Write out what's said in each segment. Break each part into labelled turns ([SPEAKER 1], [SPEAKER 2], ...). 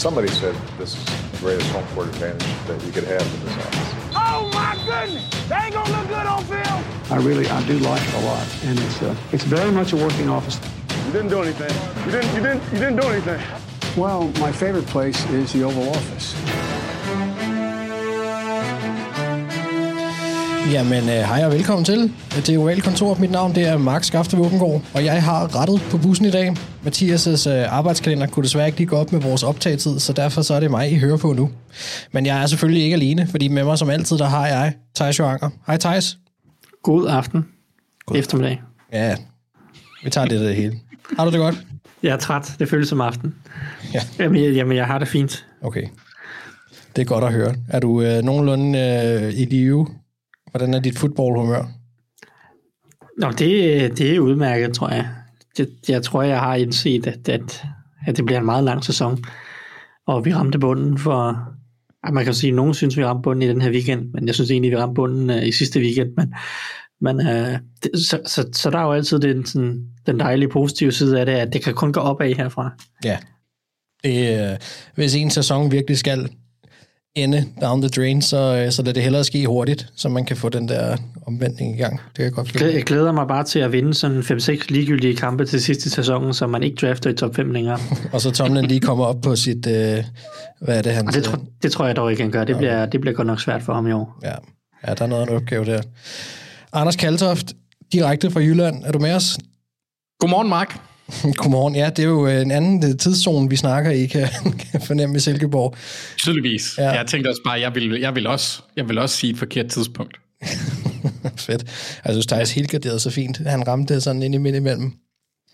[SPEAKER 1] Somebody said this is the greatest home court advantage that you could have in this office.
[SPEAKER 2] Oh my goodness! They ain't gonna look good on film.
[SPEAKER 3] I really, I do like it a lot, and it's uh, it's very much a working office.
[SPEAKER 4] You didn't do anything. You didn't. You didn't. You didn't do anything.
[SPEAKER 3] Well, my favorite place is the Oval Office.
[SPEAKER 5] Jamen, øh, hej og velkommen til. Det er Oval Kontor. Mit navn det er Mark Skafte Våbengård, og jeg har rettet på bussen i dag. Mathias' øh, arbejdskalender kunne desværre ikke lige gå op med vores optagetid, så derfor så er det mig, I hører på nu. Men jeg er selvfølgelig ikke alene, fordi med mig som altid, der har jeg Thijs Joanger. Hej Thijs.
[SPEAKER 6] God aften. God eftermiddag.
[SPEAKER 5] Ja, vi tager det det hele. Har du det godt?
[SPEAKER 6] Jeg er træt. Det føles som aften.
[SPEAKER 5] Ja.
[SPEAKER 6] Jamen, jeg, jamen, jeg har det fint.
[SPEAKER 5] Okay. Det er godt at høre. Er du øh, nogenlunde øh, i live? Hvordan er dit fodboldhumør?
[SPEAKER 6] Nå, det, det er udmærket, tror jeg. Jeg, jeg tror, jeg har indset, at, at, at det bliver en meget lang sæson. Og vi ramte bunden for... Ja, man kan sige, at nogen synes, vi ramte bunden i den her weekend, men jeg synes egentlig, vi ramte bunden uh, i sidste weekend. Men, men uh, det, så, så, så der er jo altid den, sådan, den dejlige positive side af det, at det kan kun gå opad herfra.
[SPEAKER 5] Ja. Det, øh, hvis en sæson virkelig skal ende down the drain, så, øh, så lad det hellere ske hurtigt, så man kan få den der omvendning i gang. Det kan jeg godt forstå.
[SPEAKER 6] Jeg glæder mig bare til at vinde sådan 5-6 ligegyldige kampe til sidste sæson, så man ikke drafter i top 5 længere.
[SPEAKER 5] og så Tomlin lige kommer op på sit, øh, hvad er det han?
[SPEAKER 6] det, tro, det tror jeg dog ikke, han gør. Det, okay. bliver, det bliver godt nok svært for ham i år.
[SPEAKER 5] Ja, ja der er noget af en opgave der. Anders Kaltoft, direkte fra Jylland. Er du med os?
[SPEAKER 7] Godmorgen, Mark.
[SPEAKER 5] Godmorgen. Ja, det er jo en anden tidszone, vi snakker i, kan, kan fornemme i Silkeborg.
[SPEAKER 7] Tydeligvis. Ja. Jeg tænkte også bare, jeg vil, jeg vil, også, jeg vil også sige et forkert tidspunkt.
[SPEAKER 5] Fedt. Jeg synes, Thijs helt garderet så fint. Han ramte det sådan ind i midt imellem.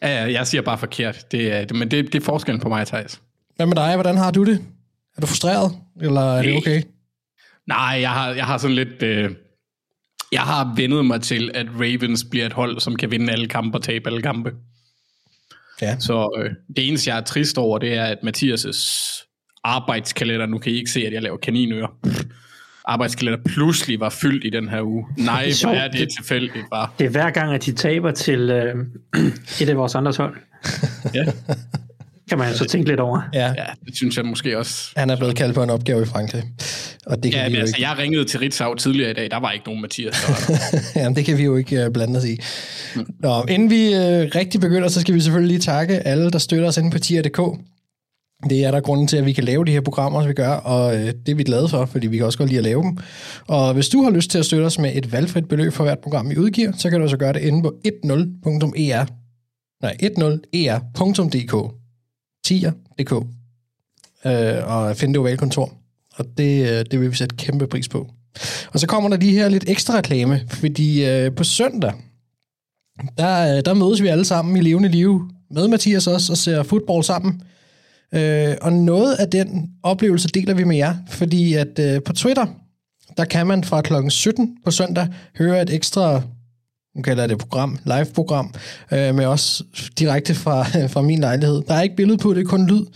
[SPEAKER 7] Ja, jeg siger bare forkert. Det er, men det, det er forskellen på mig Thijs.
[SPEAKER 5] Hvad med dig? Hvordan har du det? Er du frustreret? Eller er det okay?
[SPEAKER 7] Nej, jeg har, jeg har sådan lidt... Øh, jeg har vendet mig til, at Ravens bliver et hold, som kan vinde alle kampe og tabe alle kampe. Ja. Så øh, det eneste, jeg er trist over, det er, at Mathias' arbejdskalender, nu kan I ikke se, at jeg laver kaninører, arbejdskalender pludselig var fyldt i den her uge. Nej, hvor er det tilfældigt bare.
[SPEAKER 6] Det er hver gang, at de taber til øh, et af vores andres hold. ja. kan man så tænke lidt over.
[SPEAKER 7] Ja. ja, det synes jeg måske også.
[SPEAKER 5] Han er blevet kaldt på en opgave i Frankrig.
[SPEAKER 7] Og det kan ja, vi men altså, ikke. jeg ringede til Ritzau tidligere i dag, der var ikke nogen Mathias.
[SPEAKER 5] Jamen, det kan vi jo ikke uh, blande os i. Mm. Nå, inden vi uh, rigtig begynder, så skal vi selvfølgelig lige takke alle, der støtter os inde på tier.dk. Det er der grunden til, at vi kan lave de her programmer, som vi gør, og øh, det er vi glade for, fordi vi kan også godt lide at lave dem. Og hvis du har lyst til at støtte os med et valgfrit beløb for hvert program, vi udgiver, så kan du så gøre det inde på 10.er, nej, 10er.dk, tier.dk, øh, og finde det ovale kontor. Og det, øh, det vil vi sætte kæmpe pris på. Og så kommer der lige her lidt ekstra reklame, fordi øh, på søndag, der, øh, der mødes vi alle sammen i levende liv med Mathias også og ser fodbold sammen. Øh, og noget af den oplevelse deler vi med jer, fordi at øh, på Twitter, der kan man fra klokken 17 på søndag høre et ekstra nu kalder jeg det program, live-program, øh, med os direkte fra, fra min lejlighed. Der er ikke billede på, det er kun lyd.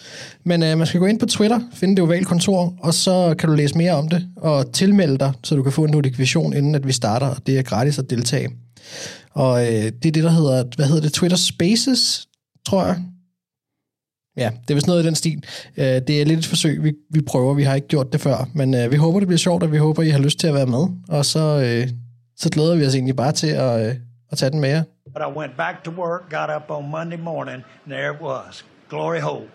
[SPEAKER 5] Men øh, man skal gå ind på Twitter, finde det ovale kontor, og så kan du læse mere om det, og tilmelde dig, så du kan få en notifikation, inden at vi starter, og det er gratis at deltage. Og øh, det er det, der hedder, hvad hedder det, Twitter Spaces, tror jeg. Ja, det er vist noget i den stil. Øh, det er lidt et forsøg, vi, vi prøver, vi har ikke gjort det før, men øh, vi håber, det bliver sjovt, og vi håber, I har lyst til at være med, og så... Øh, så glæder vi os egentlig bare til at, øh, at tage den med jer.
[SPEAKER 8] But I went back to work, got up on Monday morning, and there it was. Glory hole.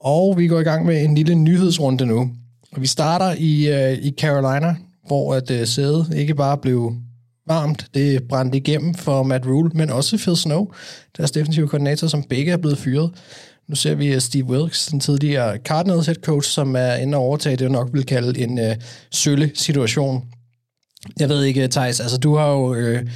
[SPEAKER 5] Og vi går i gang med en lille nyhedsrunde nu. Vi starter i, uh, i Carolina, hvor at uh, sædet ikke bare blev varmt, det brændte igennem for Matt Rule, men også Phil Snow, deres defensive koordinator, som begge er blevet fyret. Nu ser vi Steve Wilkes, den tidligere Cardinals head coach, som er inde og overtage det, nok vil kalde en uh, sølle situation jeg ved ikke, Thijs, altså du har jo øh,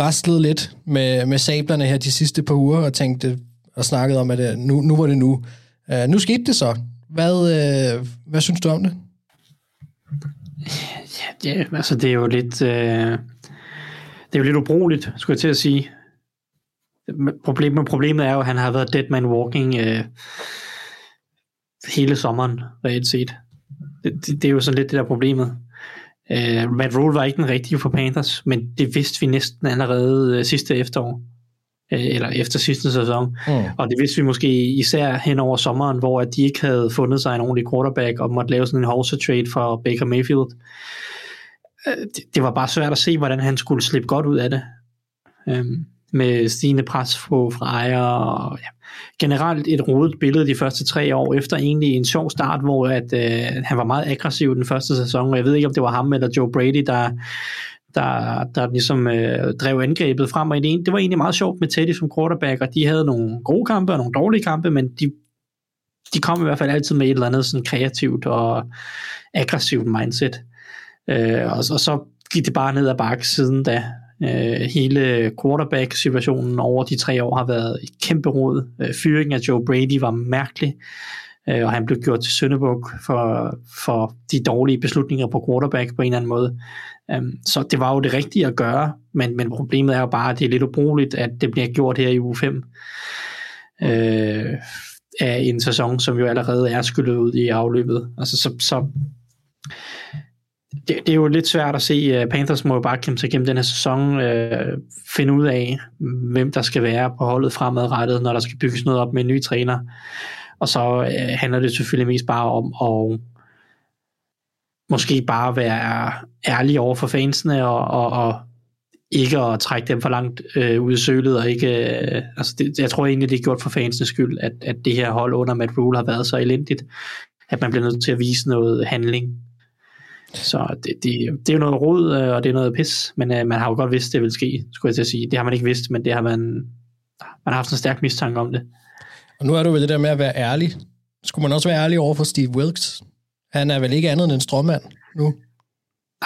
[SPEAKER 5] rastlet lidt med, med sablerne her de sidste par uger og tænkt øh, og snakket om, at øh, nu, nu var det nu. Uh, nu skete det så. Hvad, øh, hvad synes du om det?
[SPEAKER 6] Ja, ja altså det er jo lidt... Øh, det er jo lidt ubrugeligt, skulle jeg til at sige. Problemet, problemet er jo, at han har været dead man walking øh, hele sommeren, reelt set. Det, det, det er jo sådan lidt det der problemet. Uh, Matt Rule var ikke den rigtige for Panthers, men det vidste vi næsten allerede uh, sidste efterår. øh, eller efter sidste sæson. Mm. Og det vidste vi måske især hen over sommeren, hvor at de ikke havde fundet sig en ordentlig quarterback og måtte lave sådan en horse trade for Baker Mayfield. Øh, det, det var bare svært at se, hvordan han skulle slippe godt ud af det. Øhm, med stigende pres på fra ejer og ja, generelt et rodet billede de første tre år, efter egentlig en sjov start, hvor at, øh, han var meget aggressiv den første sæson, og jeg ved ikke, om det var ham eller Joe Brady, der, der, der ligesom øh, drev angrebet frem, og det, det var egentlig meget sjovt med Teddy som quarterback, og de havde nogle gode kampe og nogle dårlige kampe, men de, de kom i hvert fald altid med et eller andet sådan kreativt og aggressivt mindset. Øh, og, og så gik det bare ned ad bakke siden da. Øh, hele quarterback-situationen over de tre år har været et kæmpe råd. Øh, fyringen af Joe Brady var mærkelig, øh, og han blev gjort til Søndebuk for, for de dårlige beslutninger på quarterback på en eller anden måde. Um, så det var jo det rigtige at gøre, men, men problemet er jo bare, at det er lidt ubrugeligt, at det bliver gjort her i uge 5 øh, af en sæson, som jo allerede er skyllet ud i afløbet. Altså, så, så det, det er jo lidt svært at se. Øh, Panthers må jo bare kæmpe sig gennem den her sæson, øh, finde ud af, hvem der skal være på holdet fremadrettet, når der skal bygges noget op med en ny træner. Og så øh, handler det selvfølgelig mest bare om at måske bare være ærlig over for fansene og, og, og ikke at trække dem for langt øh, ud i sølet, og ikke, øh, altså det, jeg tror egentlig, det er gjort for fansenes skyld, at, at det her hold under Matt Rule har været så elendigt, at man bliver nødt til at vise noget handling. Så det, det, det er jo noget rod, øh, og det er noget pis, men øh, man har jo godt vidst, det vil ske, skulle jeg til at sige. Det har man ikke vidst, men det har man, man har haft en stærk mistanke om det.
[SPEAKER 5] Og nu er du ved det der med at være ærlig. Skulle man også være ærlig over for Steve Wilkes? Han er vel ikke andet end en stråmand nu?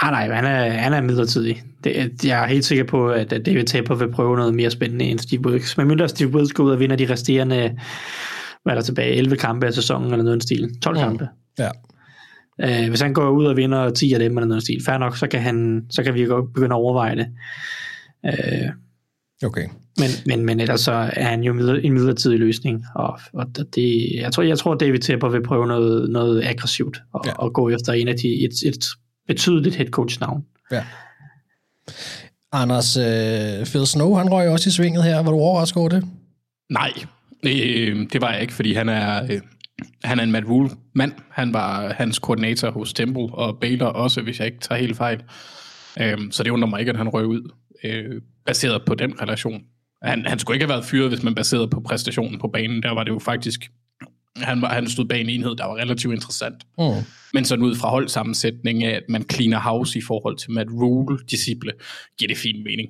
[SPEAKER 6] Nej, nej, han er, han er midlertidig. Det, jeg er helt sikker på, at David Tepper vil prøve noget mere spændende end Steve Wilkes. Men mindre Steve Wilkes går ud og vinder de resterende, hvad er der tilbage, 11 kampe af sæsonen eller noget en stil. 12 mm. kampe.
[SPEAKER 5] Ja.
[SPEAKER 6] Uh, hvis han går ud og vinder 10 af dem eller noget stil, fair nok, så kan, han, så kan vi godt begynde at overveje det. Uh,
[SPEAKER 5] okay.
[SPEAKER 6] Men, men, men ellers så er han jo en midlertidig løsning, og, og det, jeg, tror, jeg tror, David Tepper vil prøve noget, noget aggressivt, og, ja. og gå efter en af de, et, et betydeligt head coach navn.
[SPEAKER 5] Ja. Anders, øh, Phil Snow, han røg også i svinget her. Var du overrasket over det?
[SPEAKER 7] Nej, øh, det var jeg ikke, fordi han er, øh, han er en Matt Rule mand. Han var hans koordinator hos Temple, og Baylor også, hvis jeg ikke tager helt fejl. Øh, så det undrer mig ikke, at han røg ud, øh, baseret på den relation. Han, han skulle ikke have været fyret, hvis man baserede på præstationen på banen. Der var det jo faktisk... Han, var, han stod bag en enhed, der var relativt interessant. Mm. Men sådan ud fra holdsammensætning af, at man cleaner house i forhold til Matt Rule-disciple, giver det fin mening.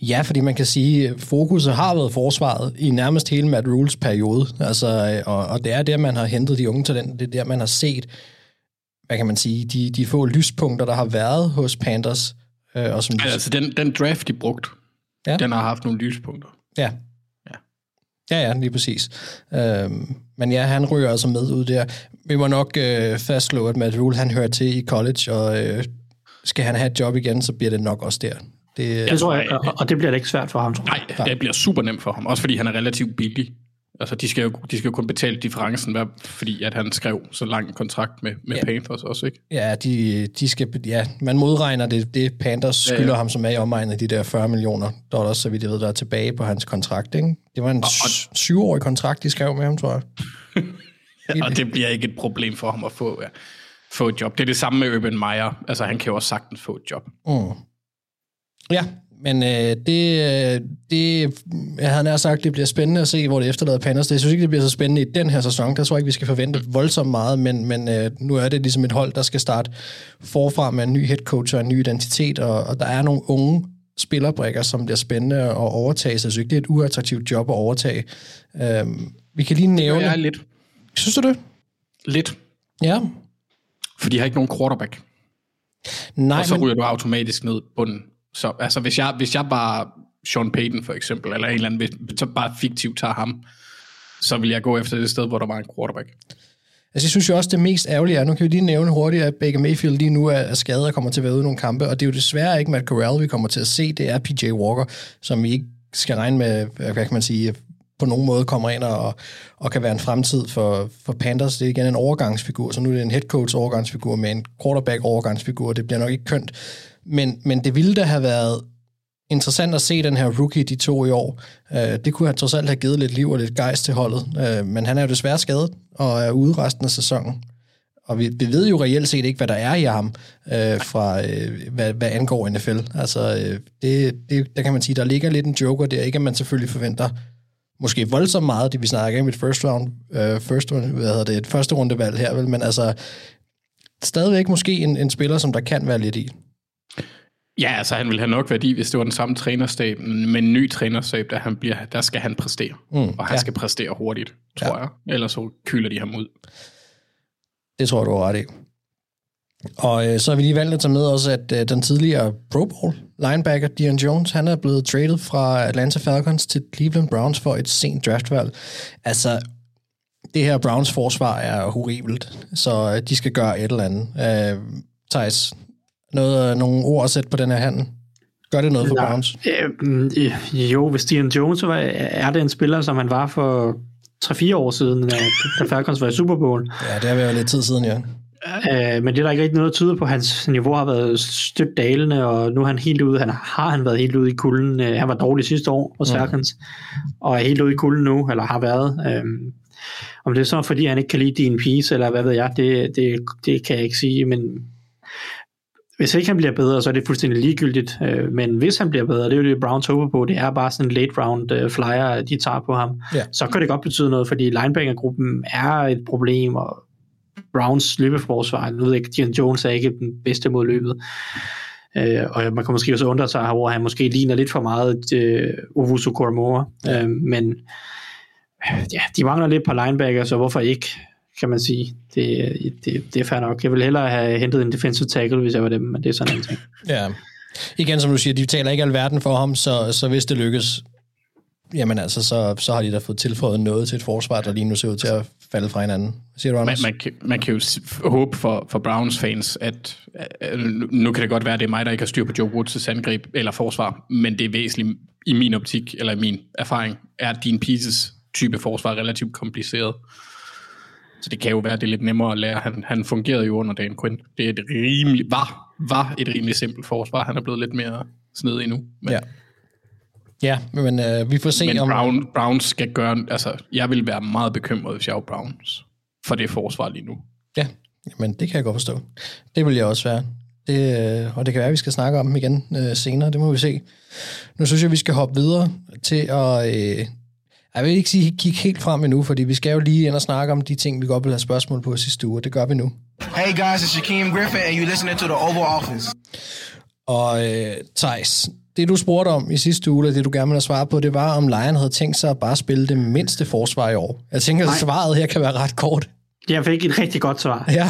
[SPEAKER 5] Ja, fordi man kan sige, at fokuset har været forsvaret i nærmest hele Matt Rules periode. Altså, og, og det er der, man har hentet de unge talenter. Det er der, man har set, hvad kan man sige, de, de få lyspunkter, der har været hos Panthers. Øh, og som
[SPEAKER 7] altså, den, den draft, de brugte, ja. den har haft nogle lyspunkter.
[SPEAKER 5] Ja. Ja, ja, ja lige præcis. Øhm, men ja, han ryger altså med ud der. Vi må nok øh, fastslå, at Matt Rule, han hører til i college, og øh, skal han have et job igen, så bliver det nok også der.
[SPEAKER 6] Det, det tror jeg, og, og det bliver det ikke svært for ham, tror
[SPEAKER 7] jeg. Nej, det bliver super nemt for ham, også fordi han er relativt billig. Altså, de skal jo, de skal jo kun betale differencen, fordi at han skrev så lang kontrakt med, med ja. Panthers også, ikke?
[SPEAKER 5] Ja, de, de skal, ja, man modregner det, det Panthers skylder ja, ja. ham, som er i omegnen af de der 40 millioner dollars, så vidt jeg ved, der er tilbage på hans kontrakt, ikke? Det var en og, og, syvårig kontrakt, de skrev med ham, tror jeg.
[SPEAKER 7] ja, og det bliver ikke et problem for ham at få, ja, få et job. Det er det samme med Urban Meyer. Altså, han kan jo også sagtens få et job.
[SPEAKER 5] Mm. Ja, men øh, det, øh, det, jeg havde nær sagt, det bliver spændende at se, hvor det efterlader Panthers. Jeg synes ikke, det bliver så spændende i den her sæson. Der tror jeg ikke, vi skal forvente voldsomt meget, men, men øh, nu er det ligesom et hold, der skal starte forfra med en ny head coach og en ny identitet, og, og der er nogle unge spillerbrækker, som bliver spændende at overtage. Så jeg synes ikke, det er et uattraktivt job at overtage. Øh, vi kan lige nævne... Det
[SPEAKER 7] er lidt.
[SPEAKER 5] Synes du det?
[SPEAKER 7] Lidt.
[SPEAKER 5] Ja.
[SPEAKER 7] For de har ikke nogen quarterback.
[SPEAKER 5] Nej,
[SPEAKER 7] og så ryger men... du automatisk ned bunden. Så altså, hvis jeg, hvis jeg bare, Sean Payton for eksempel, eller en eller anden, så bare fiktivt tager ham, så vil jeg gå efter det sted, hvor der var en quarterback.
[SPEAKER 5] Altså, jeg synes jo også, det mest ærgerlige er, nu kan vi lige nævne hurtigt, at Baker Mayfield lige nu er skadet og kommer til at være ude i nogle kampe, og det er jo desværre ikke Matt Corral, vi kommer til at se, det er PJ Walker, som vi ikke skal regne med, hvad kan man sige, på nogen måde kommer ind og, og kan være en fremtid for, for Panthers. Det er igen en overgangsfigur, så nu er det en head coach overgangsfigur med en quarterback overgangsfigur. Det bliver nok ikke kønt. Men, men det ville da have været interessant at se den her rookie, de to i år. Øh, det kunne have trods alt have givet lidt liv og lidt gejst til holdet, øh, men han er jo desværre skadet og er ude resten af sæsonen. Og vi, vi ved jo reelt set ikke, hvad der er i ham, øh, fra øh, hvad, hvad angår NFL. Altså, øh, det, det, der kan man sige, der ligger lidt en joker der. Ikke at man selvfølgelig forventer måske voldsomt meget, det vi snakker om et first round, øh, first, hvad hedder det, et første rundevalg her, vel? men altså stadigvæk måske en, en spiller, som der kan være lidt i.
[SPEAKER 7] Ja, altså han vil have nok værdi, hvis det var den samme trænerstab, men en ny trænerstab, der, han bliver, der skal han præstere. Mm, og han ja. skal præstere hurtigt, tror ja. jeg. Ellers så kyler de ham ud.
[SPEAKER 5] Det tror jeg, du har ret i. Og øh, så har vi lige valgt at tage med også, at øh, den tidligere Pro Bowl linebacker Dion Jones, han er blevet traded fra Atlanta Falcons til Cleveland Browns for et sent draftvalg. Altså, det her Browns forsvar er horribelt, så øh, de skal gøre et eller andet. Øh, Thijs, noget, nogle ord at sætte på den her handel? Gør det noget for Nej, Browns?
[SPEAKER 6] Øh, jo, hvis Dion Jones var, er det en spiller, som han var for 3-4 år siden, da Falcons var i Super Bowl.
[SPEAKER 5] Ja, det har været lidt tid siden, ja.
[SPEAKER 6] Øh, men det er der ikke rigtig noget, der tyder på. Hans niveau har været stødt dalende, og nu er han helt ude. Han har han været helt ude i kulden. Øh, han var dårlig sidste år hos Falcons, mm. og er helt ude i kulden nu, eller har været. Øh, om det er så, fordi han ikke kan lide din piece, eller hvad ved jeg, det, det, det kan jeg ikke sige, men hvis ikke han bliver bedre, så er det fuldstændig ligegyldigt. Øh, men hvis han bliver bedre, det er jo det, Browns håber på, det er bare sådan en late round øh, flyer, de tager på ham. Ja. Så kan det godt betyde noget, fordi linebacker-gruppen er et problem, og Browns løbeforsvar, nu ved jeg ikke, Dion Jones er ikke den bedste mod løbet. Øh, og man kan måske også undre sig, hvor han måske ligner lidt for meget øh, Owusu Koromora. Ja. Øh, men ja, de mangler lidt på linebacker, så hvorfor ikke? Kan man sige. Det, det, det er fair nok. Jeg vil hellere have hentet en defensive tackle, hvis jeg var dem, men det er sådan en ting.
[SPEAKER 5] Ja. Igen, som du siger, de taler ikke alverden for ham, så, så hvis det lykkes, jamen altså, så, så har de da fået tilføjet noget til et forsvar, der lige nu ser ud til at falde fra hinanden. Siger du,
[SPEAKER 7] Anders? Man, man, kan, man kan jo håbe for, for Browns fans, at, at nu kan det godt være, at det er mig, der ikke har styr på Joe Woods' angreb eller forsvar, men det er væsentligt i min optik, eller i min erfaring, er din pieces type forsvar relativt kompliceret. Så det kan jo være, det er lidt nemmere at lære. Han, han fungerede jo under Dan Quinn. Det er et rimelig, var, var et rimelig simpelt forsvar. Han er blevet lidt mere snedig endnu. Men,
[SPEAKER 5] ja. Ja, men øh, vi får se
[SPEAKER 7] men om... Brown, Browns skal gøre... Altså, jeg vil være meget bekymret, hvis jeg var Browns for det forsvar lige nu.
[SPEAKER 5] Ja, men det kan jeg godt forstå. Det vil jeg også være. Det, øh, og det kan være, at vi skal snakke om dem igen øh, senere. Det må vi se. Nu synes jeg, vi skal hoppe videre til at... Øh, jeg vil ikke sige kigge helt frem endnu, fordi vi skal jo lige ind og snakke om de ting, vi godt vil have spørgsmål på sidste uge. Det gør vi nu.
[SPEAKER 9] Hey guys, it's Shaquem Griffin, and you're listening to the Oval Office.
[SPEAKER 5] Og øh, Thijs, det du spurgte om i sidste uge, det du gerne ville svare på, det var, om Lion havde tænkt sig at bare spille det mindste forsvar i år. Jeg tænker, at svaret her kan være ret kort.
[SPEAKER 6] Jeg fik et rigtig godt svar.
[SPEAKER 5] Ja.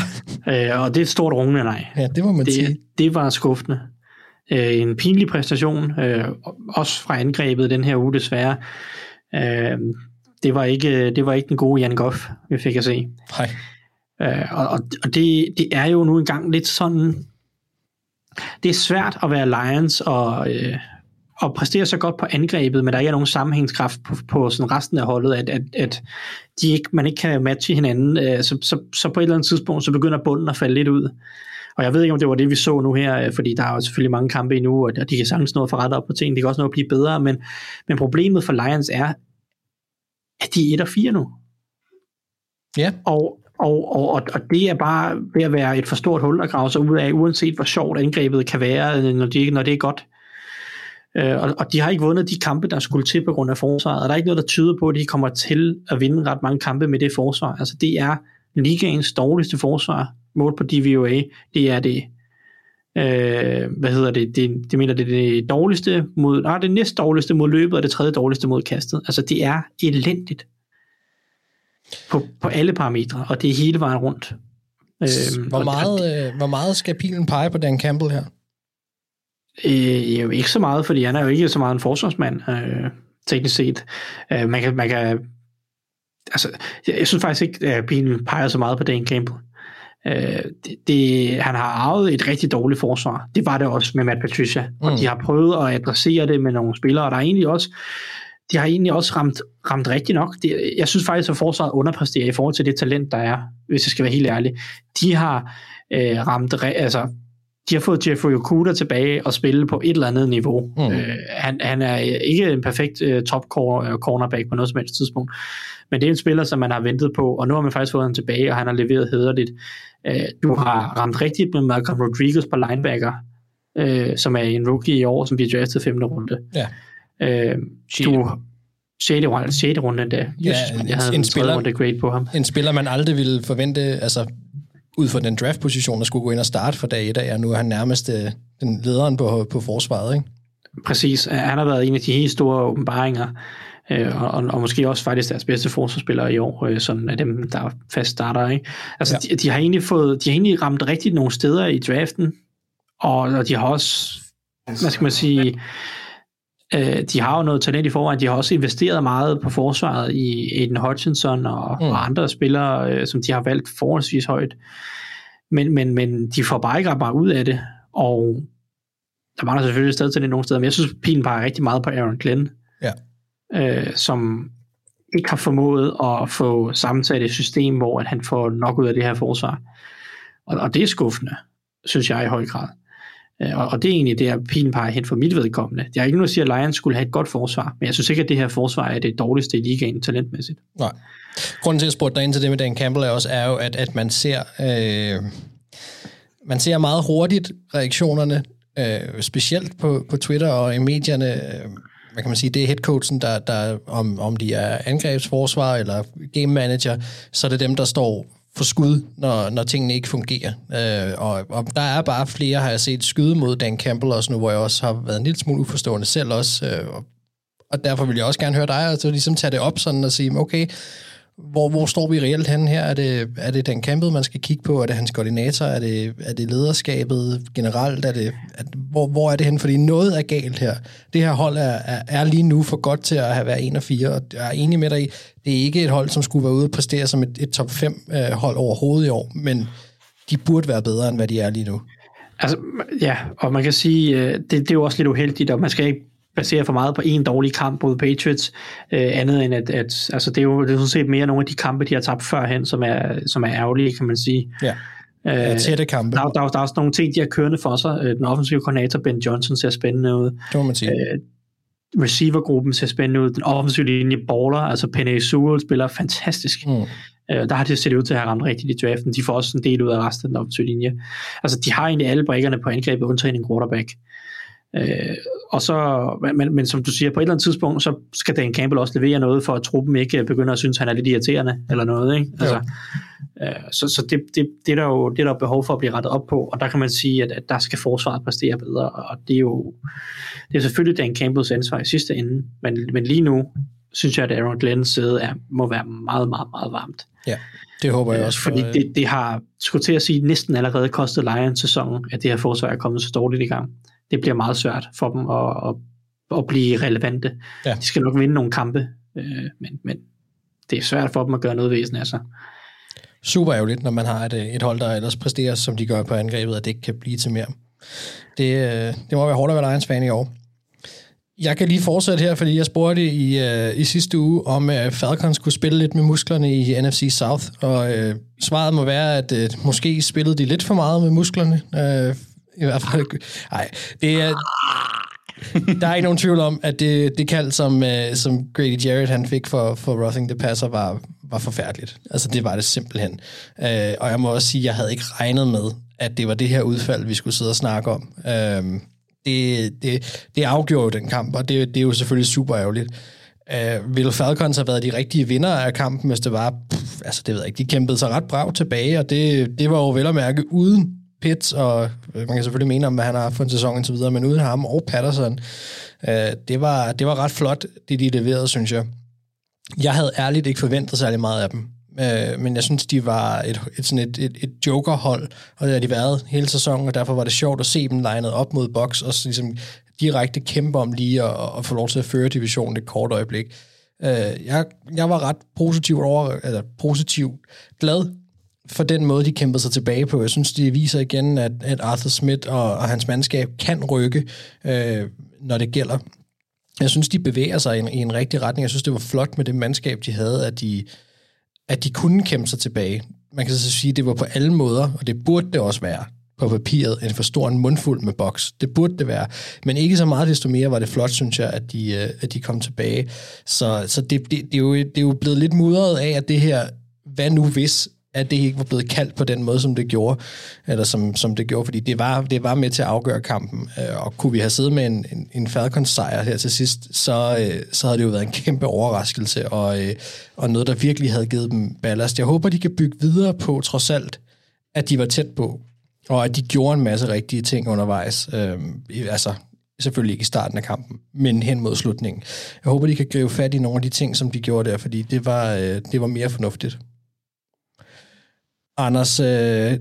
[SPEAKER 6] Øh, og det er et stort rungende nej.
[SPEAKER 5] Ja, det må man
[SPEAKER 6] det,
[SPEAKER 5] sige.
[SPEAKER 6] Det var skuffende. Øh, en pinlig præstation, øh, også fra angrebet den her uge desværre. Øh, det, var ikke, det var ikke den gode Jan Goff, vi fik at se.
[SPEAKER 5] Nej.
[SPEAKER 6] Øh, og og det, det er jo nu engang lidt sådan, det er svært at være Lions og, øh, og præstere så godt på angrebet, men der ikke er nogen sammenhængskraft på, på sådan resten af holdet, at, at, at de ikke, man ikke kan matche hinanden, øh, så, så, så på et eller andet tidspunkt, så begynder bunden at falde lidt ud. Og jeg ved ikke, om det var det, vi så nu her, øh, fordi der er jo selvfølgelig mange kampe endnu, og de kan sagtens nå at få op på ting, de kan også nå at blive bedre, men, men problemet for Lions er, at de er 1 og 4 nu.
[SPEAKER 5] Ja.
[SPEAKER 6] Og, og, og, og det er bare ved at være et for stort hul at grave sig ud af, uanset hvor sjovt angrebet kan være, når, de, når det er godt. Øh, og, og de har ikke vundet de kampe, der skulle til på grund af forsvaret, og der er ikke noget, der tyder på, at de kommer til at vinde ret mange kampe med det forsvar. Altså det er ligaens dårligste forsvar, mål på DVOA, det er det øh, hvad hedder det, det, det mener det det dårligste mod, nej, det næst dårligste mod løbet, og det tredje dårligste mod kastet. Altså det er elendigt på, på alle parametre, og det er hele vejen rundt.
[SPEAKER 5] Øh, hvor, meget, øh, hvor meget skal pilen pege på Dan Campbell her?
[SPEAKER 6] Øh, jo ikke så meget, fordi han er jo ikke så meget en forsvarsmand, øh, teknisk set. Øh, man, kan, man kan altså, jeg, jeg synes faktisk ikke, at pilen peger så meget på Dan Campbell. Øh, det, det, han har arvet et rigtig dårligt forsvar. Det var det også med Matt Patricia. Mm. Og de har prøvet at adressere det med nogle spillere, og der er egentlig også de har egentlig også ramt, ramt rigtigt nok. Det, jeg synes faktisk, at forsvaret underpresterer i forhold til det talent, der er, hvis jeg skal være helt ærlig. De har øh, ramt, altså, de har fået Jeffrey Okuda tilbage og spille på et eller andet niveau.
[SPEAKER 5] Mm.
[SPEAKER 6] Øh, han, han er ikke en perfekt uh, top cornerback på noget som helst tidspunkt, men det er en spiller, som man har ventet på, og nu har man faktisk fået ham tilbage, og han har leveret hederligt. Øh, du har ramt rigtigt med Malcolm Rodriguez på linebacker, øh, som er en rookie i år, som bliver draftet 5. runde.
[SPEAKER 5] Ja.
[SPEAKER 6] Øh, du 6. runde, 6. runde endda.
[SPEAKER 5] Ja,
[SPEAKER 6] jeg havde
[SPEAKER 5] en
[SPEAKER 6] en
[SPEAKER 5] spiller-
[SPEAKER 6] runde grade på ham.
[SPEAKER 5] En spiller, man aldrig ville forvente, altså ud fra den draftposition, der skulle gå ind og starte for dag 1 af, og nu er han nærmest øh, den lederen på, på forsvaret, ikke?
[SPEAKER 6] Præcis. Øh, Han har været en af de helt store åbenbaringer, øh, og, og måske også faktisk deres bedste forsvarsspillere i år, øh, sådan af dem, der er fast starter. Ikke? Altså,
[SPEAKER 5] ja.
[SPEAKER 6] de, de, har egentlig fået, de har egentlig ramt rigtigt nogle steder i draften, og, og de har også, hvad skal man sige, øh, de har jo noget talent i forvejen, de har også investeret meget på forsvaret i Aiden Hutchinson og,
[SPEAKER 5] Mm.
[SPEAKER 6] og andre spillere, øh, som de har valgt forholdsvis højt. Men, men, men de får bare ikke ret meget ud af det, og der mangler selvfølgelig stadig talent nogle steder, men jeg synes, pilen peger rigtig meget på Aaron Glenn,
[SPEAKER 5] Ja.
[SPEAKER 6] øh, som ikke har formået at få sammensat et system, hvor at han får nok ud af det her forsvar. Og, og det er skuffende, synes jeg i høj grad. Øh, og, det er egentlig det, at pilen peger hen for mit vedkommende. Jeg er ikke nu at sige, at Lions skulle have et godt forsvar, men jeg synes ikke, at det her forsvar er det dårligste i ligaen talentmæssigt.
[SPEAKER 5] Nej. Grunden til, at jeg spurgte dig ind til det med Dan Campbell er også, er jo, at, at man ser... Øh, man ser meget hurtigt reaktionerne, øh, specielt på, på Twitter og i medierne. Øh, hvad kan man sige, det er headcoachen, der, der om, om de er angrebsforsvar eller game manager, så er det dem, der står for skud, når, når tingene ikke fungerer. Øh, og, og der er bare flere, har jeg set, skyde mod Dan Campbell også nu, hvor jeg også har været en lille smule uforstående selv også. Øh, og, og derfor vil jeg også gerne høre dig, og så ligesom tage det op sådan og sige, okay, hvor, hvor står vi reelt henne her? Er det, er det den kampet, man skal kigge på? Er det hans koordinator? Er det, er det lederskabet generelt? Er det, er, hvor, hvor er det henne? Fordi noget er galt her. Det her hold er, er, er lige nu for godt til at have været 1 og 4, og jeg er enig med dig i, det er ikke et hold, som skulle være ude og præstere som et, et top 5 øh, hold overhovedet i år, men de burde være bedre, end hvad de er lige nu.
[SPEAKER 6] Altså, ja, og man kan sige, øh, det, det er jo også lidt uheldigt, og man skal ikke basere for meget på en dårlig kamp mod Patriots, øh, andet end at, at altså, det er jo det er sådan set mere nogle af de kampe, de har tabt førhen, som er, som er ærgerlige, kan man sige.
[SPEAKER 5] Ja. Ja, tætte kampe.
[SPEAKER 6] Der, der, der, der er også nogle ting, de har kørende for sig. Øh, Den offensive koordinator, Ben Johnson, ser spændende ud.
[SPEAKER 5] Det må man sige.
[SPEAKER 6] Øh, receivergruppen ser spændende ud. Den offensive linje baller, altså Penny Sewell spiller fantastisk.
[SPEAKER 5] Mm.
[SPEAKER 6] Øh, der har de set ud til at have ramt rigtigt i draften. De får også en del ud af resten af den offensive linje. Altså, de har egentlig alle brækkerne på angrebet, undtagen en quarterback. Øh, og så, men, men som du siger, på et eller andet tidspunkt, så skal Dan Campbell også levere noget, for at truppen ikke begynder at synes, at han er lidt irriterende, eller noget, ikke? Altså, øh, så så det, det, det, er der jo det er der jo behov for at blive rettet op på, og der kan man sige, at, at der skal forsvaret præstere bedre, og det er jo det er selvfølgelig Dan Campbells ansvar i sidste ende, men, men lige nu synes jeg, at Aaron Glenn's sæde er, må være meget, meget, meget varmt.
[SPEAKER 5] Ja, det håber jeg
[SPEAKER 6] Øh,
[SPEAKER 5] også.
[SPEAKER 6] Fordi
[SPEAKER 5] for, øh,
[SPEAKER 6] det, det har, skulle til at sige, næsten allerede kostet Lions sæsonen, at det her forsvar er kommet så dårligt i gang. Det bliver meget svært for dem at, at, at blive relevante.
[SPEAKER 5] Ja.
[SPEAKER 6] De skal nok vinde nogle kampe, øh, men, men det er svært for dem at gøre noget væsen af sig.
[SPEAKER 5] super ærgerligt, når man har et, øh, et hold, der ellers præsterer, som de gør på angrebet, at det ikke kan blive til mere. Det, øh, det må være hårdt at være Lions-fan i år. Jeg kan lige fortsætte her, fordi jeg spurgte i, øh, i sidste uge, om øh, Falcons kunne spille lidt med musklerne i NFC South, og øh, svaret må være, at øh, måske spillede de lidt for meget med musklerne. Øh, i hvert fald. Nej, det er... Der er ikke nogen tvivl om, at det, det kald, som, øh, som Grady Jarrett han fik for, for Roughing the Passer, var, var forfærdeligt. Altså, det var det simpelthen. Øh, og jeg må også sige, at jeg havde ikke regnet med, at det var det her udfald, vi skulle sidde og snakke om. Øh, det, det, det afgjorde jo den kamp, og det, det er jo selvfølgelig super ærgerligt. Øh, uh, Will Falcons have været de rigtige vinder af kampen, hvis det var, pff, altså det ved jeg ikke, de kæmpede sig ret brav tilbage, og det, det var jo vel at mærke uden Pitts, og øh, man kan selvfølgelig mene om, hvad han har haft for en sæson og så videre, men uden ham og Patterson, øh, det, var, det var ret flot, det de leverede, synes jeg. Jeg havde ærligt ikke forventet særlig meget af dem, Øh, men jeg synes, de var et, et, sådan et, et, et jokerhold, og det har de været hele sæsonen, og derfor var det sjovt at se dem legnet op mod box, og ligesom direkte kæmpe om lige at, at få lov til at føre divisionen et kort øjeblik. Uh, jeg, jeg var ret positivt over, eller positivt glad for den måde, de kæmpede sig tilbage på. Jeg synes, de viser igen, at, at Arthur Smith og, og hans mandskab kan rykke, øh, når det gælder. Jeg synes, de bevæger sig i en, i en rigtig retning. Jeg synes, det var flot med det mandskab, de havde, at de, at de kunne kæmpe sig tilbage. Man kan så sige, at det var på alle måder, og det burde det også være. på papiret en for stor en mundfuld med boks. Det burde det være. Men ikke så meget desto mere var det flot, synes jeg, at de, øh, at de kom tilbage. Så, så det, det, det, er jo, det er jo blevet lidt mudret af, at det her, hvad nu hvis, at det ikke var blevet kaldt på den måde, som det gjorde, eller som, som det gjorde, fordi det var, det var med til at afgøre kampen, øh, og kunne vi have siddet med en, en, en Falcons sejr her til sidst, så, øh, så havde det jo været en kæmpe overraskelse, og, øh, og noget, der virkelig havde givet dem ballast. Jeg håber, de kan bygge videre på, trods alt, at de var tæt på, og at de gjorde en masse rigtige ting undervejs. Øh, altså, selvfølgelig ikke i starten af kampen, men hen mod slutningen. Jeg håber, de kan gribe fat i nogle af de ting, som de gjorde der, fordi det var, øh, det var mere fornuftigt. Anders, øh,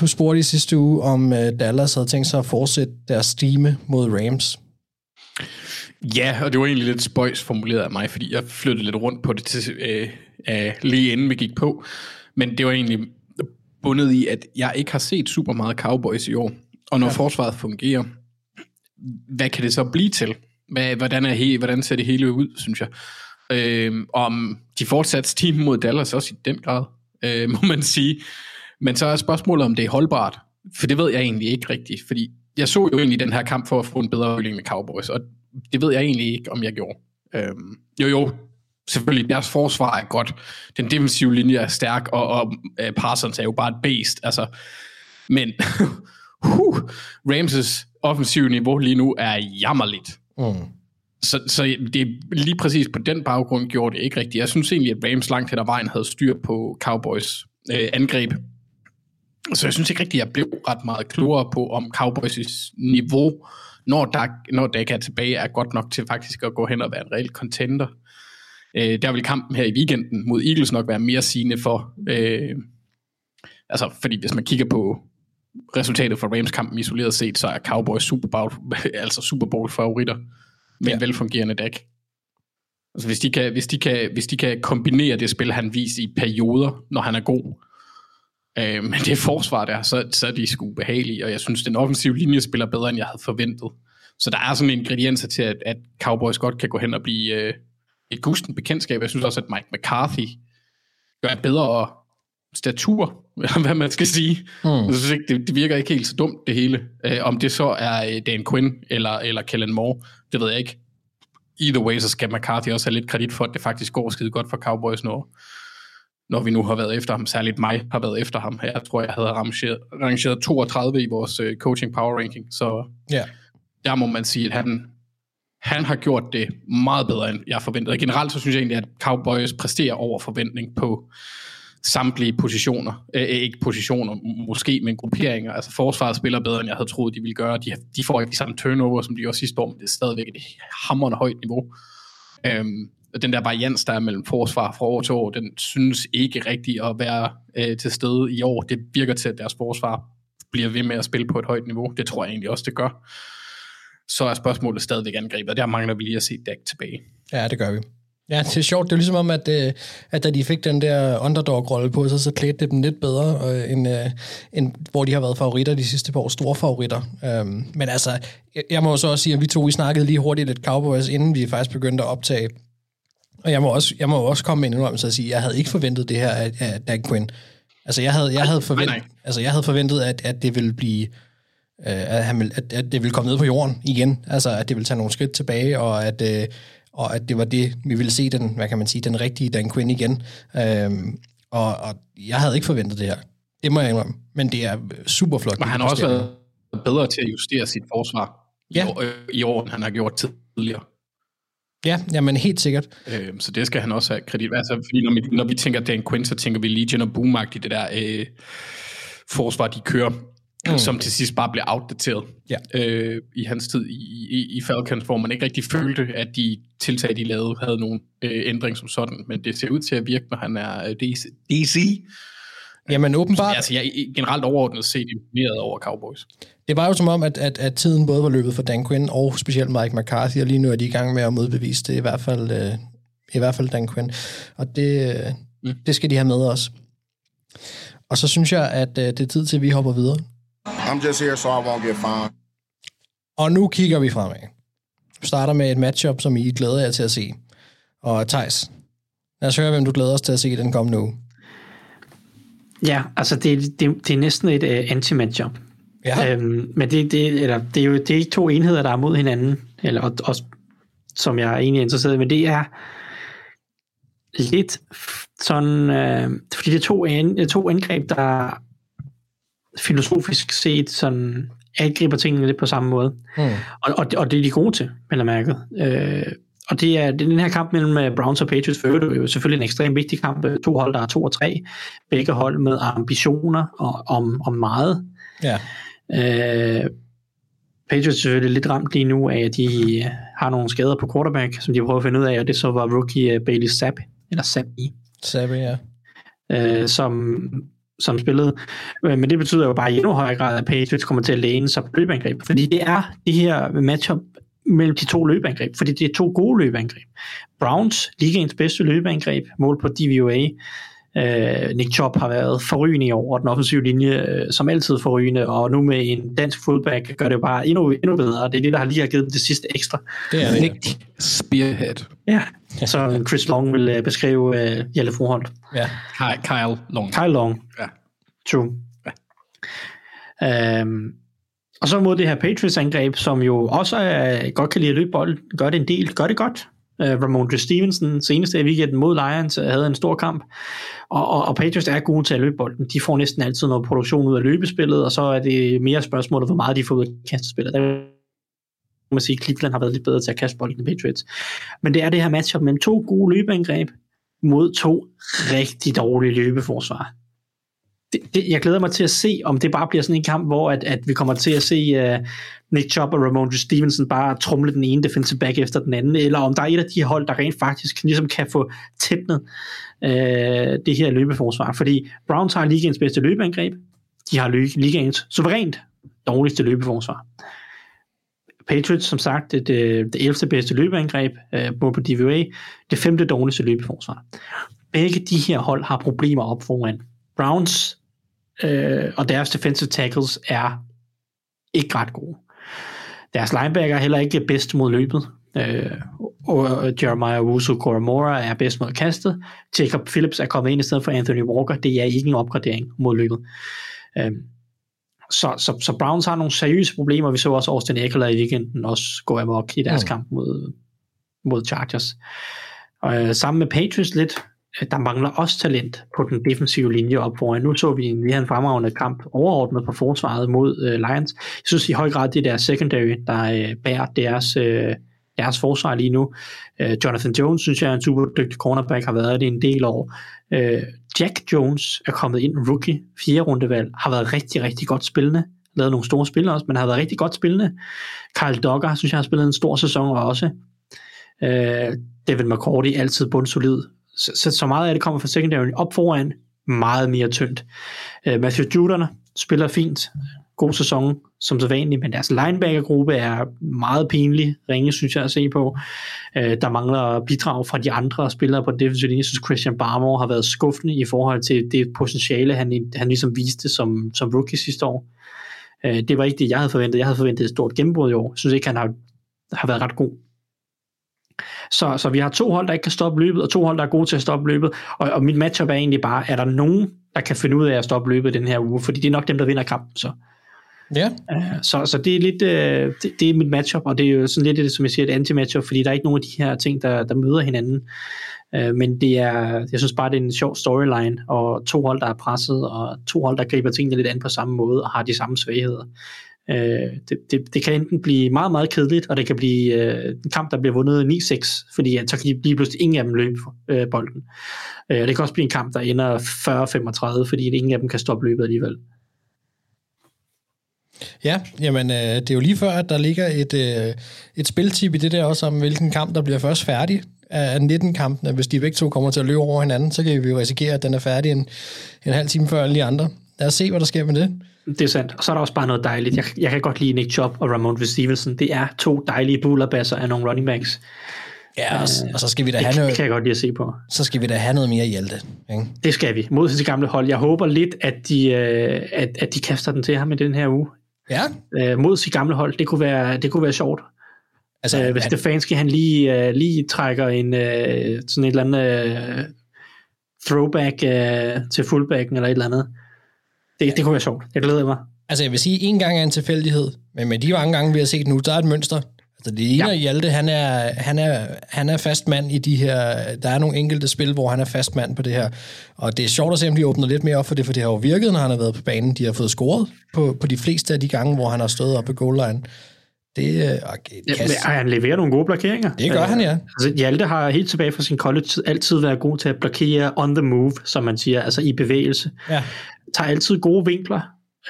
[SPEAKER 5] du spurgte i sidste uge, om øh, Dallas havde tænkt sig at fortsætte deres stime mod Rams.
[SPEAKER 7] Ja, og det var egentlig lidt spøjs formuleret af mig, fordi jeg flyttede lidt rundt på det til, øh, øh, lige inden vi gik på. Men det var egentlig bundet i, at jeg ikke har set super meget Cowboys i år. Og når ja. forsvaret fungerer, hvad kan det så blive til? Hvad, hvordan, er he, hvordan ser det hele ud, synes jeg? Øh, om de fortsat team mod Dallas også i den grad, øh, må man sige. Men så er spørgsmålet, om det er holdbart. For det ved jeg egentlig ikke rigtigt, fordi jeg så jo egentlig den her kamp for at få en bedre øvelse med Cowboys, og det ved jeg egentlig ikke, om jeg gjorde. Øh, jo jo, selvfølgelig, deres forsvar er godt. Den defensive linje er stærk, og, og uh, Parsons er jo bare et beast. Altså. Men huh, Ramses offensive niveau lige nu er jammerligt. Mm. Så, så det lige præcis på den baggrund gjorde det ikke rigtigt. Jeg synes egentlig, at Rams langt hen ad vejen havde styr på Cowboys øh, angreb. Så jeg synes ikke rigtigt, at jeg blev ret meget klogere på, om Cowboys' niveau, når, Dak, når Dak er tilbage, er godt nok til faktisk at gå hen og være en reel contender. Øh, der vil kampen her i weekenden mod Eagles nok være mere sigende for, øh, altså fordi hvis man kigger på resultatet for Rams-kampen isoleret set, så er Cowboys Super Bowl, altså Super Bowl favoritter med ja. en velfungerende dæk. Altså hvis de, kan, hvis, de kan, hvis de kan kombinere det spil, han viser i perioder, når han er god, øh, men det forsvar der, så, så er de sgu behagelige, og jeg synes, den offensive linje spiller bedre, end jeg havde forventet. Så der er sådan ingredienser til, at, at Cowboys godt kan gå hen og blive øh, et gusten bekendtskab. Jeg synes også, at Mike McCarthy gør et bedre statur, hvad man skal sige. Mm. Jeg synes ikke, det, det virker ikke helt så dumt, det hele. Øh, om det så er øh, Dan Quinn eller, eller Kellen Moore, det ved jeg ikke. Either way, så skal McCarthy også have lidt kredit for, at det faktisk går skide godt for Cowboys, når, når vi nu har været efter ham. Særligt mig har været efter ham. Jeg tror, jeg havde rangeret, rangeret 32 i vores uh, coaching power ranking, så yeah. der må man sige, at han, han har gjort det meget bedre, end jeg forventede. Generelt så synes jeg egentlig, at Cowboys præsterer over forventning på samtlige positioner. Øh, øh ikke positioner, måske, men grupperinger. Altså forsvaret spiller bedre, end jeg havde troet, de ville gøre. De, de får ikke de samme turnover, som de gjorde sidste år, men det er stadigvæk et hammerende højt niveau. Øhm, og den der varians, der er mellem forsvar fra år til år, den synes ikke rigtig at være øh, til stede i år. Det virker til, at deres forsvar bliver ved med at spille på et højt niveau. Det tror jeg egentlig også, det gør. Så er spørgsmålet stadigvæk angrebet, og der mangler vi lige at se Dak tilbage.
[SPEAKER 5] Ja, det gør vi. Ja, det er sjovt. Det er ligesom om, at, øh, at da de fik den der underdog-rolle på sig, så klædte det dem lidt bedre, øh, end, øh, end hvor de har været favoritter de sidste par år. Store favoritter. Um, men altså, jeg må så også sige, at vi to vi snakkede lige hurtigt lidt Cowboys, inden vi faktisk begyndte at optage. Og jeg må også, jeg må også komme med en indrømmelse og sige, at jeg havde ikke forventet det her af, af Dan Quinn. Altså, jeg havde, jeg havde, forventet, nej, nej. Altså, jeg havde forventet, at, at det ville blive... at, han at, at det ville komme ned på jorden igen. Altså, at det ville tage nogle skridt tilbage, og at, og at det var det, vi ville se den, hvad kan man sige, den rigtige Dan Quinn igen. Øhm, og, og jeg havde ikke forventet det her. Det må jeg indrømme. Men det er super flot.
[SPEAKER 7] Men han har også været bedre til at justere sit forsvar ja. i, år, i år, end han har gjort tidligere.
[SPEAKER 5] Ja, jamen helt sikkert.
[SPEAKER 7] Øhm, så det skal han også have kredit. Altså, fordi når vi, når vi tænker Dan Quinn, så tænker vi Legion og Boom i det der øh, forsvar, de kører mm. som til sidst bare blev outdateret ja. øh, i hans tid i, i, i Falcons, hvor man ikke rigtig følte, at de tiltag, de lavede, havde nogen øh, ændring som sådan. Men det ser ud til at virke, når han er øh, DC. DC.
[SPEAKER 5] Jamen åbenbart...
[SPEAKER 7] Så, altså, jeg er generelt overordnet set imponeret over Cowboys.
[SPEAKER 5] Det var jo som om, at, at, at tiden både var løbet for Dan Quinn og specielt Mike McCarthy, og lige nu er de i gang med at modbevise det, i hvert fald, øh, i hvert fald Dan Quinn. Og det, øh, mm. det skal de have med os. Og så synes jeg, at øh, det er tid til, at vi hopper videre. I'm just here so I won't get fined. Og nu kigger vi fremad. Vi starter med et matchup, som I glæder jer til at se. Og Thijs, lad os høre, hvem du glæder os til at se den kommende uge.
[SPEAKER 6] Ja, altså det, det, det er næsten et uh, anti-matchup.
[SPEAKER 5] Ja.
[SPEAKER 6] Øhm, men det, det, eller, det er jo det er ikke to enheder, der er mod hinanden, eller og, også, som jeg er egentlig interesseret i, men det er lidt sådan, øh, fordi det er to, an, to angreb, der filosofisk set sådan angriber tingene lidt på samme måde.
[SPEAKER 5] Mm.
[SPEAKER 6] Og, og, og det er de gode til, vel er mærket. Øh, og det er, det er den her kamp mellem øh, Browns og Patriots, for det er jo selvfølgelig en ekstremt vigtig kamp. To hold, der er to og tre. Begge hold med ambitioner og, om, om meget.
[SPEAKER 5] Ja.
[SPEAKER 6] Øh, Patriots er selvfølgelig lidt ramt lige nu af, at de har nogle skader på quarterback, som de prøver at finde ud af, og det så var rookie Bailey Zapp, eller Zappi,
[SPEAKER 5] Sabbe, ja.
[SPEAKER 6] øh, som, som spillede. Øh, men det betyder jo bare i endnu højere grad, at Patriots kommer til at læne sig på løbeangreb, fordi det er det her matchup mellem de to løbeangreb, fordi det er to gode løbeangreb. Browns, ligaens bedste løbeangreb, mål på DVOA. Øh, Nick Chubb har været forrygende i år, og den offensive linje øh, som altid forrygende, og nu med en dansk fullback gør det bare endnu, endnu bedre. Det er det, der har lige har givet dem det sidste ekstra.
[SPEAKER 5] Det er det.
[SPEAKER 7] Nick Spearhead.
[SPEAKER 6] Ja, så Chris Long vil øh, beskrive øh, Jelle Froholt.
[SPEAKER 5] Ja.
[SPEAKER 7] Kyle, Kyle Long.
[SPEAKER 6] Kyle Long.
[SPEAKER 7] Ja.
[SPEAKER 6] True. Ja. Øhm, og så mod det her Patriots-angreb, som jo også er, godt kan lide at løbe bolden, gør det en del, gør det godt. Øh, uh, Ramondre Stevenson, seneste i weekenden mod Lions, øh, havde en stor kamp, og, og, og Patriots er gode til at løbe bolden. De får næsten altid noget produktion ud af løbespillet, og så er det mere spørgsmålet, hvor meget de får ud af kastespillet. Der kan man sige, at Cleveland har været lidt bedre til at kaste bolden end Patriots. Men det er det her matchup mellem to gode løbeangreb mod to rigtig dårlige løbeforsvar det, det, jeg glæder mig til at se, om det bare bliver sådan en kamp, hvor at, at vi kommer til at se uh, Nick Chubb og Ramondre Stevenson bare trumle den ene defensive back efter den anden, eller om der er et af de hold, der rent faktisk ligesom kan få tætnet uh, det her løbeforsvar. Fordi Browns har ligaens bedste løbeangreb, de har ligaens suverænt dårligste løbeforsvar. Patriots, som sagt, øh, det, det, det 11. bedste løbeangreb uh, på DVA, det femte dårligste løbeforsvar. Begge de her hold har problemer op foran. Browns øh, og deres defensive tackles er ikke ret gode. Deres linebacker er heller ikke bedst mod løbet. Øh, og Jeremiah Owusu Koromora er bedst mod kastet. Jacob Phillips er kommet ind i stedet for Anthony Walker. Det er ikke en opgradering mod løbet. Øh, så, så, så Browns har nogle seriøse problemer. Vi så også Austin Eckler i weekenden også gå amok i deres mm. kamp mod, mod Chargers. Og øh, sammen med Patriots lidt, der mangler også talent på den defensive linje op foran. Nu så vi en, en fremragende kamp overordnet på forsvaret mod øh, Lions. Jeg synes i høj grad, det er deres secondary, der øh, bærer deres, øh, deres forsvar lige nu. Øh, Jonathan Jones, synes jeg er en super dygtig cornerback, har været det en del år. Øh, Jack Jones er kommet ind, rookie, fjerde rundevalg, har været rigtig, rigtig godt spillende. Lavet nogle store spil også, men har været rigtig godt spillende. Carl Dogger, synes jeg, har spillet en stor sæson også. Øh, David McCourty, altid bundsolid så, så, så meget af det kommer fra secondary op foran, meget mere tyndt. Uh, Matthew Judon spiller fint, god sæson som så vanligt, men deres linebackergruppe er meget pinlig, ringe synes jeg at se på. Uh, der mangler bidrag fra de andre spillere på defensive linje. Jeg synes Christian Barmore har været skuffende i forhold til det potentiale, han, han ligesom viste som, som rookie sidste år. Uh, det var ikke det, jeg havde forventet. Jeg havde forventet et stort gennembrud i år. Jeg synes ikke, han har, har været ret god. Så, så vi har to hold, der ikke kan stoppe løbet, og to hold, der er gode til at stoppe løbet. Og, og mit matchup er egentlig bare, er der nogen, der kan finde ud af at stoppe løbet den her uge? Fordi det er nok dem, der vinder kampen. Så.
[SPEAKER 5] Ja.
[SPEAKER 6] Uh, så, så det er lidt, uh, det, det, er mit matchup, og det er jo sådan lidt, som jeg siger, et anti-matchup, fordi der er ikke nogen af de her ting, der, der møder hinanden. Uh, men det er, jeg synes bare, det er en sjov storyline, og to hold, der er presset, og to hold, der griber tingene lidt an på samme måde, og har de samme svagheder. Øh, det, det, det kan enten blive meget, meget kedeligt, og det kan blive øh, en kamp, der bliver vundet 9-6, fordi at så kan de lige pludselig ingen af dem løbe øh, bolden. Øh, og det kan også blive en kamp, der ender 40-35, fordi ingen af dem kan stoppe løbet alligevel.
[SPEAKER 5] Ja, jamen øh, det er jo lige før, at der ligger et, øh, et spiltip i det der også, om hvilken kamp, der bliver først færdig af 19 kampene. Hvis de begge to kommer til at løbe over hinanden, så kan vi jo risikere, at den er færdig en, en halv time før alle de andre. Lad os se, hvad der sker med det.
[SPEAKER 6] Det er sandt. Og så er der også bare noget dejligt. Jeg, jeg kan godt lide Nick Chubb og Ramon Stevenson. Det er to dejlige bullerbasser af nogle running backs.
[SPEAKER 5] Ja, og, øh, og så skal vi da
[SPEAKER 6] det
[SPEAKER 5] have noget...
[SPEAKER 6] Det kan jeg godt lide at se på.
[SPEAKER 5] Så skal vi da have noget mere Hjalte. Ikke?
[SPEAKER 6] Det skal vi. Mod til gamle hold. Jeg håber lidt, at de, øh, at, at de kaster den til ham i den her uge.
[SPEAKER 5] Ja.
[SPEAKER 6] Øh, mod sit gamle hold. Det kunne være, det kunne være sjovt. Altså, øh, hvis han... Stefanski han lige, øh, lige trækker en øh, sådan et eller andet øh, throwback øh, til fullbacken eller et eller andet. Det, det kunne være sjovt. Jeg glæder mig.
[SPEAKER 5] Altså, jeg vil sige, en gang er en tilfældighed, men med de mange gange, vi har set nu, der er et mønster. Altså, det ligner ja. Hjalte, han er, han, er, han er fast mand i de her... Der er nogle enkelte spil, hvor han er fast mand på det her. Og det er sjovt at se, om de åbner lidt mere op for det, for det har jo virket, når han har været på banen. De har fået scoret på, på de fleste af de gange, hvor han har stået op på goal line. Det, okay,
[SPEAKER 6] ja, men, han leverer nogle gode blokeringer.
[SPEAKER 5] Det gør han, ja.
[SPEAKER 6] Altså, Hjalte har helt tilbage fra sin college altid været god til at blokere on the move, som man siger, altså i bevægelse.
[SPEAKER 5] Ja.
[SPEAKER 6] Tager altid gode vinkler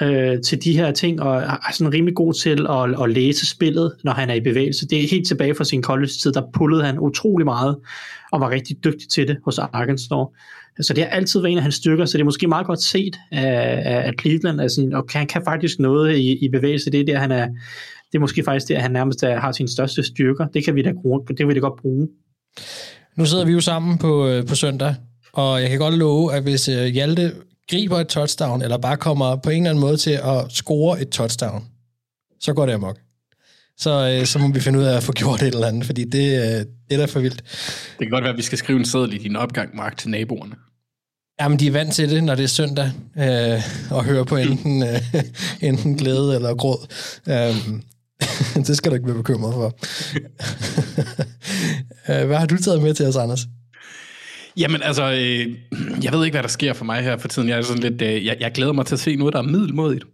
[SPEAKER 6] øh, til de her ting, og er sådan rimelig god til at, at læse spillet, når han er i bevægelse. Det er helt tilbage fra sin college-tid, der pullede han utrolig meget, og var rigtig dygtig til det hos Arkansas. Så det har altid været en af hans styrker, så det er måske meget godt set af, af Cleveland, altså, og han kan faktisk noget i, i bevægelse, det er der, han er, det er måske faktisk det, at han nærmest er, har sin største styrker. Det kan vi da, det kan vi da godt bruge.
[SPEAKER 5] Nu sidder vi jo sammen på, øh, på søndag, og jeg kan godt love, at hvis øh, Hjalte griber et touchdown, eller bare kommer på en eller anden måde til at score et touchdown, så går det amok. Så, øh, så må vi finde ud af at få gjort et eller andet, fordi det, det er da for vildt.
[SPEAKER 7] Det kan godt være, at vi skal skrive en seddel i din opgang, Mark, til naboerne.
[SPEAKER 5] Jamen, de er vant til det, når det er søndag, øh, og høre på enten, øh, enten glæde eller gråd. Øh, det skal du ikke være bekymret for. hvad har du taget med til os, Anders?
[SPEAKER 7] Jamen altså, øh, jeg ved ikke, hvad der sker for mig her for tiden. Jeg, er sådan lidt, øh, jeg, jeg glæder mig til at se noget, der er middelmodigt.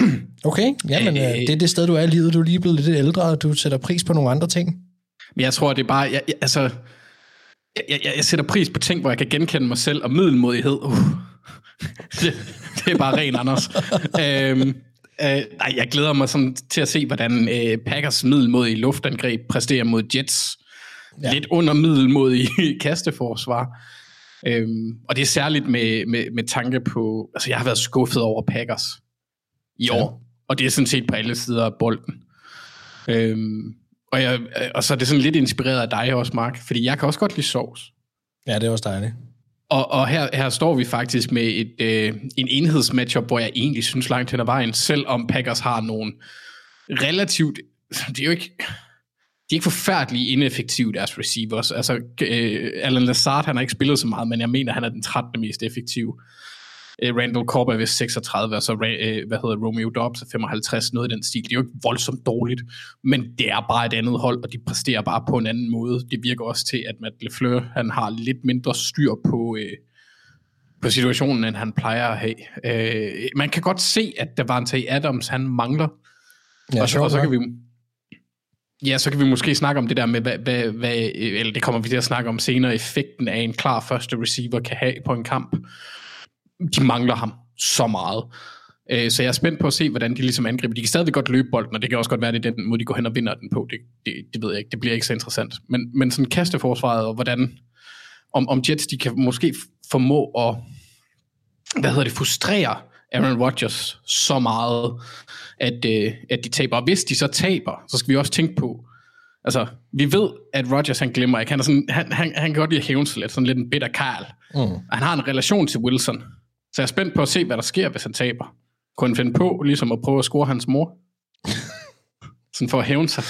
[SPEAKER 5] okay, jamen øh, det er det sted, du er i livet. Du er lige blevet lidt ældre, og du sætter pris på nogle andre ting.
[SPEAKER 7] Men jeg tror, det er bare... Jeg, jeg, altså, jeg, jeg, jeg sætter pris på ting, hvor jeg kan genkende mig selv, og middelmodighed, uh, det, det er bare ren Anders. øhm, Øh, nej, jeg glæder mig sådan til at se, hvordan øh, Packers middelmodige luftangreb præsterer mod Jets. Ja. Lidt under middelmodige kasteforsvar. Øhm, og det er særligt med, med, med tanke på... Altså, jeg har været skuffet over Packers i ja. år. Og det er sådan set på alle sider af bolden. Øhm, og, jeg, og så er det sådan lidt inspireret af dig også, Mark. Fordi jeg kan også godt lide sovs.
[SPEAKER 5] Ja, det er også dejligt.
[SPEAKER 7] Og, og her, her står vi faktisk med et, øh, en enhedsmatchup, hvor jeg egentlig synes langt hen ad vejen, selvom Packers har nogle relativt... Det er jo ikke... De er ikke forfærdeligt ineffektive, deres receivers. Altså, øh, Alan Lazard, han har ikke spillet så meget, men jeg mener, han er den 13. mest effektive. Øh, Randall Cobb er ved 36, og så øh, hvad hedder Romeo Dobbs er 55, noget i den stil. Det er jo ikke voldsomt dårligt, men det er bare et andet hold, og de præsterer bare på en anden måde. Det virker også til, at Matt LeFleur, han har lidt mindre styr på, øh, på situationen, end han plejer at have. Øh, man kan godt se, at der var en Davante Adams, han mangler. Ja, og, så, og så kan vi Ja, så kan vi måske snakke om det der med, hvad, hvad, hvad, eller det kommer vi til at snakke om senere, effekten af en klar første receiver kan have på en kamp de mangler ham så meget. Øh, så jeg er spændt på at se, hvordan de ligesom angriber. De kan stadigvæk godt løbe bolden, og det kan også godt være, det er den måde, de går hen og vinder den på. Det, det, det ved jeg ikke. Det bliver ikke så interessant. Men, men sådan kasteforsvaret, og hvordan om, om Jets, de kan måske formå at hvad hedder det, frustrere Aaron Rodgers så meget, at, øh, at de taber. Og hvis de så taber, så skal vi også tænke på, altså, vi ved, at Rodgers han glemmer ikke. Han, er sådan, han, han, han kan godt lide at hævne sig lidt, sådan lidt en bitter Karl. Mm. Han har en relation til Wilson. Så jeg er spændt på at se, hvad der sker, hvis han taber. Kunne han finde på ligesom at prøve at score hans mor? Sådan for at hævne sig.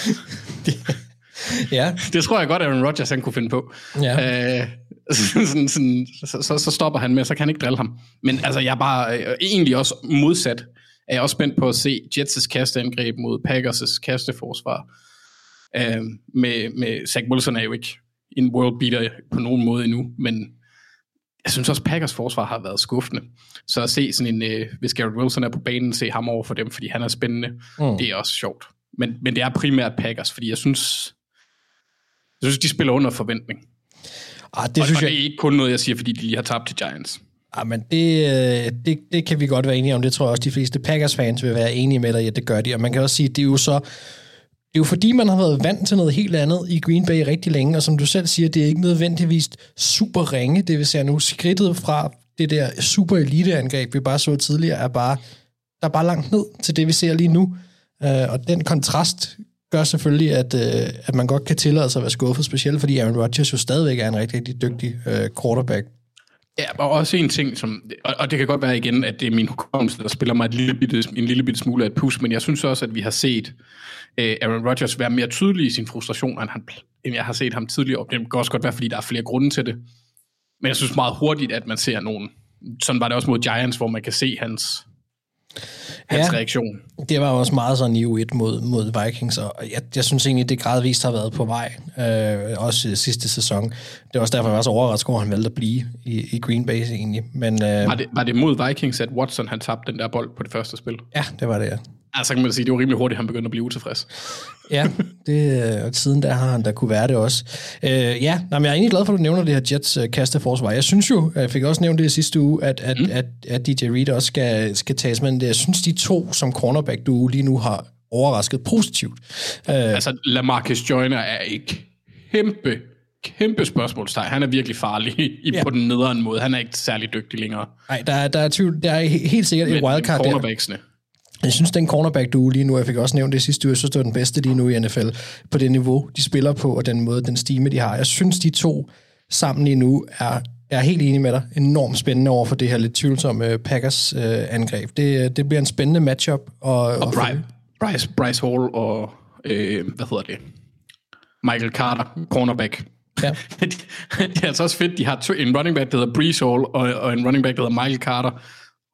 [SPEAKER 5] ja.
[SPEAKER 7] Det tror jeg godt, at Aaron Rodgers han kunne finde på.
[SPEAKER 5] Ja.
[SPEAKER 7] Øh, sådan, sådan, så, så, så stopper han med, så kan han ikke drille ham. Men altså, jeg er bare øh, egentlig også modsat. Er jeg også spændt på at se Jets' kasteangreb mod Packers' kasteforsvar. Øh, med, med Zach Wilson er jo ikke en world beater på nogen måde endnu, men jeg synes også, Packers forsvar har været skuffende. Så at se sådan en, øh, hvis Garrett Wilson er på banen, se ham over for dem, fordi han er spændende, mm. det er også sjovt. Men, men det er primært Packers, fordi jeg synes, jeg synes, de spiller under forventning.
[SPEAKER 5] Ah, det
[SPEAKER 7] og,
[SPEAKER 5] synes
[SPEAKER 7] og
[SPEAKER 5] jeg...
[SPEAKER 7] det er ikke kun noget, jeg siger, fordi de lige har tabt til Giants.
[SPEAKER 5] Ah, men det, øh, det, det kan vi godt være enige om. Det tror jeg også, de fleste Packers-fans vil være enige med dig, ja, det gør de. Og man kan også sige, det er jo så det er jo fordi, man har været vant til noget helt andet i Green Bay rigtig længe, og som du selv siger, det er ikke nødvendigvis super ringe. Det vil sige nu, skridtet fra det der super elite-angreb, vi bare så tidligere, er bare, der er bare langt ned til det, vi ser lige nu. Uh, og den kontrast gør selvfølgelig, at, øh, at man godt kan tillade sig at være skuffet, specielt fordi Aaron Rodgers jo stadigvæk er en rigtig, rigtig dygtig øh, quarterback.
[SPEAKER 7] Ja, og også en ting, som, og, og det kan godt være igen, at det er min hukommelse, der spiller mig et lille bitte, en lille bitte smule af et pus, men jeg synes også, at vi har set øh, Aaron Rodgers være mere tydelig i sin frustration, end, han, end jeg har set ham tidligere. Det kan også godt være, fordi der er flere grunde til det. Men jeg synes meget hurtigt, at man ser nogen. Sådan var det også mod Giants, hvor man kan se hans hans
[SPEAKER 5] Ja.
[SPEAKER 7] reaktion.
[SPEAKER 5] Det var også meget sådan i U1 mod, mod Vikings, og jeg, jeg synes egentlig, det gradvist har været på vej, øh, også sidste sæson. Det var også derfor, jeg var så overrasket over, at han valgte at blive i, i Green Bay egentlig. Men øh,
[SPEAKER 7] Var det, var det mod Vikings, at Watson han tabte den der bold på det første spil?
[SPEAKER 5] ja, det var det, ja.
[SPEAKER 7] Altså kan man sige, det var rimelig hurtigt, han begyndte at blive utilfreds.
[SPEAKER 5] Ja, det, øh, og siden der har han da kunne være det også. Øh, ja, nej, men jeg er egentlig glad for, at du nævner det her Jets øh, kasteforsvar. Jeg synes jo, jeg fik også nævnt det i sidste uge, at, at, mm. at, at DJ Reed også skal, skal tages med. Jeg synes, de to som cornerback, du lige nu har overrasket positivt. Øh,
[SPEAKER 7] Altså, Lamarcus Joyner er ikke kæmpe, kæmpe spørgsmålstegn. Han er virkelig farlig i,
[SPEAKER 5] Ja.
[SPEAKER 7] på den nederen måde. Han er ikke særlig dygtig længere.
[SPEAKER 5] nej, der, er- der, er tvivl, der er he- helt sikkert et
[SPEAKER 7] Men- men
[SPEAKER 5] wildcard der. Jeg synes, den cornerback, du lige nu, jeg fik også nævnt det sidste uge, jeg synes, det var den bedste lige nu i NFL, på det niveau, de spiller på, og den måde, den stime, de har. Jeg synes, de to sammen lige nu er, er helt enig med dig, enormt spændende over for det her lidt tvivlsomme uh, Packers uh, angreb. Det, det bliver en spændende matchup. Og,
[SPEAKER 7] Og Bryce, Bryce, Bryce Hall og, øh, hvad hedder det, Michael Carter, cornerback.
[SPEAKER 5] Ja.
[SPEAKER 7] det er altså også fedt, de har to, en running back, der hedder Brees Hall, og, og en running back, der hedder Michael Carter,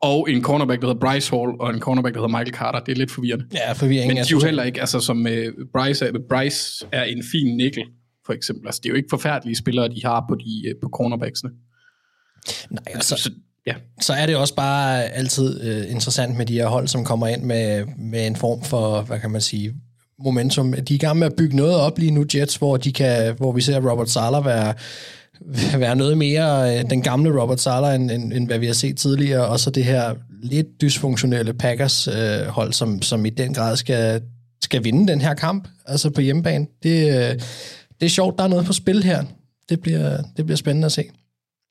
[SPEAKER 7] og en cornerback, der hedder Bryce Hall, og en cornerback, der hedder Michael Carter. Det er lidt forvirrende.
[SPEAKER 5] Ja, forvirring.
[SPEAKER 7] Men de er jo heller ikke, altså som uh, Bryce, er, Bryce er en fin nikkel, for eksempel. Altså, det er jo ikke forfærdelige spillere, de har på, de, uh, på cornerbacksene.
[SPEAKER 5] Nej,
[SPEAKER 7] altså, så, ja.
[SPEAKER 5] så er det også bare altid øh, interessant med de her hold, som kommer ind med, med en form for, hvad kan man sige, momentum. De er i gang med at bygge noget op lige nu, Jets, hvor, de kan, hvor vi ser Robert Sala være, være noget mere øh, den gamle Robert Sala, end, end, end hvad vi har set tidligere, og så det her lidt dysfunktionelle Packers øh, hold, som, som i den grad skal, skal vinde den her kamp, altså på hjemmebane. Det, øh, det er sjovt, der er noget på spil her. Det bliver, det bliver spændende at se.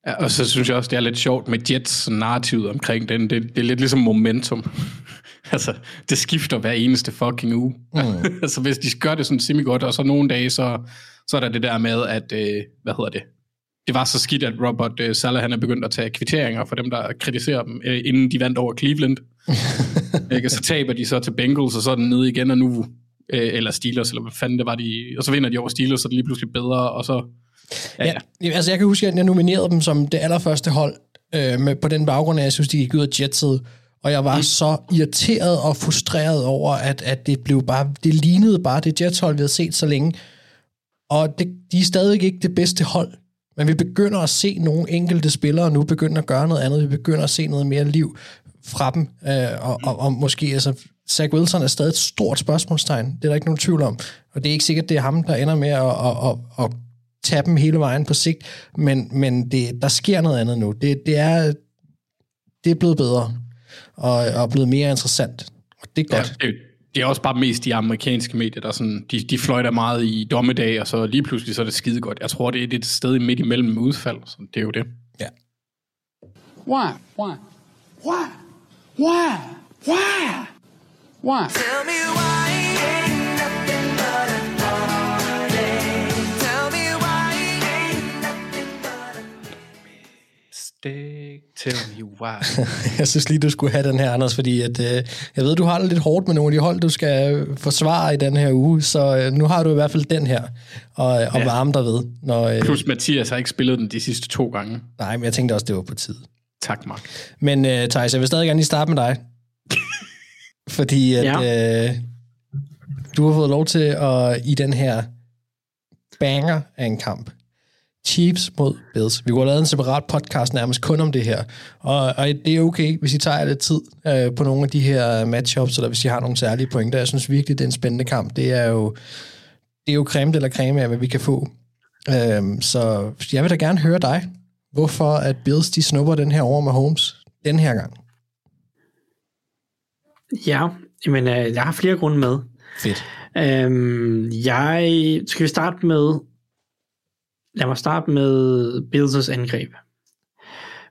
[SPEAKER 7] Ja, og så synes jeg også, det er lidt sjovt med Jets narrativet omkring den. Det, det er lidt ligesom momentum. altså, det skifter hver eneste fucking uge. Mm. altså, hvis de gør det sådan semi-godt, og så nogle dage, så, så er der det der med, at, øh, hvad hedder det, det var så skidt, at Robert øh, Sala, han er begyndt at tage kvitteringer for dem, der kritiserer dem, øh, inden de vandt over Cleveland. ikke? Så taber de så til Bengals, og så er den nede igen, og nu, øh, eller Steelers, eller hvad fanden det var, de, og så vinder de over Steelers, så er det lige pludselig bedre, og så, ja, ja.
[SPEAKER 5] Ja, altså jeg kan huske, at jeg nominerede dem som det allerførste hold, øh, med, på den baggrund at jeg synes, de gik ud af jetset, og jeg var mm. så irriteret og frustreret over, at, at det blev bare, det lignede bare det jetshold, vi havde set så længe. Og det, de er stadig ikke det bedste hold, men vi begynder at se nogle enkelte spillere nu begynde at gøre noget andet. Vi begynder at se noget mere liv fra dem, øh, og, og, og måske, altså, Zach Wilson er stadig et stort spørgsmålstegn, det er der ikke nogen tvivl om, og det er ikke sikkert, det er ham, der ender med at, at, at, at tage dem hele vejen på sigt, men, men det, der sker noget andet nu. Det, det, er, det er blevet bedre, og, og blevet mere interessant, og det er godt.
[SPEAKER 7] Ja, det, det er også bare mest de amerikanske medier, der sådan, de, de fløjter meget i dommedag, og så lige pludselig så er det skide godt. Jeg tror, det er et sted midt imellem udfald, så det er jo det.
[SPEAKER 5] Ja.
[SPEAKER 2] Why? Why? Why? Why? Why? Why?
[SPEAKER 10] Tell me why ain't nothing
[SPEAKER 7] Stay, tell me why.
[SPEAKER 5] Jeg synes lige, du skulle have den her, Anders, fordi at, øh, jeg ved, du har det lidt hårdt med nogle af de hold, du skal forsvare i den her uge, så øh, nu har du i hvert fald den her, og, og
[SPEAKER 7] Ja.
[SPEAKER 5] varme dig ved. Når, øh,
[SPEAKER 7] Plus Mathias har ikke spillet den de sidste to gange.
[SPEAKER 5] nej, men jeg tænkte også, det var på tid.
[SPEAKER 7] Tak, Mark.
[SPEAKER 5] Men øh, Thijs, jeg vil stadig gerne lige starte med dig. Fordi at ja. øh, du har fået lov til at i den her banger af en kamp. Chiefs mod Bills. Vi kunne have lavet en separat podcast nærmest kun om det her. Og, og det er okay, hvis I tager lidt tid øh, på nogle af de her matchups, eller hvis I har nogle særlige pointer. Jeg synes virkelig, det er en spændende kamp. Det er jo, det er jo creme eller creme af, hvad vi kan få. Øhm, så jeg vil da gerne høre dig. Hvorfor at Bills de snupper den her over med Holmes den her gang?
[SPEAKER 6] Ja, men øh, jeg har flere grunde med.
[SPEAKER 5] Fedt.
[SPEAKER 6] Øhm, jeg skal vi starte med lad mig starte med Bills' angreb.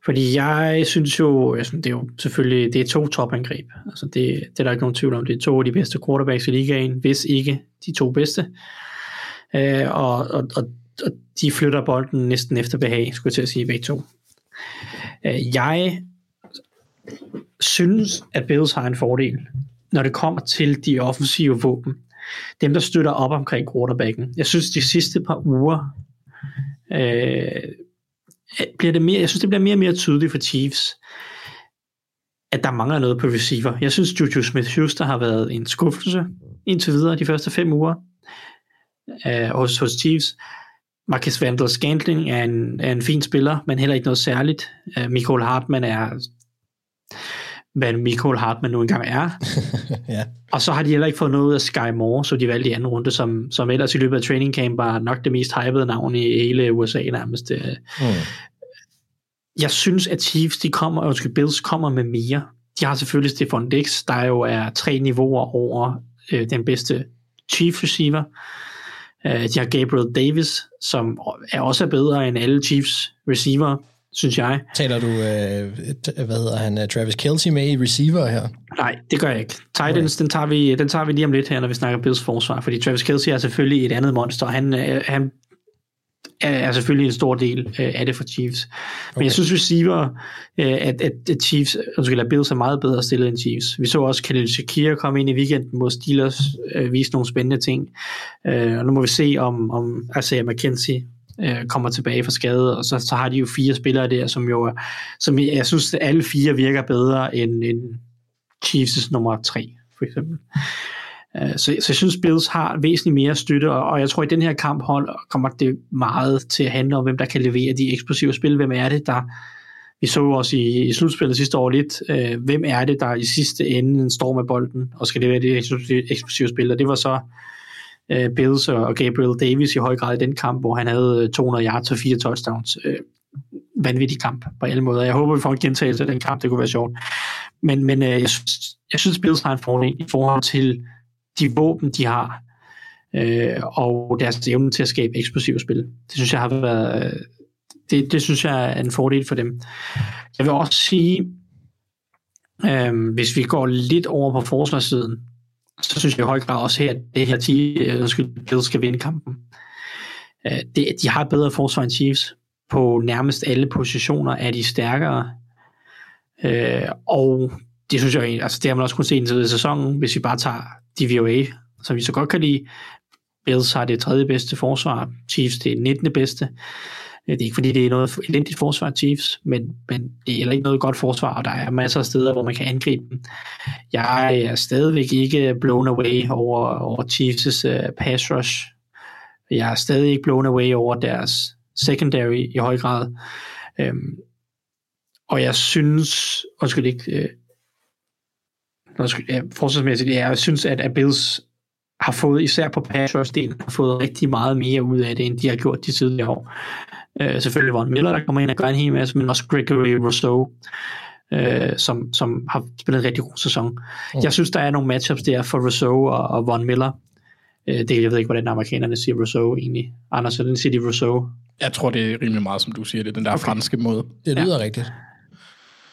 [SPEAKER 6] Fordi jeg synes jo, jeg synes, det er jo selvfølgelig, det er to topangreb. Altså det, det er der ikke nogen tvivl om. Det er to af de bedste quarterbacks i ligaen, hvis ikke de to bedste. Øh, og, og, og, og de flytter bolden næsten efter behag, skulle jeg til at sige, begge to. Øh, jeg synes, at Bills har en fordel, når det kommer til de offensive våben. Dem, der støtter op omkring quarterbacken. Jeg synes, de sidste par uger øh, bliver det mere, jeg synes, det bliver mere og mere tydeligt for Chiefs, at der mangler noget på receiver. Jeg synes, Juju Smith-Schuster har været en skuffelse indtil videre de første fem uger øh, hos, hos Chiefs. Marcus Vandal Scantling er en, er en fin spiller, men heller ikke noget særligt. Øh, Michael Hartmann er, hvad Michael Hartman nu engang er.
[SPEAKER 5] ja.
[SPEAKER 6] Og så har de heller ikke fået noget ud af Sky Moore, så de valgte i anden runde, som, som ellers i løbet af training camp var nok det mest hypede navn i hele USA nærmest. Øh,
[SPEAKER 5] Mm.
[SPEAKER 6] jeg synes, at Chiefs, de kommer, undskyld, Bills kommer med mere. De har selvfølgelig Stefan Dix, der jo er tre niveauer over øh, den bedste Chiefs receiver. Øh, de har Gabriel Davis, som er også er bedre end alle Chiefs receiver, synes jeg.
[SPEAKER 5] Taler du, øh, hvad hedder han, øh, Travis Kelce med i receiver her?
[SPEAKER 6] Nej, det gør jeg ikke. Titans, den, tager vi, den tager vi lige om lidt her, når vi snakker Bills forsvar, fordi Travis Kelce er selvfølgelig et andet monster. Han, øh, han er, selvfølgelig en stor del øh, af det for Chiefs. Men okay. jeg synes receiver, øh, at, at, at Chiefs, undskyld, at Bills er meget bedre stillet end Chiefs. Vi så også Khalil Shakir komme ind i weekenden, hvor Steelers øh, viste nogle spændende ting. Øh, og nu må vi se, om, om Isaiah McKenzie øh, kommer tilbage fra skade, og så, så har de jo fire spillere der, som jo er, som jeg, jeg synes, at alle fire virker bedre end, end Chiefs' nummer tre, for eksempel. Øh, Så, så jeg synes, Bills har væsentligt mere støtte, og og jeg tror, at i den her kamp hold kommer det meget til at handle om, hvem der kan levere de eksplosive spil. Hvem er det, der... Vi så jo også i, i slutspillet sidste år lidt, øh, hvem er det, der i sidste ende står med bolden og skal levere de eksplosive, eksplosive spil, og det var så øh, Bills og og Gabriel Davis i høj grad i den kamp, hvor han havde øh, 200 yards og fire touchdowns. Øh, vanvittig kamp på alle måder. Jeg håber, vi får en gentagelse af den kamp, det kunne være sjovt. Men, men øh, jeg, synes, jeg synes, Bills har en fordel i forhold til de våben, de har, øh, og deres evne til at skabe eksplosive spil. Det synes jeg har været, øh, det, det synes jeg er en fordel for dem. Jeg vil også sige, øh, hvis vi går lidt over på forsvarssiden, så synes jeg i høj grad også her, at det her 10, øh, undskyld, Bills skal vinde kampen. Øh, det, de har et bedre forsvar end Chiefs. På nærmest alle positioner er de stærkere. Øh, og det synes jeg, altså det har man også kunnet se indtil i sæsonen, hvis vi bare tager DVOA, som vi så godt kan lide. Bills har det tredje bedste forsvar, Chiefs det 19. bedste. Det er ikke fordi, det er noget elendigt forsvar Chiefs, men, men det er heller ikke noget godt forsvar, og der er masser af steder, hvor man kan angribe dem. Jeg er stadigvæk ikke blown away over, over Chiefs' uh, pass rush. Jeg er stadig ikke blown away over deres secondary i høj grad. Øhm, og jeg synes, undskyld ikke, øh, undskyld, ja, forsvarsmæssigt, ja, jeg synes, at, at Bills har fået, især på pass rush delen, har fået rigtig meget mere ud af det, end de har gjort de tidligere år. Øh, selvfølgelig Von Miller, der kommer ind og gør en hel masse, men også Gregory Rousseau, øh, som, som har spillet en rigtig god sæson. Mm. Jeg synes, der er nogle matchups der for Rousseau og, og Von Miller. Øh, det, jeg ved ikke, hvordan amerikanerne siger Rousseau egentlig. Anders, hvordan siger de Rousseau?
[SPEAKER 7] Jeg tror, det er rimelig meget, som du siger det, den der okay. franske måde.
[SPEAKER 5] Det lyder ja. rigtigt.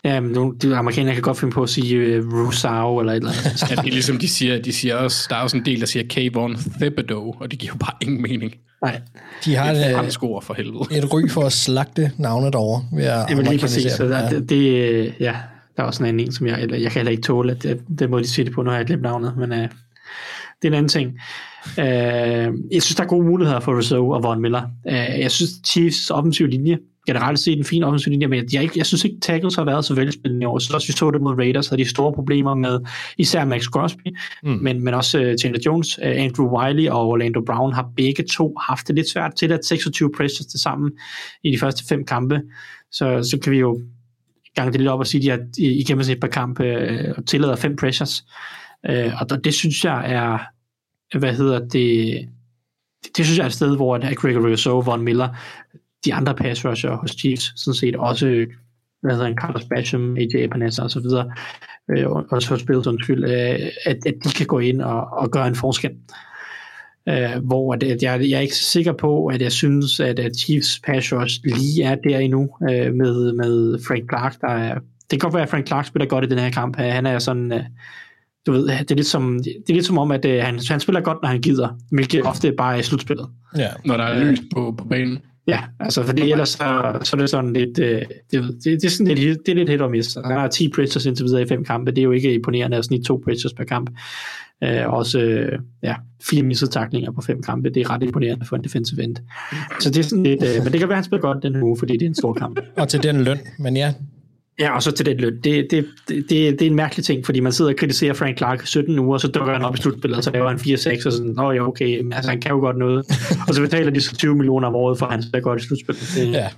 [SPEAKER 6] Ja, men nu, de amerikanere kan godt finde på at sige uh, Rousseau eller et eller andet.
[SPEAKER 7] Ja, det er ligesom de siger, de siger også, der er også en del, der siger Kayvon Thibodeau, og det giver jo bare ingen mening.
[SPEAKER 6] Nej.
[SPEAKER 5] De har et,
[SPEAKER 7] et
[SPEAKER 5] øh,
[SPEAKER 7] ord for helvede.
[SPEAKER 5] et ry for at slagte navnet over ved at
[SPEAKER 6] Jamen lige præcis. Så der,
[SPEAKER 5] Ja.
[SPEAKER 6] det, det, ja, der er også en anden, som jeg, eller jeg kan heller ikke tåle, at det, den måde, de siger det på, nu har jeg glemt navnet, men uh, det er en anden ting. Uh, jeg synes, der er gode muligheder for Rousseau og Von Miller. Uh, jeg synes, Chiefs offensiv linje, generelt set en fin offensiv linje, men jeg, jeg synes ikke, tackles har været så velspillende i år. Så også vi så det mod Raiders, havde de store problemer med især Max Crosby, mm. men, men også uh, Chandler Jones, uh, Andrew Wiley og Orlando Brown har begge to haft det lidt svært til at 26 pressures til sammen i de første fem kampe. Så, så kan vi jo gange det lidt op og sige, at de har i, gennemsnit per kamp øh, tillader fem pressures. Øh, og der, det synes jeg er, hvad hedder det, det, det synes jeg er et sted, hvor at Gregory Rousseau, Von Miller, de andre pass rusher hos Chiefs, sådan set også, hvad hedder en Carlos Basham, AJ Epinesa og så videre, øh, og også hos Bills undskyld, øh, at, at de kan gå ind og, og gøre en forskel. Øh, hvor at, at jeg, jeg er ikke sikker på, at jeg synes, at, at Chiefs pass rush lige er der endnu øh, med, med Frank Clark. Der er, det kan godt være, at Frank Clark spiller godt i den her kamp. Han er sådan, øh, du ved, det er lidt som, det er lidt som om, at øh, han, han spiller godt, når han gider, hvilket ofte bare er i slutspillet.
[SPEAKER 5] Ja.
[SPEAKER 7] Når der er lys på, på banen.
[SPEAKER 6] Ja, altså fordi ellers så, så er det sådan lidt, øh, det, det, det, er sådan lidt, det er lidt hit og miss. Han har 10 pressures indtil videre i fem kampe, det er jo ikke imponerende at snit to pressures per kamp. Øh, også øh, ja, fire missede taklinger på fem kampe, det er ret imponerende for en defensive end. Så det er sådan lidt, øh, men det kan være, at han spiller godt den her uge, fordi det er en stor kamp.
[SPEAKER 5] Og til den løn, men ja.
[SPEAKER 6] Ja, og så til den løn. Det, det, det, det, er en mærkelig ting, fordi man sidder og kritiserer Frank Clark 17 uger, og så dukker han op i slutspillet, og så laver han 4-6, og sådan, nå ja, okay, men altså han kan jo godt noget. og så betaler de så 20 millioner om året, for at han skal godt i slutspillet. Det,
[SPEAKER 5] Ja.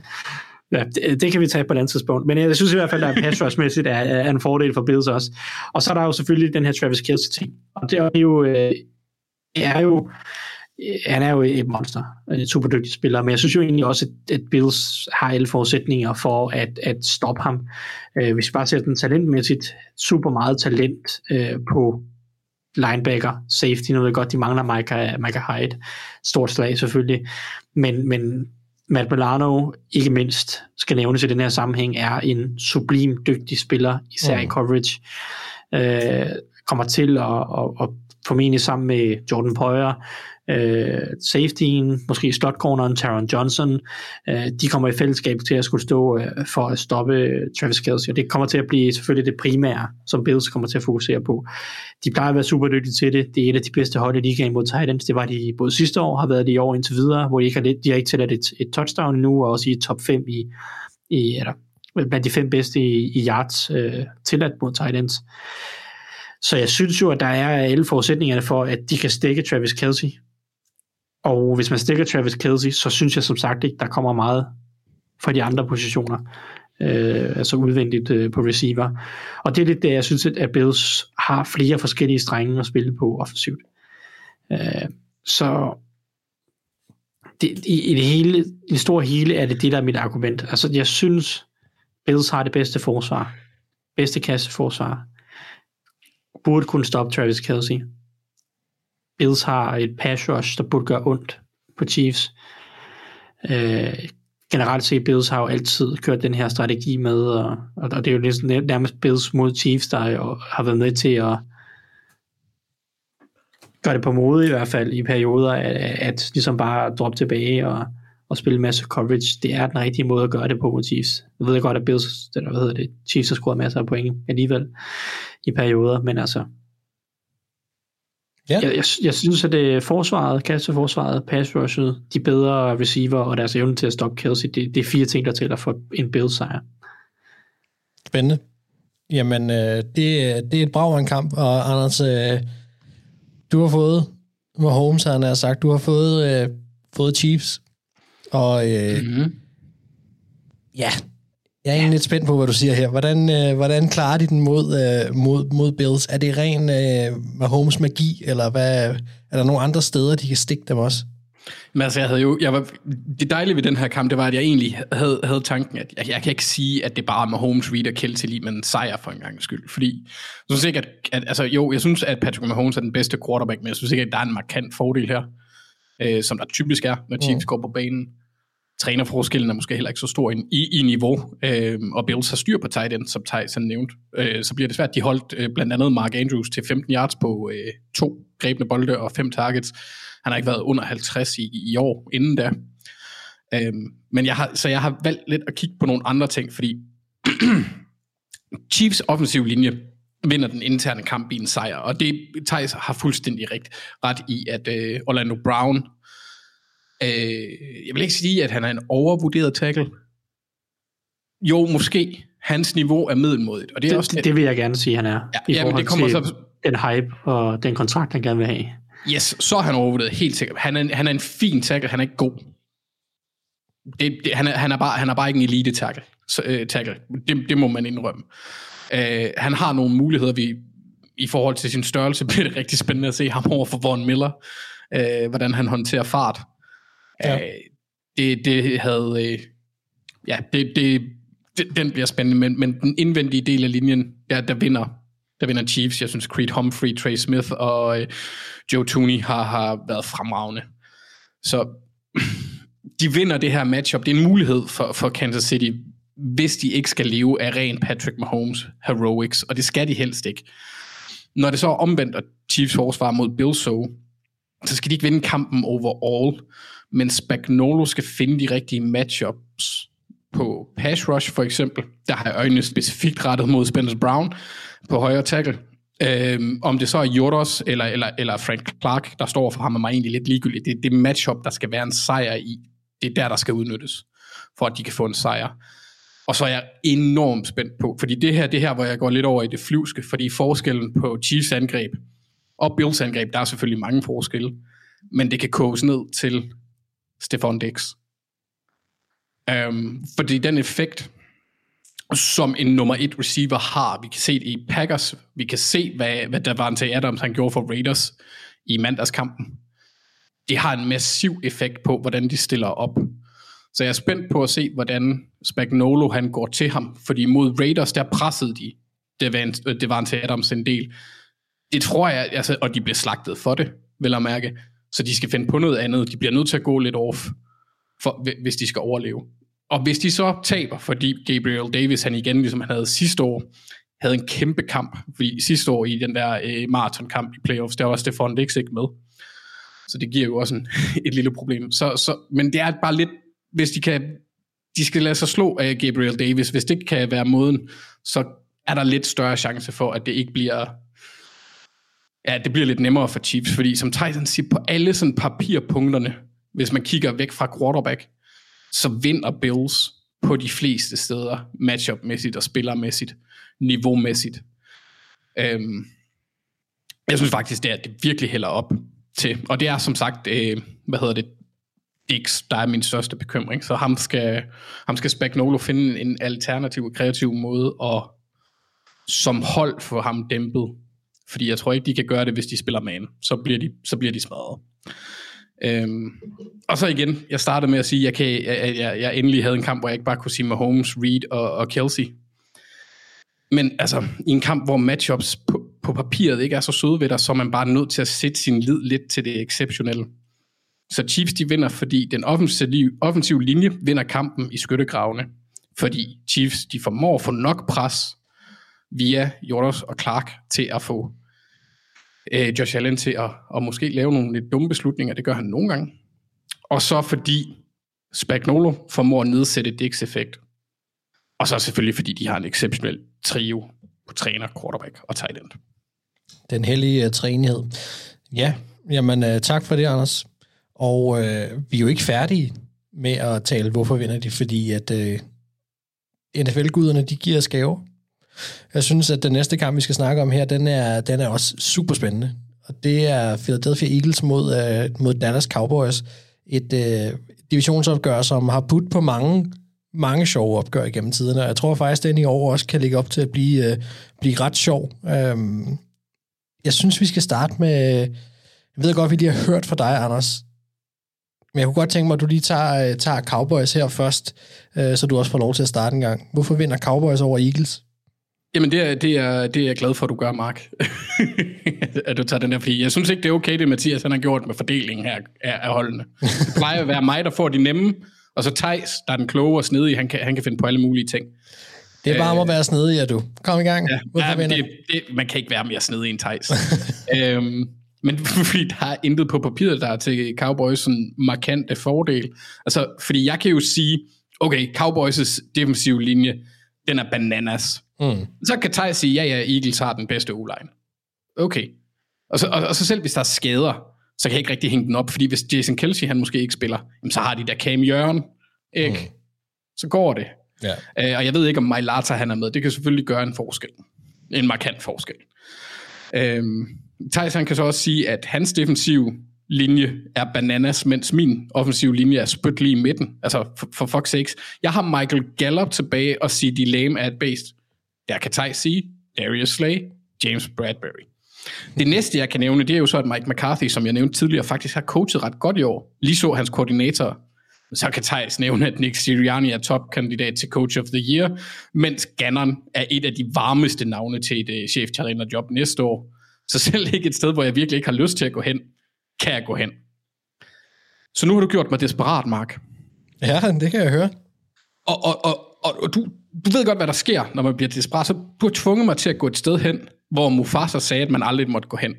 [SPEAKER 6] Ja, det, det kan vi tage på et andet tidspunkt. Men jeg synes i hvert fald, at pass rush-mæssigt er, er en fordel for Bills også. Og så er der jo selvfølgelig den her Travis Kelce-ting. Og det er jo, øh, er jo øh, han er jo et monster, en super dygtig spiller, men jeg synes jo egentlig også, at, at Bills har alle forudsætninger for at, at stoppe ham. Øh, hvis vi bare ser den talentmæssigt, super meget talent øh, på linebacker, safety, nu ved jeg godt, de mangler Micah, Micah Hyde, stort slag selvfølgelig, men, men Matt Milano, ikke mindst, skal nævnes i den her sammenhæng, er en sublim dygtig spiller, især mm. i coverage. Øh, kommer til at, at, at formentlig sammen med Jordan Poyer, øh, safetyen, måske slot corneren, Taron Johnson, øh, de kommer i fællesskab til at skulle stå øh, for at stoppe øh, Travis Kelce, og det kommer til at blive selvfølgelig det primære, som Bills kommer til at fokusere på. De plejer at være super dygtige til det. Det er et af de bedste hold i ligaen mod Titans. Det var de både sidste år, har været det i år indtil videre, hvor de ikke har, de har ikke tilladt et, et touchdown nu, og også i top 5 i, i eller, øh, blandt de fem bedste i, i yards øh, tilladt mod Titans. Så jeg synes jo, at der er alle forudsætningerne for, at de kan stikke Travis Kelce. Og hvis man stikker Travis Kelce, så synes jeg som sagt ikke, der kommer meget fra de andre positioner. Øh, altså udvendigt øh, på receiver. Og det er lidt det, jeg synes, at Bills har flere forskellige strenge at spille på offensivt. Øh, så det, i, i, det hele, i det store hele er det det, der er mit argument. Altså, jeg synes, Bills har det bedste forsvar. Bedste kasseforsvar. Burde kunne stoppe Travis Kelce. Bills har et pass rush, der burde gøre ondt på Chiefs. Øh, generelt set, Bills har jo altid kørt den her strategi med, og, og det er jo ligesom nærmest Bills mod Chiefs, der jo har været med til at gøre det på mode i hvert fald i perioder, at, at ligesom bare droppe tilbage og, og spille en masse coverage. Det er den rigtige måde at gøre det på mod Chiefs. Jeg ved godt, at Bills, eller hvad hedder det, Chiefs har scoret masser af point alligevel i perioder, men altså,
[SPEAKER 5] Ja.
[SPEAKER 6] jeg, jeg, jeg synes, at det forsvaret, kasseforsvaret, pass rushet, de bedre receiver og deres evne til at stoppe Kelsey, det, det er fire ting, der tæller for en Bills sejr.
[SPEAKER 5] Spændende. Jamen, øh, det, det er et en kamp, og Anders, øh, du har fået, Mahomes han har sagt, du har fået, øh, fået Chiefs, og øh,
[SPEAKER 7] Mm-hmm.
[SPEAKER 5] ja, jeg er egentlig lidt spændt på, hvad du siger her. Hvordan, øh, hvordan klarer de den mod, øh, mod, mod Bills? Er det ren øh, Mahomes magi, eller hvad, er der nogle andre steder, de kan stikke dem også?
[SPEAKER 7] Men altså, jeg havde jo, jeg var, det dejlige ved den her kamp, det var, at jeg egentlig havde, havde tanken, at jeg, jeg kan ikke sige, at det bare er Mahomes, Reed og Kelce lige med en sejr for en gang skyld. Fordi jeg synes ikke, at, at, altså jo, jeg synes, at Patrick Mahomes er den bedste quarterback, men jeg synes ikke, at der er en markant fordel her, øh, som der typisk er, når Chiefs mm. går på banen. Trænerforskellen er måske heller ikke så stor i, i, i niveau, øh, og Bills har styr på tight end, som Tyson nævnte. nævnt. Øh, så bliver det svært. De holdt øh, blandt andet Mark Andrews til 15 yards på øh, to grebne bolde og fem targets. Han har ikke været under 50 i, i år inden da. Øh, men jeg har, så jeg har valgt lidt at kigge på nogle andre ting, fordi Chiefs offensiv linje vinder den interne kamp i en sejr, og det Thijs har fuldstændig rigt, ret i, at øh, Orlando Brown, øh, jeg vil ikke sige, at han er en overvurderet tackle. Jo, måske. Hans niveau er middelmodigt, og det er
[SPEAKER 6] Det,
[SPEAKER 7] også
[SPEAKER 6] det, det vil jeg gerne sige, han er.
[SPEAKER 7] Ja,
[SPEAKER 6] i
[SPEAKER 7] jamen, det kommer
[SPEAKER 6] til
[SPEAKER 7] så-
[SPEAKER 6] den hype og den kontrakt, han gerne vil have.
[SPEAKER 7] Yes, så er han overvurderet, helt sikkert. Han er, han er en fin tackle, han er ikke god. Det, det, han, er, han, er bare, han er bare ikke en elite tackle. Så, øh, tackle. Det, det må man indrømme. Øh, han har nogle muligheder, vi, i forhold til sin størrelse, bliver det rigtig spændende at se ham over for Von Miller. Øh, hvordan han håndterer fart.
[SPEAKER 5] Ja.
[SPEAKER 7] Øh, det, det havde... Øh, ja, det, det, det, den bliver spændende, men, men den indvendige del af linjen, der, der vinder der vinder Chiefs. Jeg synes, Creed Humphrey, Trey Smith og øh, Joe Tooney har, har været fremragende. Så de vinder det her matchup. Det er en mulighed for, for Kansas City, hvis de ikke skal leve af ren Patrick Mahomes heroics, og det skal de helst ikke. Når det så er omvendt, og Chiefs forsvar mod Bill så, så skal de ikke vinde kampen overall, men Spagnolo skal finde de rigtige matchups på pass rush for eksempel. Der har jeg øjnene specifikt rettet mod Spencer Brown på højre tackle. Øhm, om det så er Jordos eller, eller, eller Frank Clark, der står for ham, er mig egentlig lidt ligegyldigt. Det er det matchup, der skal være en sejr i. Det er der, der skal udnyttes, for at de kan få en sejr. Og så er jeg enormt spændt på, fordi det her, det her, hvor jeg går lidt over i det flyvske, fordi forskellen på Chiefs angreb og Bills angreb, der er selvfølgelig mange forskelle, men det kan koges ned til Stefan Dix. Um, øhm, fordi den effekt, som en nummer et receiver har, vi kan se det i Packers, vi kan se, hvad, hvad Davante Adams han gjorde for Raiders i mandagskampen. Det har en massiv effekt på, hvordan de stiller op. Så jeg er spændt på at se, hvordan Spagnolo han går til ham, fordi mod Raiders, der pressede de Devant- øh, Devante Adams en del. Det tror jeg, altså, og de blev slagtet for det, vil jeg mærke. Så de skal finde på noget andet. De bliver nødt til at gå lidt off, for, hvis de skal overleve. Og hvis de så taber, fordi Gabriel Davis, han igen, ligesom han havde sidste år, havde en kæmpe kamp, fordi sidste år i den der øh, maratonkamp i playoffs, der var Stefan Dix ikke med. Så det giver jo også en, et lille problem. Så, så, men det er bare lidt, hvis de kan, de skal lade sig slå af Gabriel Davis, hvis det kan være måden, så er der lidt større chance for, at det ikke bliver, ja, det bliver lidt nemmere for Chiefs, fordi som Tyson siger, på alle sådan papirpunkterne, hvis man kigger væk fra quarterback, så vinder Bills på de fleste steder, matchup-mæssigt og spillermæssigt, niveaumæssigt. Øhm, jeg synes faktisk, det er, det virkelig hælder op til. Og det er som sagt, øh, hvad hedder det, Dix, der er min største bekymring. Så ham skal, ham skal Spagnolo finde en alternativ og kreativ måde at som hold få ham dæmpet. Fordi jeg tror ikke, de kan gøre det, hvis de spiller man. Så bliver de, så bliver de smadret. Øhm, og så igen, jeg startede med at sige, at jeg, kan, jeg, jeg, jeg endelig havde en kamp, hvor jeg ikke bare kunne sige Mahomes, Reed og, og Kelsey. Men altså, i en kamp, hvor matchups på, på papiret ikke er så søde ved dig, så er man bare nødt til at sætte sin lid lidt til det exceptionelle. Så Chiefs de vinder, fordi den offensive, offensive linje vinder kampen i skyttegravene. Fordi Chiefs de formår at få nok pres via Jordos og Clark til at få øh, Josh Allen til at, at måske lave nogle lidt dumme beslutninger. Det gør han nogle gange. Og så fordi Spagnolo formår at nedsætte Dicks effekt. Og så selvfølgelig fordi de har en exceptionel trio på træner, quarterback og tight end.
[SPEAKER 5] Den hellige øh, uh, træenighed. Ja, jamen uh, tak for det, Anders. Og uh, vi er jo ikke færdige med at tale, hvorfor vinder de, fordi at uh, NFL-guderne, de giver os gaver. Jeg synes, at den næste kamp, vi skal snakke om her, den er, den er også super spændende. Og det er Philadelphia Eagles mod, uh, mod Dallas Cowboys. Et uh, divisionsopgør, som har putt på mange, mange sjove opgør igennem tiden, Og jeg tror faktisk, at den i år også kan ligge op til at blive, uh, blive ret sjov. Um, jeg synes, vi skal starte med... Jeg ved godt, vi lige har hørt fra dig, Anders. Men jeg kunne godt tænke mig, at du lige tager, tager Cowboys her først, uh, så du også får lov til at starte en gang. Hvorfor vinder Cowboys over Eagles?
[SPEAKER 7] Jamen, det er, det, er, det er jeg glad for, at du gør, Mark. at du tager den der, fordi jeg synes ikke, det er okay, det Mathias han har gjort med fordelingen her af, holdene. Det plejer at være mig, der får de nemme, og så Thijs, der er den kloge og snedige, han kan, han kan finde på alle mulige ting.
[SPEAKER 5] Det er bare om at være snedig, ja du. Kom i gang.
[SPEAKER 7] Ja, ja, det, det, man kan ikke være mere snedig end Thijs. øhm, men fordi der er intet på papiret, der er til Cowboys sådan markante fordel. Altså, fordi jeg kan jo sige, okay, Cowboys' defensive linje, den er bananas.
[SPEAKER 5] Mm.
[SPEAKER 7] Så kan Thijs sige, ja, ja, Eagles har den bedste o-line. Okay. Og så, og, og så selv hvis der er skader, så kan jeg ikke rigtig hænge den op, fordi hvis Jason Kelsey han måske ikke spiller, jamen, så har de der Cam Jørgen, ikke? Mm. Så går det.
[SPEAKER 5] Ja.
[SPEAKER 7] Øh, og jeg ved ikke, om Mailata han er med. Det kan selvfølgelig gøre en forskel. En markant forskel. Øhm, Thijs han kan så også sige, at hans defensiv linje er bananas, mens min offensiv linje er spyt lige i midten. Altså, for, for fuck's sakes. Jeg har Michael Gallup tilbage og sige, de lame at based. Der kan Thijs sige, Darius Slay, James Bradbury. Det næste, jeg kan nævne, det er jo så, at Mike McCarthy, som jeg nævnte tidligere, faktisk har coachet ret godt i år. Lige så hans koordinator. Så kan Thijs nævne, at Nick Sirianni er topkandidat til Coach of the Year, mens Gannon er et af de varmeste navne til et uh, cheftrænerjob næste år. Så selv ikke et sted, hvor jeg virkelig ikke har lyst til at gå hen, kan jeg gå hen. Så nu har du gjort mig desperat, Mark.
[SPEAKER 5] Ja, det kan jeg høre.
[SPEAKER 7] Og, og, og, og, og du, du ved godt, hvad der sker, når man bliver desperat. Så du har tvunget mig til at gå et sted hen, hvor Mufasa sagde, at man aldrig måtte gå hen.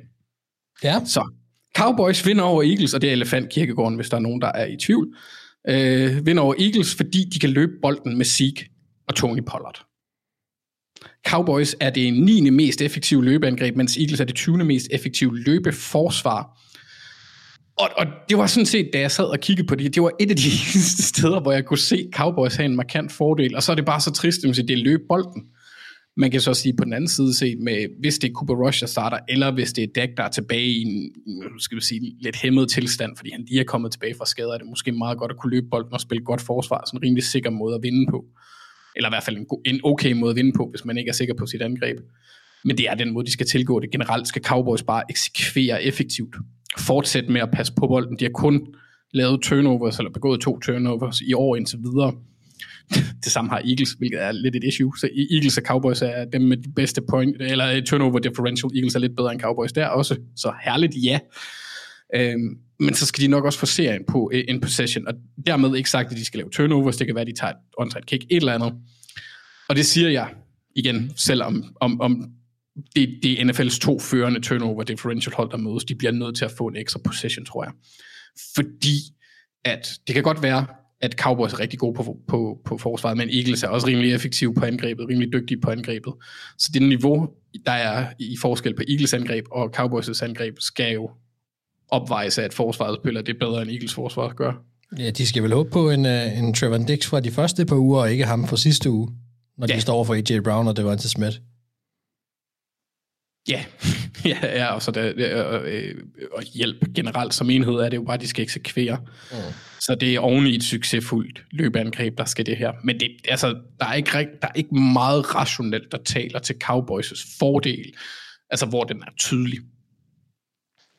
[SPEAKER 5] Ja.
[SPEAKER 7] Så Cowboys vinder over Eagles, og det er Elefantkirkegården, hvis der er nogen, der er i tvivl. Øh, vinder over Eagles, fordi de kan løbe bolden med Zeke og Tony Pollard. Cowboys er det 9. mest effektive løbeangreb, mens Eagles er det 20. mest effektive løbeforsvar. Og, og det var sådan set, da jeg sad og kiggede på det, det var et af de eneste steder, hvor jeg kunne se Cowboys have en markant fordel, og så er det bare så trist, at det løb bolden. Man kan så sige på den anden side se med, hvis det er Cooper Rush, der starter, eller hvis det er Dak, der er tilbage i en, skal vi sige, lidt hæmmet tilstand, fordi han lige er kommet tilbage fra skader, er det måske meget godt at kunne løbe bolden og spille godt forsvar, sådan en rimelig sikker måde at vinde på. Eller i hvert fald en, go- en okay måde at vinde på, hvis man ikke er sikker på sit angreb. Men det er den måde, de skal tilgå det. Generelt skal Cowboys bare eksekvere effektivt fortsætte med at passe på bolden. De har kun lavet turnovers, eller begået to turnovers i år indtil videre. Det samme har Eagles, hvilket er lidt et issue. Så Eagles og Cowboys er dem med de bedste point, eller øh, turnover differential. Eagles er lidt bedre end Cowboys der også. Så herligt, ja. Øhm, men så skal de nok også få serien på øh, en possession, og dermed ikke sagt, at de skal lave turnovers. Det kan være, at de tager et onside kick, et eller andet. Og det siger jeg igen, selvom om, om det, det er NFL's to førende turnover differential hold, der mødes. De bliver nødt til at få en ekstra possession, tror jeg. Fordi at det kan godt være, at Cowboys er rigtig gode på, på, på forsvaret, men Eagles er også rimelig effektive på angrebet, rimelig dygtige på angrebet. Så det niveau, der er i forskel på Eagles angreb og Cowboys' angreb, skal jo opvejes af, at forsvaret spiller det bedre, end Eagles forsvar gør.
[SPEAKER 5] Ja, de skal vel håbe på en, uh, en Trevor Dix fra de første par uger, og ikke ham fra sidste uge, når. Ja. de står over for AJ Brown og Devonta Smith.
[SPEAKER 7] Ja, ja, ja og, så der, øh, og hjælp generelt som enhed er det jo bare, at de skal eksekvere. Mm. Så det er oven i et succesfuldt løbeangreb, der skal det her. Men det, altså, der, er ikke, der er ikke meget rationelt, der taler til Cowboys' fordel, altså hvor den er tydelig.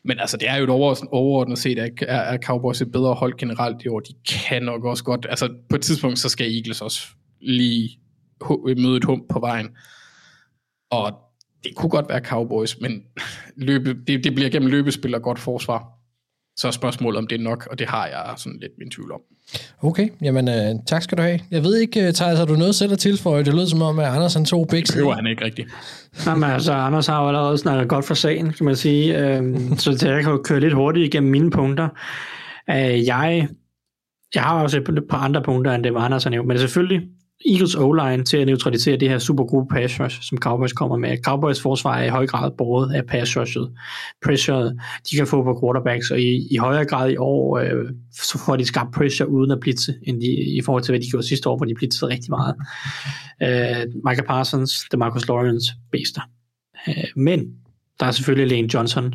[SPEAKER 7] Men altså, det er jo et over, overordnet set, at er, er Cowboys et bedre hold generelt i år. De kan nok også godt, altså på et tidspunkt, så skal Eagles også lige møde et hump på vejen. Og det kunne godt være Cowboys, men løbe, det, det bliver gennem løbespil og godt forsvar. Så er spørgsmålet, om det er nok, og det har jeg sådan lidt min tvivl om.
[SPEAKER 5] Okay, jamen uh, tak skal du have. Jeg ved ikke, uh, Thijs, har du noget selv at tilføje? Det lød som om, at Anders han tog begge
[SPEAKER 7] Det behøver han ikke rigtigt.
[SPEAKER 6] Jamen, altså, Anders har jo allerede snakket godt for sagen, kan man sige. Øhm, så det- jeg kan jo køre lidt hurtigt igennem mine punkter. Øh, jeg, jeg har også et par andre punkter, end det, Anders har nævnt. Men selvfølgelig Eagles O-line til at neutralisere det her super gode pass rush, som Cowboys kommer med. Cowboys forsvar er i høj grad båret af pass rushet. Pressure, de kan få på quarterbacks, og i, i højere grad i år, øh, så får de skabt pressure uden at blitse, end de, i forhold til, hvad de gjorde sidste år, hvor de blitzede rigtig meget. Øh, Michael Parsons, DeMarcus Lawrence, bester. Øh, men der er selvfølgelig Lane Johnson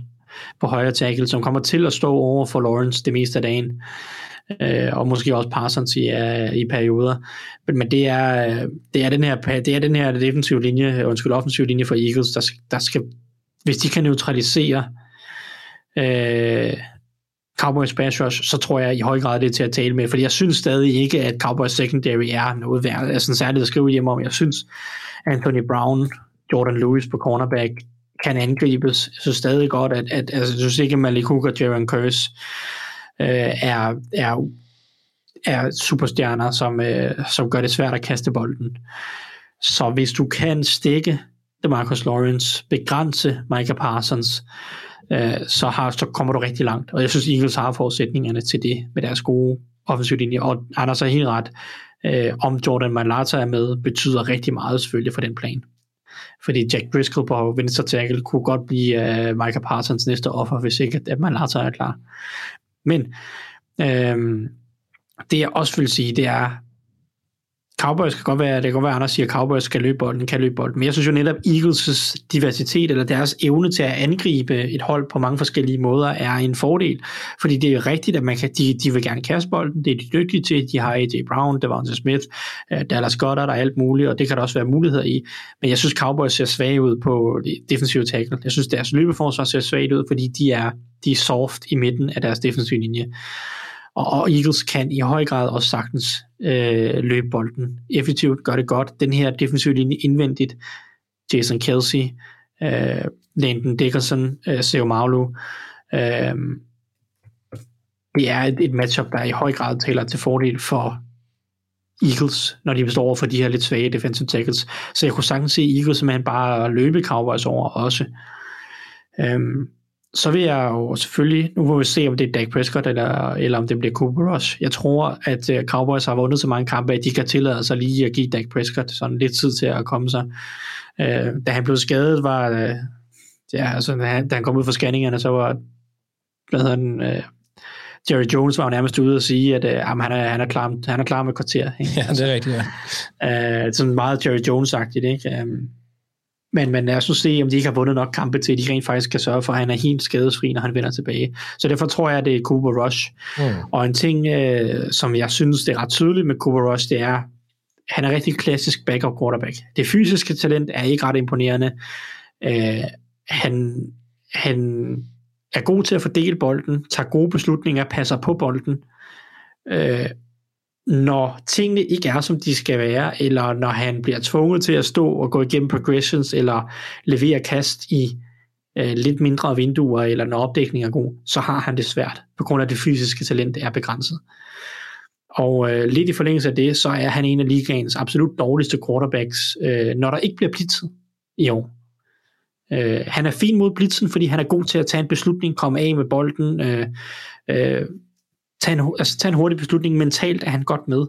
[SPEAKER 6] på højre tackle, som kommer til at stå over for Lawrence det meste af dagen. Øh, og måske også Parsons i, uh, i perioder. Men, men det, er, øh, det, er den her, det er den her defensive linje, undskyld, offensive linje for Eagles, der, der skal, hvis de kan neutralisere øh, Cowboys pass rush, så tror jeg i høj grad det er til at tale med, fordi jeg synes stadig ikke, at Cowboys secondary er noget værd, altså særligt at skrive hjem om. Jeg synes, Anthony Brown, Jordan Lewis på cornerback, kan angribes. Jeg synes stadig godt, at, at altså, jeg synes ikke, at Malik Hooker og Jaron Curse øh, er, er, er superstjerner, som, øh, som gør det svært at kaste bolden. Så hvis du kan stikke DeMarcus Lawrence, begrænse Micah Parsons, øh, så, har, så kommer du rigtig langt. Og jeg synes, Eagles har forudsætningerne til det med deres gode offensiv linje. Og Anders har helt ret. Øh, om Jordan Malata er med, betyder rigtig meget selvfølgelig for den plan. Fordi Jack Driscoll på venstre tackle kunne godt blive uh, Micah Parsons næste offer, hvis ikke at Malata er klar. Men øh, det jeg også vil sige, det er, Cowboys kan godt være, det kan godt være, at Anders siger, at Cowboys skal løbe bolden, kan løbe bolden. Men jeg synes jo netop, Eagles' diversitet, eller deres evne til at angribe et hold på mange forskellige måder, er en fordel. Fordi det er rigtigt, at man kan, de, de vil gerne kaste bolden, det er de dygtige til. De har AJ Brown, Devonta Smith, øh, Dallas Goddard og alt muligt, og det kan der også være muligheder i. Men jeg synes, Cowboys ser svage ud på defensive tackle. Jeg synes, deres løbeforsvar ser svagt ud, fordi de er, de er soft i midten af deres defensive linje. Og, og Eagles kan i høj grad også sagtens øh, løbe bolden effektivt, gør det godt. Den her defensive linje indvendigt, Jason Kelsey, øh, Landon Dickerson, øh, Seo Maulu, øh, det er et, et matchup, der i høj grad taler til fordel for Eagles, når de består over for de her lidt svage defensive tackles. Så jeg kunne sagtens se Eagles simpelthen bare løbe Cowboys over også. Øhm, så vil jeg jo selvfølgelig, nu må vi se, om det er Dak Prescott, eller, eller om det bliver Cooper Rush. Jeg tror, at uh, Cowboys har vundet så mange kampe, at de kan tillade sig lige at give Dak Prescott sådan lidt tid til at komme sig. Uh, da han blev skadet, var uh, ja, altså, da han, da han kom ud fra scanningerne, så var hvad hedder den, uh, Jerry Jones var jo nærmest ude og sige, at øh, jamen, han, er, han, er klar, han er klar med kvarter. Ikke?
[SPEAKER 5] Ja, det er rigtigt, ja.
[SPEAKER 6] Øh, sådan meget Jerry Jones-agtigt, ikke? Um, men, men lad os nu se, om de ikke har vundet nok kampe til, at de rent faktisk kan sørge for, at han er helt skadesfri, når han vender tilbage. Så derfor tror jeg, at det er Cooper Rush.
[SPEAKER 5] Mm.
[SPEAKER 6] Og en ting, øh, som jeg synes, det er ret tydeligt med Cooper Rush, det er, han er rigtig klassisk backup quarterback. Det fysiske talent er ikke ret imponerende. Øh, han, han er god til at fordele bolden, tager gode beslutninger, passer på bolden. Øh, når tingene ikke er, som de skal være, eller når han bliver tvunget til at stå og gå igennem progressions, eller levere kast i øh, lidt mindre vinduer, eller når opdækningen er god, så har han det svært, på grund af at det fysiske talent er begrænset. Og øh, lidt i forlængelse af det, så er han en af ligaens absolut dårligste quarterbacks, øh, når der ikke bliver blitzet i år. Øh, han er fin mod blitzen, fordi han er god til at tage en beslutning, komme af med bolden, øh, øh, tage, en, altså, tage en hurtig beslutning. Mentalt er han godt med.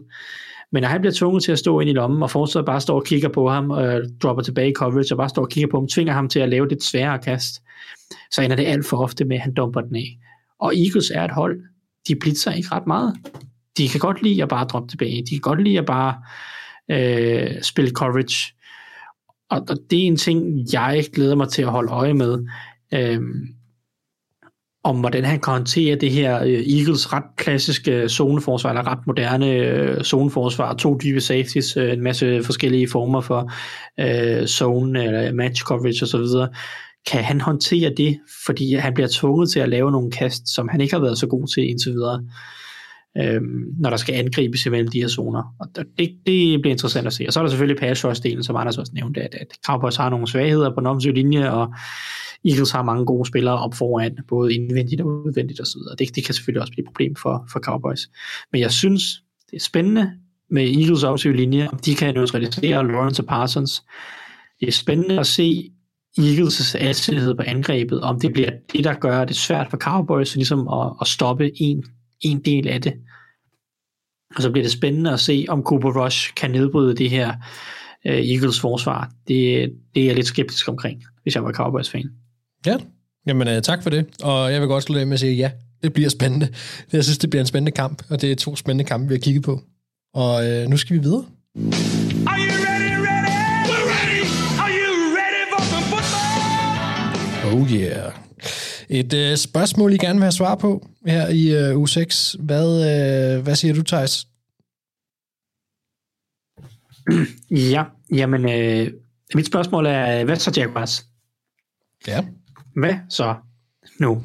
[SPEAKER 6] Men når han bliver tvunget til at stå ind i lommen, og fortsat bare står og kigger på ham, og dropper tilbage i coverage, og bare står og kigger på ham, tvinger ham til at lave det sværere kast, så ender det alt for ofte med, at han dumper den af. Og Eagles er et hold, de blitzer ikke ret meget. De kan godt lide at bare droppe tilbage. De kan godt lide at bare øh, spille coverage. Og, og det er en ting, jeg glæder mig til at holde øje med. Øhm, om hvordan han kan håndtere det her øh, Eagles ret klassiske øh, zoneforsvar, eller ret moderne øh, zoneforsvar, to dybe safeties, en masse forskellige former for øh, zone eller match coverage osv. Kan han håndtere det, fordi han bliver tvunget til at lave nogle kast, som han ikke har været så god til indtil videre, øh, når der skal angribes imellem de her zoner. Og det, det bliver interessant at se. Og så er der selvfølgelig pass delen som Anders også nævnte, at, at Cowboys har nogle svagheder på den linje, og Eagles har mange gode spillere op foran, både indvendigt og udvendigt osv. Det, det kan selvfølgelig også blive et problem for, for Cowboys. Men jeg synes, det er spændende med Eagles offensive linje, om de kan neutralisere Lawrence og Parsons. Det er spændende at se Eagles' alsidighed på angrebet, om det bliver det, der gør det svært for Cowboys ligesom at, at stoppe en, en del af det. Og så bliver det spændende at se, om Cooper Rush kan nedbryde det her øh, Eagles forsvar. Det, det er jeg lidt skeptisk omkring, hvis jeg var Cowboys-fan.
[SPEAKER 5] Ja, jamen uh, tak for det. Og jeg vil godt slutte af med at sige, ja, det bliver spændende. Jeg synes, det bliver en spændende kamp, og det er to spændende kampe, vi har kigget på. Og uh, nu skal vi videre.
[SPEAKER 10] Are you ready, ready? We're ready. Are you ready for some football?
[SPEAKER 5] Oh yeah. Et uh, spørgsmål, I gerne vil have svar på her i uh, U6. Hvad, uh, hvad siger du, Thijs?
[SPEAKER 6] Ja, jamen, øh, mit spørgsmål er, hvad så Jaguars?
[SPEAKER 5] Ja.
[SPEAKER 6] Hvad så nu?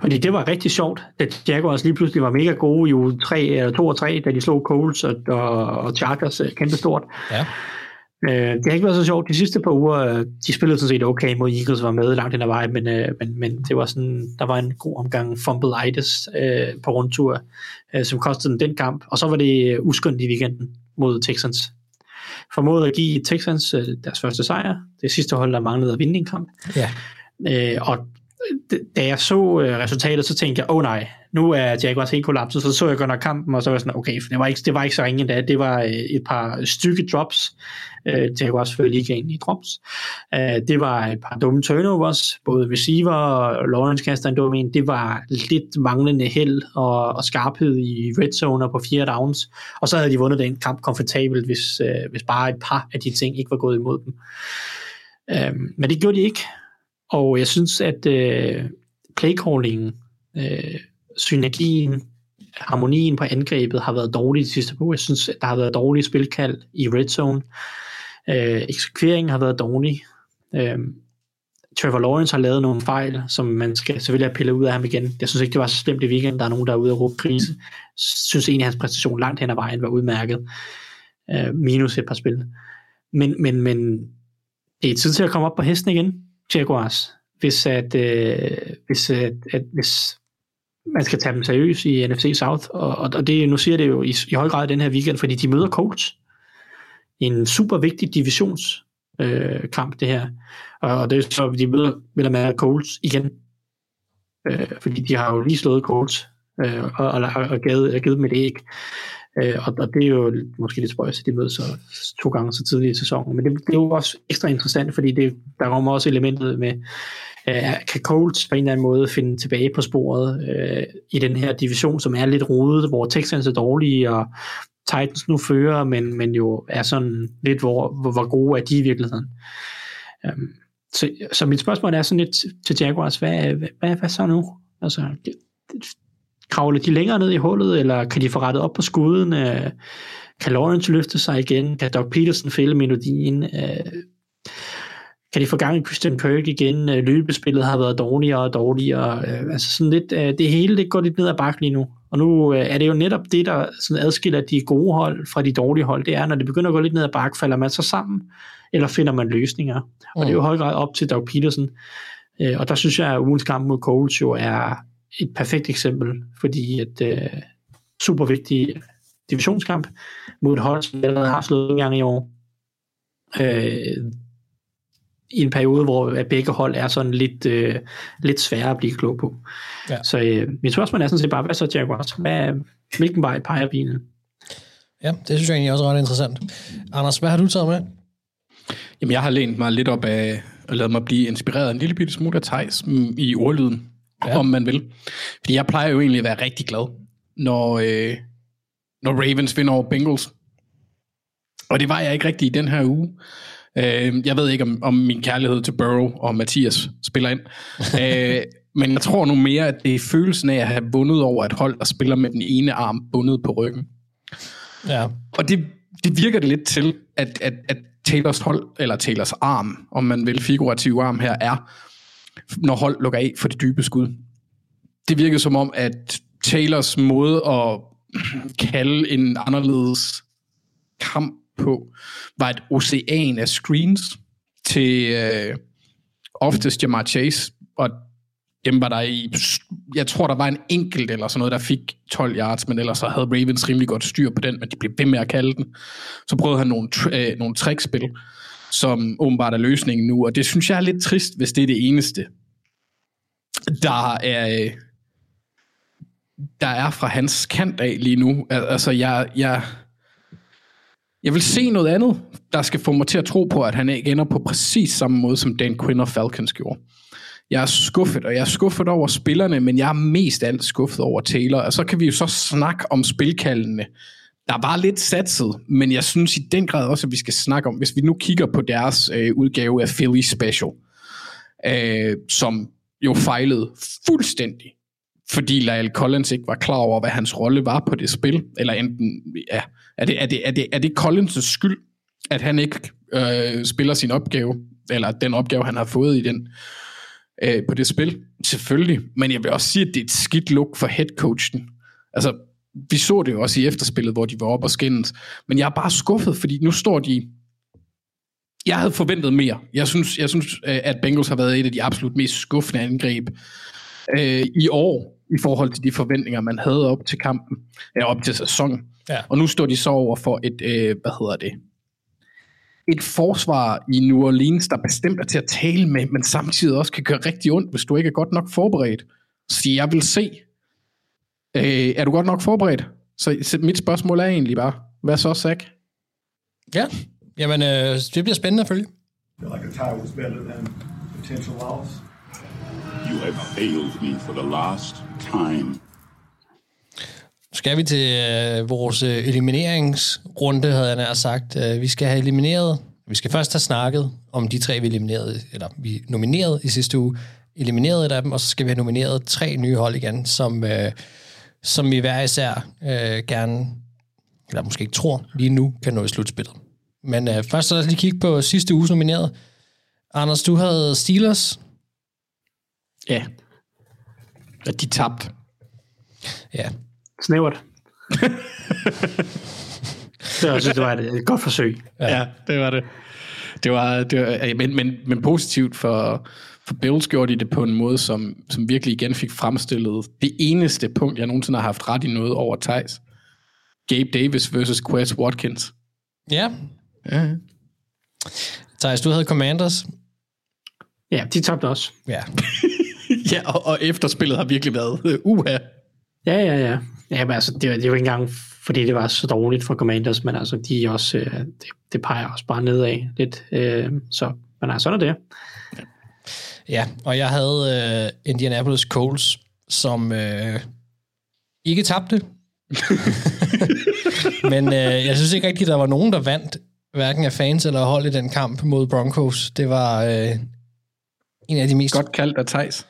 [SPEAKER 6] Fordi det var rigtig sjovt, da Jaguars lige pludselig var mega gode i uge 3, eller 2 og 3, da de slog Coles og, og, og Chargers øh, kæmpe stort.
[SPEAKER 5] Ja.
[SPEAKER 6] Øh, det har ikke været så sjovt. De sidste par uger, de spillede sådan set okay mod Eagles, var med langt hen ad vejen, men, øh, men, men det var sådan, der var en god omgang fumbleitis øh, på rundtur, øh, som kostede den, den kamp. Og så var det øh, uskyndt i weekenden mod Texans. Formåede at give Texans øh, deres første sejr. Det sidste hold, der manglede at vinde en kamp.
[SPEAKER 5] Ja.
[SPEAKER 6] Øh, og da jeg så øh, resultatet, så tænkte jeg, åh oh, nej, nu er Jaguars helt kollapset. Så så jeg godt nok kampen, og så var jeg sådan, okay, for det var ikke, det var ikke så ringe endda, Det var øh, et par stykke drops. Øh, Jaguars fører ligaen i drops. Øh, det var et par dumme turnovers. Både receiver og Lawrence kaster en dum en. Det var lidt manglende held og, og skarphed i red zone og på fire downs. Og så havde de vundet den kamp komfortabelt, hvis, øh, hvis bare et par af de ting ikke var gået imod dem. Øh, men det gjorde de ikke. Og jeg synes, at øh, playcallingen, øh, synergien, harmonien på angrebet har været dårlig de sidste par uger. Jeg synes, at der har været dårlige spilkald i red zone. Øh, eksekveringen har været dårlig. Øh, Trevor Lawrence har lavet nogle fejl, som man skal selvfølgelig have pillet ud af ham igen. Jeg synes ikke, det var så slemt i weekenden. Der er nogen, der er ude og råbe krise. Jeg synes egentlig, at hans præstation langt hen ad vejen var udmærket. Øh, minus et par spil. Men, men, men det er tid til at komme op på hesten igen, Jaguars. Hvis, at, øh, hvis, at, at, hvis man skal tage dem seriøst i NFC South. Og, og, og det, nu siger det jo i, i høj grad den her weekend, fordi de møder Colts. En super vigtig divisions øh, kamp, det her. Og, og det er så, de møder vil med Colts igen. Øh, fordi de har jo lige slået Colts øh, og, og, og givet, givet dem et æg. Øh, og, og det er jo måske lidt spøjs, at de mødes så to gange så tidligt i sæsonen. Men det, det er jo også ekstra interessant, fordi det, der rummer også elementet med Øh, kan Colts på en eller anden måde finde tilbage på sporet øh, i den her division, som er lidt rodet, hvor Texans er dårlige, og Titans nu fører, men, men jo er sådan lidt, hvor, hvor, hvor gode er de i virkeligheden. Um, så, så mit spørgsmål er sådan lidt til Jaguars, hvad, hvad, hvad, hvad så nu? Altså, det, det, kravler de længere ned i hullet, eller kan de få rettet op på skuden? Øh, kan Lawrence løfte sig igen? Kan Doug Peterson fælde melodien? Øh, kan de få gang i Christian Kirk igen? Øh, løbespillet har været dårligere og dårligere. Øh, altså sådan lidt, øh, det hele det går lidt ned ad bakken lige nu. Og nu øh, er det jo netop det, der sådan adskiller de gode hold fra de dårlige hold. Det er, når det begynder at gå lidt ned ad bakken, falder man så sammen, eller finder man løsninger. Og det er jo i høj grad op til Doug Peterson. Øh, og der synes jeg, at ugens kamp mod Colts jo er et perfekt eksempel, fordi at øh, super vigtig divisionskamp mod et hold, som allerede har slået en gang i år. Øh, i en periode, hvor at begge hold er sådan lidt, øh, lidt svære at blive klog på.
[SPEAKER 5] Ja.
[SPEAKER 6] Så øh, mit spørgsmål er sådan set bare, hvad så Jaguars? Hvad, hvilken vej peger bilen?
[SPEAKER 5] Ja, det synes jeg egentlig også er ret interessant. Anders, hvad har du taget med?
[SPEAKER 7] Jamen, jeg har lænt mig lidt op af og lavet mig blive inspireret en lille bitte smule af Thijs mm, i ordlyden, ja. om man vil. Fordi jeg plejer jo egentlig at være rigtig glad, når, øh, når Ravens vinder over Bengals. Og det var jeg ikke rigtig i den her uge. Øh, jeg ved ikke, om, om min kærlighed til Burrow og Mathias spiller ind. øh, men jeg tror nu mere, at det er følelsen af at have vundet over et hold, der spiller med den ene arm bundet på ryggen.
[SPEAKER 5] Ja.
[SPEAKER 7] Og det, det virker det lidt til, at, at, at Taylors hold, eller Taylors arm, om man vil figurativ arm her, er, når hold lukker af for det dybe skud. Det virkede som om, at Taylors måde at kalde en anderledes kamp på, var et ocean af screens til øh, oftest Jamar Chase, og dem var der i, jeg tror der var en enkelt eller sådan noget, der fik 12 yards, men ellers så havde Ravens rimelig godt styr på den, men de blev ved med at kalde den. Så prøvede han nogle, øh, nogle trickspil, som åbenbart er løsningen nu, og det synes jeg er lidt trist, hvis det er det eneste, der er, øh, der er fra hans kant af lige nu. Altså, jeg, jeg, jeg vil se noget andet, der skal få mig til at tro på, at han ikke ender på præcis samme måde, som Dan Quinn og Falcons gjorde. Jeg er skuffet, og jeg er skuffet over spillerne, men jeg er mest alt skuffet over Taylor. Og så kan vi jo så snakke om spilkaldene. Der var lidt satset, men jeg synes i den grad også, at vi skal snakke om, hvis vi nu kigger på deres øh, udgave af Philly Special, øh, som jo fejlede fuldstændig, fordi Lyle Collins ikke var klar over, hvad hans rolle var på det spil, eller enten, ja, er det, er det, er det, er det Collins' skyld, at han ikke øh, spiller sin opgave, eller den opgave, han har fået i den, øh, på det spil? Selvfølgelig, men jeg vil også sige, at det er et skidt look for headcoachen. Altså, vi så det jo også i efterspillet, hvor de var oppe og skændes, men jeg er bare skuffet, fordi nu står de jeg havde forventet mere. Jeg synes, jeg synes, øh, at Bengals har været et af de absolut mest skuffende angreb øh, i år, i forhold til de forventninger, man havde op til kampen, ja, op til sæsonen.
[SPEAKER 5] Ja.
[SPEAKER 7] Og nu står de så over for et, øh, hvad hedder det, et forsvar i New Orleans, der bestemt er til at tale med, men samtidig også kan gøre rigtig ondt, hvis du ikke er godt nok forberedt. Så jeg vil se. Øh, er du godt nok forberedt? Så, så mit spørgsmål er egentlig bare, hvad så, Zach?
[SPEAKER 5] Ja, jamen øh, det bliver spændende at følge.
[SPEAKER 11] feel like a tie was better than potential loss.
[SPEAKER 12] You have failed me for the last time.
[SPEAKER 5] Skal vi til øh, vores øh, elimineringsrunde, havde jeg nær sagt. Øh, vi skal have elimineret, vi skal først have snakket om de tre, vi eliminerede, eller vi nominerede i sidste uge, elimineret et af dem, og så skal vi have nomineret tre nye hold igen, som, øh, som vi hver især øh, gerne, eller måske ikke tror, lige nu kan nå i slutspillet. Men øh, først så lad os lige kigge på sidste uges nomineret. Anders, du havde Steelers.
[SPEAKER 7] Ja. At de tabte.
[SPEAKER 5] Ja.
[SPEAKER 6] Snævert. det, jeg synes, det var et, et godt forsøg.
[SPEAKER 7] Ja. ja, det var det. Det var, det var men, men, men positivt for, for Bills gjorde de det på en måde, som, som virkelig igen fik fremstillet det eneste punkt, jeg nogensinde har haft ret i noget over Thijs. Gabe Davis versus Quest Watkins.
[SPEAKER 5] Ja.
[SPEAKER 7] Ja.
[SPEAKER 5] Thijs, du havde Commanders.
[SPEAKER 6] Ja, de tabte også.
[SPEAKER 5] Ja.
[SPEAKER 7] ja, og, og efterspillet har virkelig været uh, uha.
[SPEAKER 6] Ja, ja, ja. Ja, men altså, det, var- det var ikke engang, fordi det var så dårligt for Commanders, men altså, de også, øh, det, det peger også bare nedad lidt. Øh, så, men altså, sådan er det.
[SPEAKER 5] Ja, og jeg havde øh, Indianapolis Colts, som øh, ikke tabte. Men øh, jeg synes ikke rigtigt, der var nogen, der vandt, hverken af fans eller hold i den kamp mod Broncos. Det var øh, en af de mest...
[SPEAKER 7] Godt kaldt af Thijs.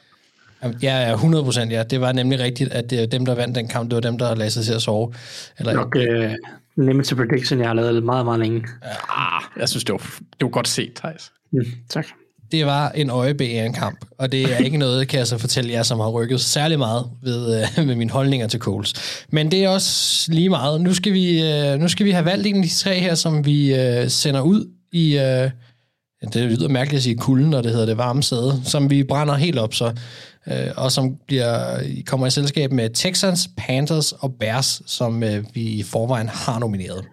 [SPEAKER 5] Ja, ja, 100 procent, ja. Det var nemlig rigtigt, at det, dem, der vandt den kamp, det var dem, der lagde sig til at sove. Eller,
[SPEAKER 6] Nok øh, nemmest prediction, jeg har lavet meget, meget længe.
[SPEAKER 7] Ah, jeg synes, det var, det var godt set, Thijs.
[SPEAKER 6] Mm, tak.
[SPEAKER 5] Det var en øjebæ af en kamp, og det er ikke noget, kan jeg så fortælle jer, som har rykket særlig meget ved, øh, med mine holdninger til Coles. Men det er også lige meget. Nu skal vi, øh, nu skal vi have valgt en af de tre her, som vi øh, sender ud i... Øh, det lyder mærkeligt at sige kulden, når det hedder det varme sæde, som vi brænder helt op, så, øh, og som bliver, kommer i selskab med Texans, Panthers og Bears, som øh, vi i forvejen har nomineret.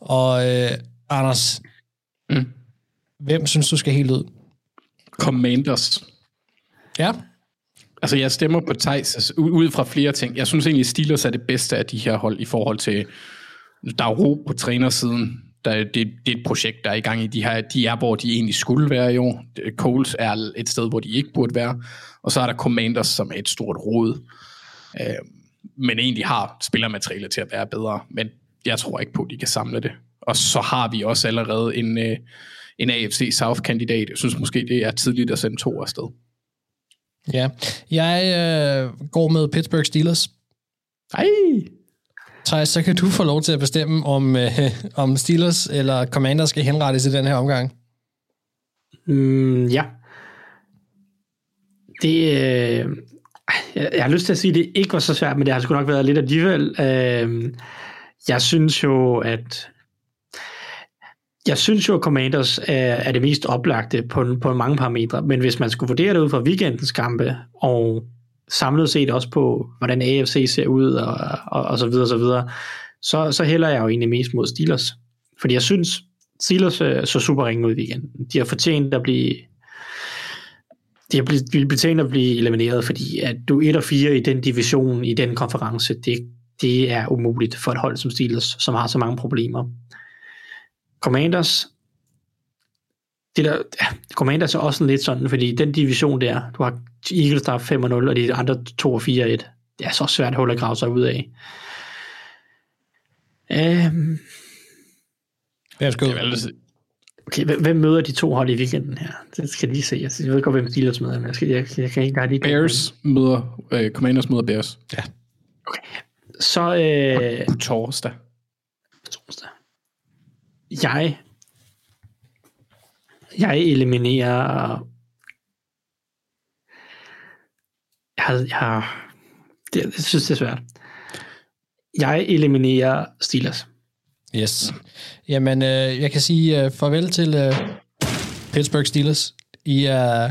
[SPEAKER 5] Og øh, Anders,
[SPEAKER 7] Mm.
[SPEAKER 5] hvem synes du skal helt ud?
[SPEAKER 7] Commanders.
[SPEAKER 5] Ja.
[SPEAKER 7] Altså, jeg stemmer på Thijs altså, ud fra flere ting. Jeg synes egentlig, Steelers er det bedste af de her hold i forhold til, der er ro på trænersiden. Der, det, det er et projekt, der er i gang i. De, her, de er, hvor de egentlig skulle være jo. Coles er et sted, hvor de ikke burde være. Og så er der Commanders, som er et stort rod. Øh, men egentlig har spillermateriale til at være bedre. Men jeg tror ikke på, at de kan samle det. Og så har vi også allerede en, øh, en AFC South-kandidat. Jeg synes måske, det er tidligt at sende to afsted.
[SPEAKER 5] Ja, jeg øh, går med Pittsburgh Steelers.
[SPEAKER 7] Ej!
[SPEAKER 5] Thijs, så kan du få lov til at bestemme, om, øh, om Steelers eller Commanders skal henrettes i den her omgang.
[SPEAKER 6] Mm, ja. Det, øh, jeg, jeg har lyst til at sige, at det ikke var så svært, men det har sgu nok været lidt alligevel. Øh, jeg synes jo, at jeg synes jo, at Commanders er, er det mest oplagte på, på mange parametre, men hvis man skulle vurdere det ud fra weekendens kampe, og samlet set også på, hvordan AFC ser ud, og, og, og så videre, så videre, så, så hælder jeg jo egentlig mest mod Steelers. Fordi jeg synes, Steelers øh, så super ringe ud i weekenden. De har fortjent at blive de har blivet, de at blive elimineret, fordi at du er 1 og 4 i den division, i den konference, det, det er umuligt for et hold som Steelers, som har så mange problemer. Commanders, det der, ja, Commanders er også lidt sådan, fordi den division der, du har Eagles, der er 5 og 0, og de andre 2 og 4 1. Det er så svært at holde at grave sig ud af. Øhm,
[SPEAKER 5] Hvem skal ud?
[SPEAKER 6] Okay, hvem, møder de to hold i weekenden her? Det skal jeg lige se. Jeg ved godt, hvem Steelers møder, men jeg, skal, jeg, jeg kan ikke lige
[SPEAKER 7] Bears møder, øh, Commanders møder Bears.
[SPEAKER 5] Ja.
[SPEAKER 6] Så øh,
[SPEAKER 7] På torsdag.
[SPEAKER 6] torsdag. Jeg jeg eliminerer jeg jeg det, jeg synes det er svært. Jeg eliminerer Steelers.
[SPEAKER 5] Yes. Jamen, øh, jeg kan sige øh, farvel til øh, Pittsburgh Steelers. I er,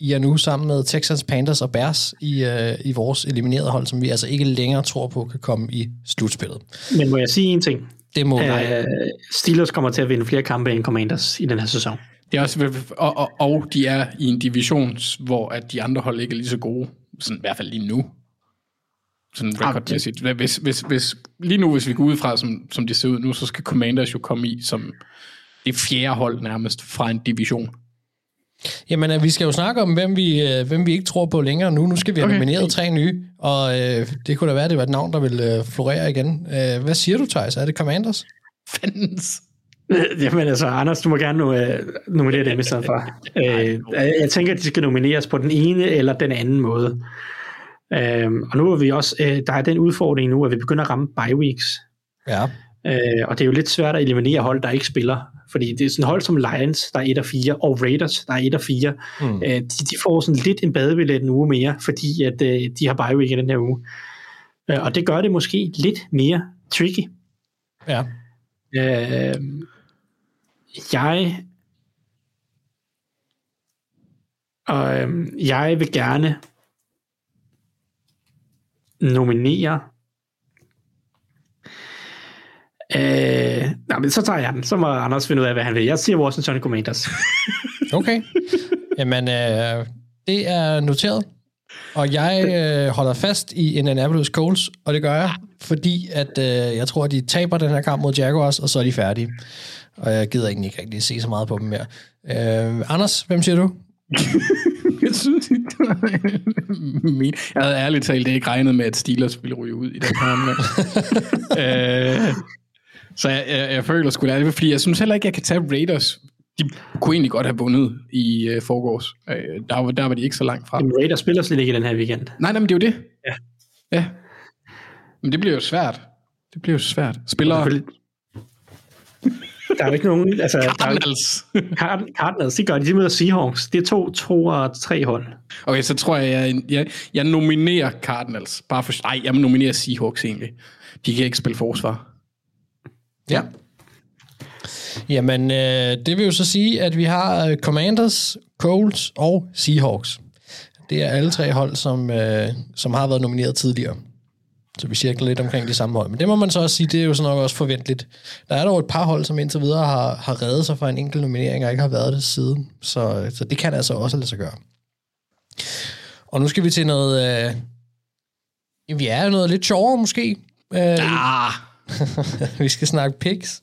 [SPEAKER 5] I er nu sammen med Texans, Panthers og Bears i, øh, i vores eliminerede hold, som vi altså ikke længere tror på kan komme i slutspillet.
[SPEAKER 6] Men må jeg sige en ting?
[SPEAKER 5] Det må
[SPEAKER 6] øh, Steelers kommer til at vinde flere kampe end Commanders i den her sæson.
[SPEAKER 7] Det er også, og, og, og de er i en division, hvor at de andre hold ikke er lige så gode. Sådan, I hvert fald lige nu. Sådan rekordmæssigt. Hvis, hvis, hvis, lige nu, hvis vi går ud fra, som, som det ser ud nu, så skal Commanders jo komme i som det fjerde hold nærmest fra en division.
[SPEAKER 5] Jamen, øh, vi skal jo snakke om, hvem vi, øh, hvem vi ikke tror på længere nu. Nu skal vi have
[SPEAKER 7] Okay.
[SPEAKER 5] nomineret tre nye, og øh, det kunne da være, det var et navn, der vil øh, florere igen. Øh, hvad siger du, Thijs? Er det Commanders?
[SPEAKER 7] Fandens.
[SPEAKER 6] Jamen altså, Anders, du må gerne nu, øh, nominere dem i stedet for. øh, jeg tænker, at de skal nomineres på den ene eller den anden måde. Øh, og nu er vi også, øh, der er den udfordring nu, at vi begynder at ramme bye weeks.
[SPEAKER 5] Ja.
[SPEAKER 6] Øh, og det er jo lidt svært at eliminere hold, der ikke spiller. Fordi det er sådan hold som Lions, der er 1 og 4, og Raiders, der er 1 og 4.
[SPEAKER 5] Mm.
[SPEAKER 6] Øh, de, de får sådan lidt en badebillet en uge mere, fordi at øh, de har bye week i den her uge. Øh, og det gør det måske lidt mere tricky.
[SPEAKER 5] Ja.
[SPEAKER 6] Øh, jeg og øh, jeg vil gerne nominere Øh, nej, men så tager jeg den. Så må Anders finde ud af, hvad han vil. Jeg siger Washington Commanders.
[SPEAKER 5] Okay. Jamen, øh, det er noteret. Og jeg øh, holder fast i Indianapolis Colts, og det gør jeg, fordi at øh, jeg tror, at de taber den her kamp mod Jaguars, og så er de færdige. Og jeg gider egentlig ikke rigtig se så meget på dem mere. Øh, Anders, hvem siger du?
[SPEAKER 7] Min- Jeg havde ærligt talt ikke regnet med, at Steelers ville ryge ud i den omgang. øh, så jeg, jeg, jeg føler sgu da, fordi jeg synes heller ikke, jeg kan tage Raiders. De kunne egentlig godt have vundet i øh, forgårs. Øh, der, var, der var de ikke så langt fra.
[SPEAKER 6] Jamen, Raiders spiller slet ikke i den her weekend.
[SPEAKER 7] Nej, nej, men det er jo det.
[SPEAKER 6] Ja.
[SPEAKER 7] Ja. Men det bliver jo svært. Det bliver jo svært. Spiller.
[SPEAKER 6] Der er jo ikke nogen... Altså, der er,
[SPEAKER 7] Cardinals.
[SPEAKER 6] Card- Cardinals, det gør de. De møder Seahawks. Det er to, to og tre hold.
[SPEAKER 7] Okay, så tror jeg, jeg, jeg, jeg nominerer Cardinals. Bare for... Nej, jeg nominerer Seahawks egentlig. De kan ikke spille forsvar.
[SPEAKER 5] Ja. Jamen, øh, det vil jo så sige, at vi har øh, Commanders, Colts og Seahawks. Det er alle tre hold, som, øh, som har været nomineret tidligere. Så vi cirkler lidt omkring de samme hold. Men det må man så også sige, det er jo sådan nok også forventeligt. Der er dog et par hold, som indtil videre har, har reddet sig fra en enkelt nominering, og ikke har været det siden. Så, så det kan altså også lade sig gøre. Og nu skal vi til noget... Øh, vi er noget lidt sjovere måske. Øh,
[SPEAKER 7] Ah,
[SPEAKER 5] vi skal snakke picks.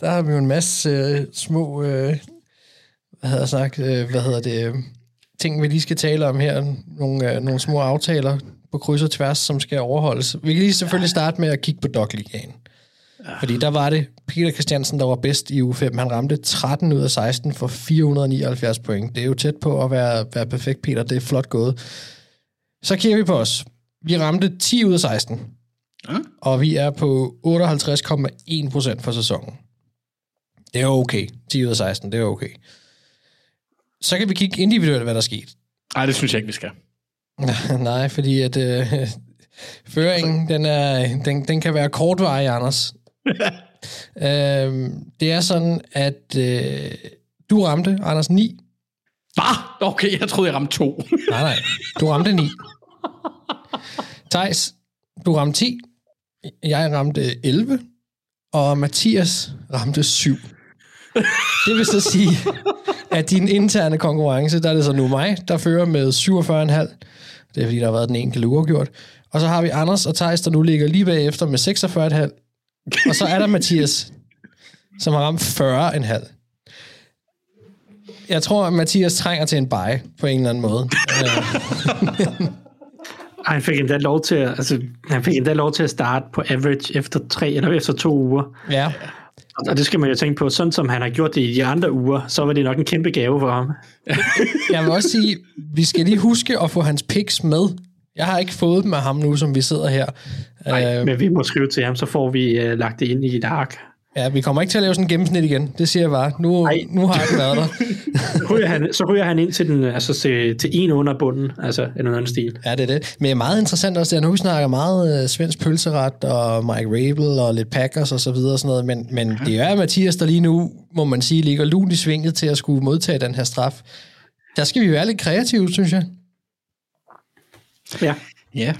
[SPEAKER 5] Der har vi jo en masse øh, små, øh, hvad hedder sagt, øh, hvad hedder det, øh, ting vi lige skal tale om her. Nogle, øh, nogle små aftaler på kryds og tværs, som skal overholdes. Vi kan lige selvfølgelig starte med at kigge på Dog-ligaen. Fordi der var det Peter Christiansen, der var bedst i uge 5. Han ramte 13 ud af 16 for 479 point. Det er jo tæt på at være, være perfekt, Peter. Det er flot gået. Så kigger vi på os. Vi ramte 10 ud af 16 og vi er på 58,1 procent for sæsonen. Det er okay. 10 ud af 16, det er okay. Så kan vi kigge individuelt, hvad der er sket.
[SPEAKER 7] Nej, det synes jeg ikke, vi skal.
[SPEAKER 5] Nej, fordi at øh, føringen, den, er, den, den kan være kortvarig, Anders. øhm, det er sådan, at øh, du ramte, Anders, 9.
[SPEAKER 7] Hvad? Okay, jeg troede, jeg ramte to.
[SPEAKER 5] Nej, nej. Du ramte 9. Thijs, du ramte 10. Jeg ramte 11. Og Mathias ramte 7. Det vil så sige, at din interne konkurrence, der er det så nu mig, der fører med 47,5. Det er fordi, der har været den enkelte uafgjort. Og så har vi Anders og Thijs, der nu ligger lige bagefter med 46,5. Og så er der Mathias, som har ramt 40,5. Jeg tror, at Mathias trænger til en bye på en eller anden måde. Øh,
[SPEAKER 6] Ej, han fik endda lov til at, altså, han fik endda lov til at starte på average efter tre eller efter to uger.
[SPEAKER 5] ja.
[SPEAKER 6] Og- Og det skal man jo tænke på, sådan som han har gjort det i de andre uger, så var det nok en kæmpe gave for ham.
[SPEAKER 5] Jeg vil også sige, vi skal lige huske at få hans picks med. Jeg har ikke fået dem af ham nu, som vi sidder her.
[SPEAKER 6] Nej,
[SPEAKER 5] Øh,
[SPEAKER 6] men vi må skrive til ham, så får vi uh, lagt det ind i et ark.
[SPEAKER 5] Ja, vi kommer ikke til at lave sådan en gennemsnit igen. Det siger jeg bare. Nu, nu har den været der.
[SPEAKER 6] Så ryger han, så ryger han ind til, den, altså til, til en under bunden, altså en anden stil.
[SPEAKER 5] Ja, det er det. Men det er meget interessant også, at nu snakker meget øh, svensk pølseret og Mike Rabel og lidt Packers og så videre og sådan noget, men, men det er Mathias, der lige nu, må man sige, ligger lunt i svinget til at skulle modtage den her straf. Der skal vi være lidt kreative, synes jeg.
[SPEAKER 6] Ja.
[SPEAKER 7] Ja.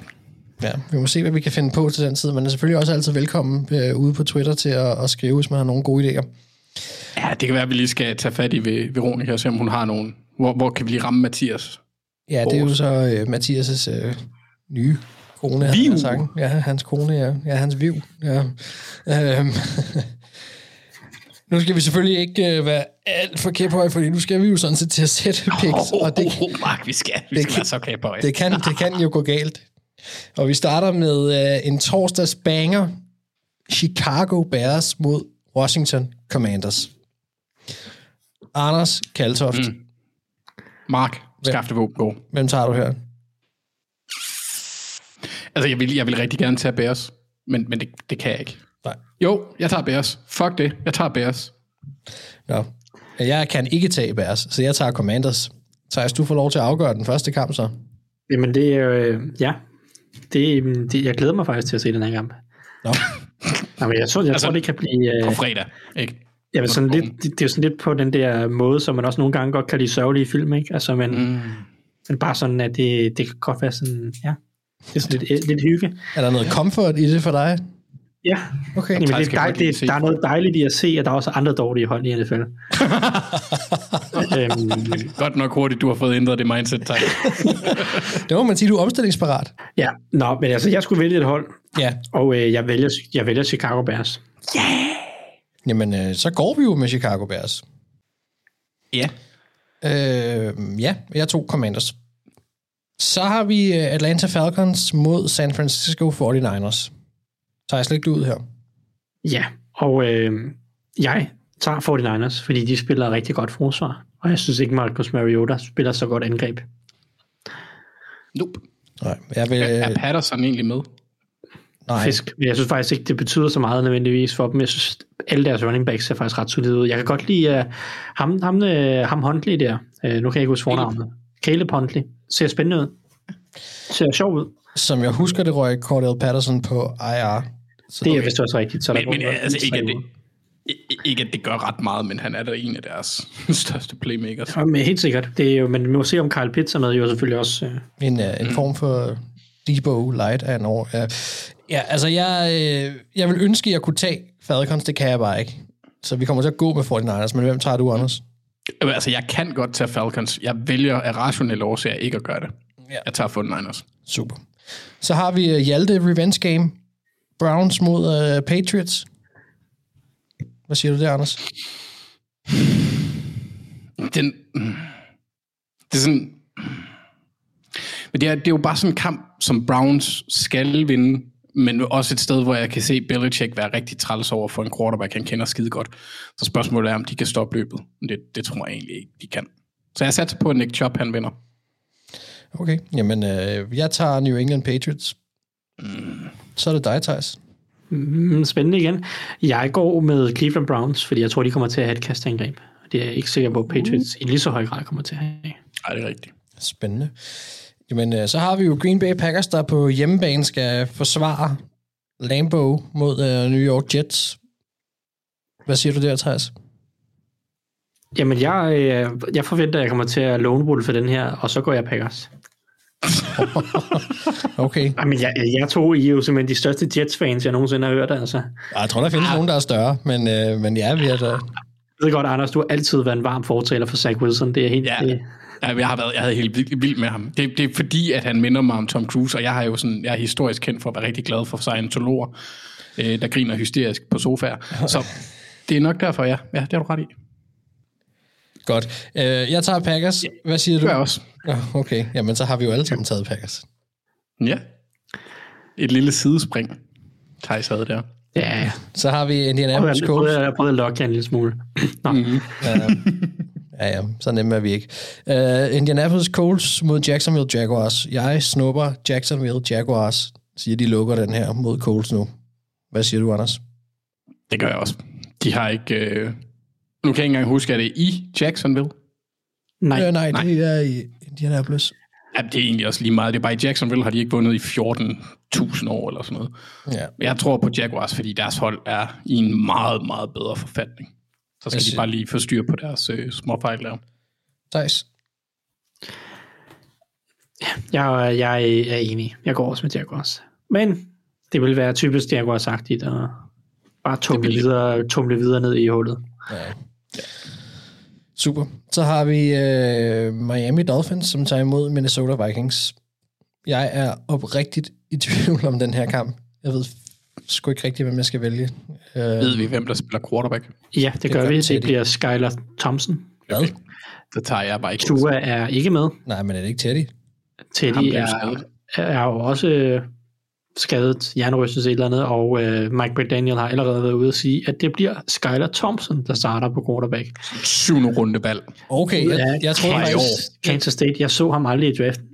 [SPEAKER 5] Ja, vi må se, hvad vi kan finde på til den tid. Man er selvfølgelig også altid velkommen øh, ude på Twitter til at, at skrive, hvis man har nogle gode idéer.
[SPEAKER 7] Ja, det kan være, at vi lige skal tage fat i Ve- Veronica og se, om hun har nogen. Hvor, hvor kan vi lige ramme Mathias?
[SPEAKER 5] Ja, det er jo så øh, Mathias' øh, nye kone. han har sagt. Ja, hans kone, ja. Ja, hans viv. Ja. Øhm. nu skal vi selvfølgelig ikke øh, være alt for kæphøje, fordi nu skal vi jo sådan set til at sætte picks,
[SPEAKER 7] Oh,
[SPEAKER 5] og det,
[SPEAKER 7] oh, Mark, vi skal, vi
[SPEAKER 5] det
[SPEAKER 7] skal
[SPEAKER 5] kan-
[SPEAKER 7] være så kæphøje.
[SPEAKER 5] det, kan, det kan jo gå galt. Og vi starter med øh, en torsdags banger. Chicago Bears mod Washington Commanders. Anders Kaltoft. Mm.
[SPEAKER 7] Mark, skaf det våben.
[SPEAKER 5] Hvem tager du her?
[SPEAKER 7] Altså, jeg vil, jeg vil rigtig gerne tage Bears, men, men det, det kan jeg ikke.
[SPEAKER 5] Nej.
[SPEAKER 7] Jo, jeg tager Bears. Fuck det, jeg tager Bears.
[SPEAKER 5] Nå. Jeg kan ikke tage Bears, så jeg tager Commanders. Thijs, du får lov til at afgøre den første kamp så.
[SPEAKER 6] Jamen det er øh, ja, det, det, jeg glæder mig faktisk til at se den her kamp.
[SPEAKER 5] Nå.
[SPEAKER 6] Nå, men jeg, tror, jeg
[SPEAKER 7] Altså,
[SPEAKER 6] tror, det kan blive... Øh,
[SPEAKER 7] På fredag, ikke?
[SPEAKER 6] Jamen, sådan lidt, det, det er jo sådan lidt på den der måde, som man også nogle gange godt kan lide sørgelige film, ikke? Altså, men, mm. men bare sådan, at det, det kan godt være sådan, ja, det er sådan lidt, lidt hygge.
[SPEAKER 5] Er der noget comfort i det for dig?
[SPEAKER 6] Ja,
[SPEAKER 5] Okay.
[SPEAKER 6] Jamen, det, er dej, det, der er noget dejligt i at se, at der er også andre dårlige hold i NFL. øhm,
[SPEAKER 7] Godt nok hurtigt, du har fået ændret det mindset, tak.
[SPEAKER 5] Det må man sige, du er omstillingsparat.
[SPEAKER 6] ja, nå, men altså, jeg skulle vælge et hold,
[SPEAKER 5] Ja.
[SPEAKER 6] og øh, jeg, vælger, jeg vælger Chicago Bears.
[SPEAKER 5] Jamen, øh, så går vi jo med Chicago Bears.
[SPEAKER 7] ja.
[SPEAKER 5] Øh, ja, jeg tog Commanders. Så har vi øh, Atlanta Falcons mod San Francisco 49ers. Tager jeg slet ikke ud her?
[SPEAKER 6] Ja, og øh, jeg tager 49ers, fordi de spiller rigtig godt forsvar. Og jeg synes ikke, Marcus Mariota spiller så godt angreb.
[SPEAKER 7] Nope.
[SPEAKER 5] Nej, jeg vil...
[SPEAKER 7] Er, er Patterson egentlig med?
[SPEAKER 5] Nej.
[SPEAKER 6] Fisk. Men jeg synes faktisk ikke, det betyder så meget nødvendigvis for dem. Jeg synes, alle deres running backs ser faktisk ret solide ud. Jeg kan godt lide uh, ham, ham, uh, ham Huntley der. Uh, nu kan jeg ikke huske fornavnet. Caleb Huntley. Ser spændende ud. Ser sjov ud.
[SPEAKER 5] Som jeg husker, det røg Cordell Patterson på IR. Så
[SPEAKER 6] Det er vist også rigtigt. Så
[SPEAKER 7] Men, men altså, ikke, at det, ikke, at det gør ret meget, men han er da en af deres største playmakers.
[SPEAKER 6] Ja, men helt sikkert. Det er jo, men vi må se, om Kyle Pitts er med. Jo selvfølgelig også. Uh,
[SPEAKER 5] En, uh, en form for Debo Light af en år. Ja, ja altså jeg, øh, jeg vil ønske, at jeg kunne tage Falcons, det kan jeg bare ikke. Så vi kommer til at gå med 49ers, men hvem tager du, Anders?
[SPEAKER 7] Jamen, Altså, jeg kan godt tage Falcons. Jeg vælger af rationelle årsager ikke at gøre det.
[SPEAKER 5] Ja.
[SPEAKER 7] Jeg tager 49ers.
[SPEAKER 5] Super. Så har vi øh, Hjalte Revenge Game. Browns mod uh, Patriots. Hvad siger du der, Anders?
[SPEAKER 7] Den, det er sådan... Men det er, det er jo bare sådan en kamp, som Browns skal vinde, men også et sted, hvor jeg kan se Belichick være rigtig træls over for en quarterback, han kender skide godt. Så spørgsmålet er, om de kan stoppe løbet. Det, det tror jeg egentlig ikke, de kan. Så jeg satser på, at Nick Chubb, han vinder.
[SPEAKER 5] Okay, jamen øh, jeg tager New England Patriots. Så er det dig, Thijs.
[SPEAKER 6] mm, spændende igen. Jeg går med Cleveland Browns, fordi jeg tror, de kommer til at have et kastangreb. Det er jeg ikke sikker på, at Patriots i lige så høj grad kommer til at have.
[SPEAKER 7] Nej, det er rigtigt.
[SPEAKER 5] Spændende. Jamen, øh, så har vi jo Green Bay Packers, der på hjemmebane skal forsvare Lambeau mod øh, New York Jets. Hvad siger du der, Thijs?
[SPEAKER 6] Jamen, jeg, øh, jeg forventer, at jeg kommer til at lone wolf for den her, og så går jeg Packers.
[SPEAKER 5] Okay.
[SPEAKER 6] Jamen, jeg, jeg tog I er jo simpelthen de største Jets-fans, jeg nogensinde har hørt, altså.
[SPEAKER 5] Jeg tror, der findes nogen, der er større, men, øh, men ja, vi er der.
[SPEAKER 6] Jeg ved godt, Anders, du har altid været en varm fortaler for Zach Wilson. Det er helt...
[SPEAKER 7] Ja.
[SPEAKER 6] Det,
[SPEAKER 7] Ja, jeg har været, jeg havde helt vild, vild med ham. Det, det er fordi, at han minder mig om Tom Cruise, og jeg har jo sådan, jeg er historisk kendt for at være rigtig glad for scientologer, øh, der griner hysterisk på sofaer. Så det er nok derfor, ja. Ja, det har du ret i.
[SPEAKER 5] Godt. Øh, jeg tager Packers. Hvad siger du?
[SPEAKER 7] jeg også.
[SPEAKER 5] Ja, okay, jamen så har vi jo alle sammen taget Packers.
[SPEAKER 7] Ja. Et lille sidespring, Thijs havde der.
[SPEAKER 6] ja,
[SPEAKER 5] Så har vi Indianapolis
[SPEAKER 6] jeg
[SPEAKER 5] Colts.
[SPEAKER 6] prøvede, jeg prøvede at lokke jer en lille smule. Nå, mm-hmm.
[SPEAKER 5] Ja, ja, så nemme er vi ikke. Uh, Indianapolis Colts mod Jacksonville Jaguars. Jeg snupper Jacksonville Jaguars. Siger, de lukker den her mod Colts nu. Hvad siger du, Anders?
[SPEAKER 7] Det gør jeg også. De har ikke... Øh... Nu kan jeg ikke engang huske, at det er i Jacksonville.
[SPEAKER 6] nej.
[SPEAKER 5] Øh, nej,
[SPEAKER 7] nej.
[SPEAKER 5] det er i Indianapolis.
[SPEAKER 7] Ja, det er egentlig også lige meget. Det er bare i Jacksonville har de ikke vundet i 14.000 år eller sådan noget.
[SPEAKER 5] Ja.
[SPEAKER 7] Men jeg tror på Jaguars, fordi deres hold er i en meget, meget bedre forfatning. Så skal
[SPEAKER 5] Jeg
[SPEAKER 7] de bare lige få styr på deres øh, små fejl der.
[SPEAKER 5] Thijs?
[SPEAKER 6] Jeg, jeg er enig. Jeg går også med Jaguars. Men det vil være typisk Jaguars-agtigt at bare tumle videre, tumle videre ned i hullet.
[SPEAKER 5] Ja. Super. Så har vi øh, Miami Dolphins, som tager imod Minnesota Vikings. Jeg er oprigtigt i tvivl om den her kamp. Jeg ved sgu ikke rigtigt, hvem jeg skal vælge. Øh,
[SPEAKER 7] Ved vi, hvem der spiller quarterback?
[SPEAKER 6] Ja, det,
[SPEAKER 5] Det
[SPEAKER 6] gør vi.
[SPEAKER 5] Teddy.
[SPEAKER 6] Det bliver Skylar Thompson.
[SPEAKER 5] hvad?
[SPEAKER 7] Det tager jeg bare ikke.
[SPEAKER 6] Tua er ikke med.
[SPEAKER 5] Nej, men er det ikke Teddy?
[SPEAKER 6] Teddy er, er jo også øh, skadet, hjernerystelse et eller andet, og øh, Mike McDaniel har allerede været ude at sige, at det bliver Skylar Thompson, der starter på quarterback.
[SPEAKER 7] Syvende rundevalg.
[SPEAKER 5] Okay, jeg, jeg tror
[SPEAKER 6] Kansas,
[SPEAKER 5] faktisk...
[SPEAKER 6] Kansas State, jeg så ham aldrig i draften.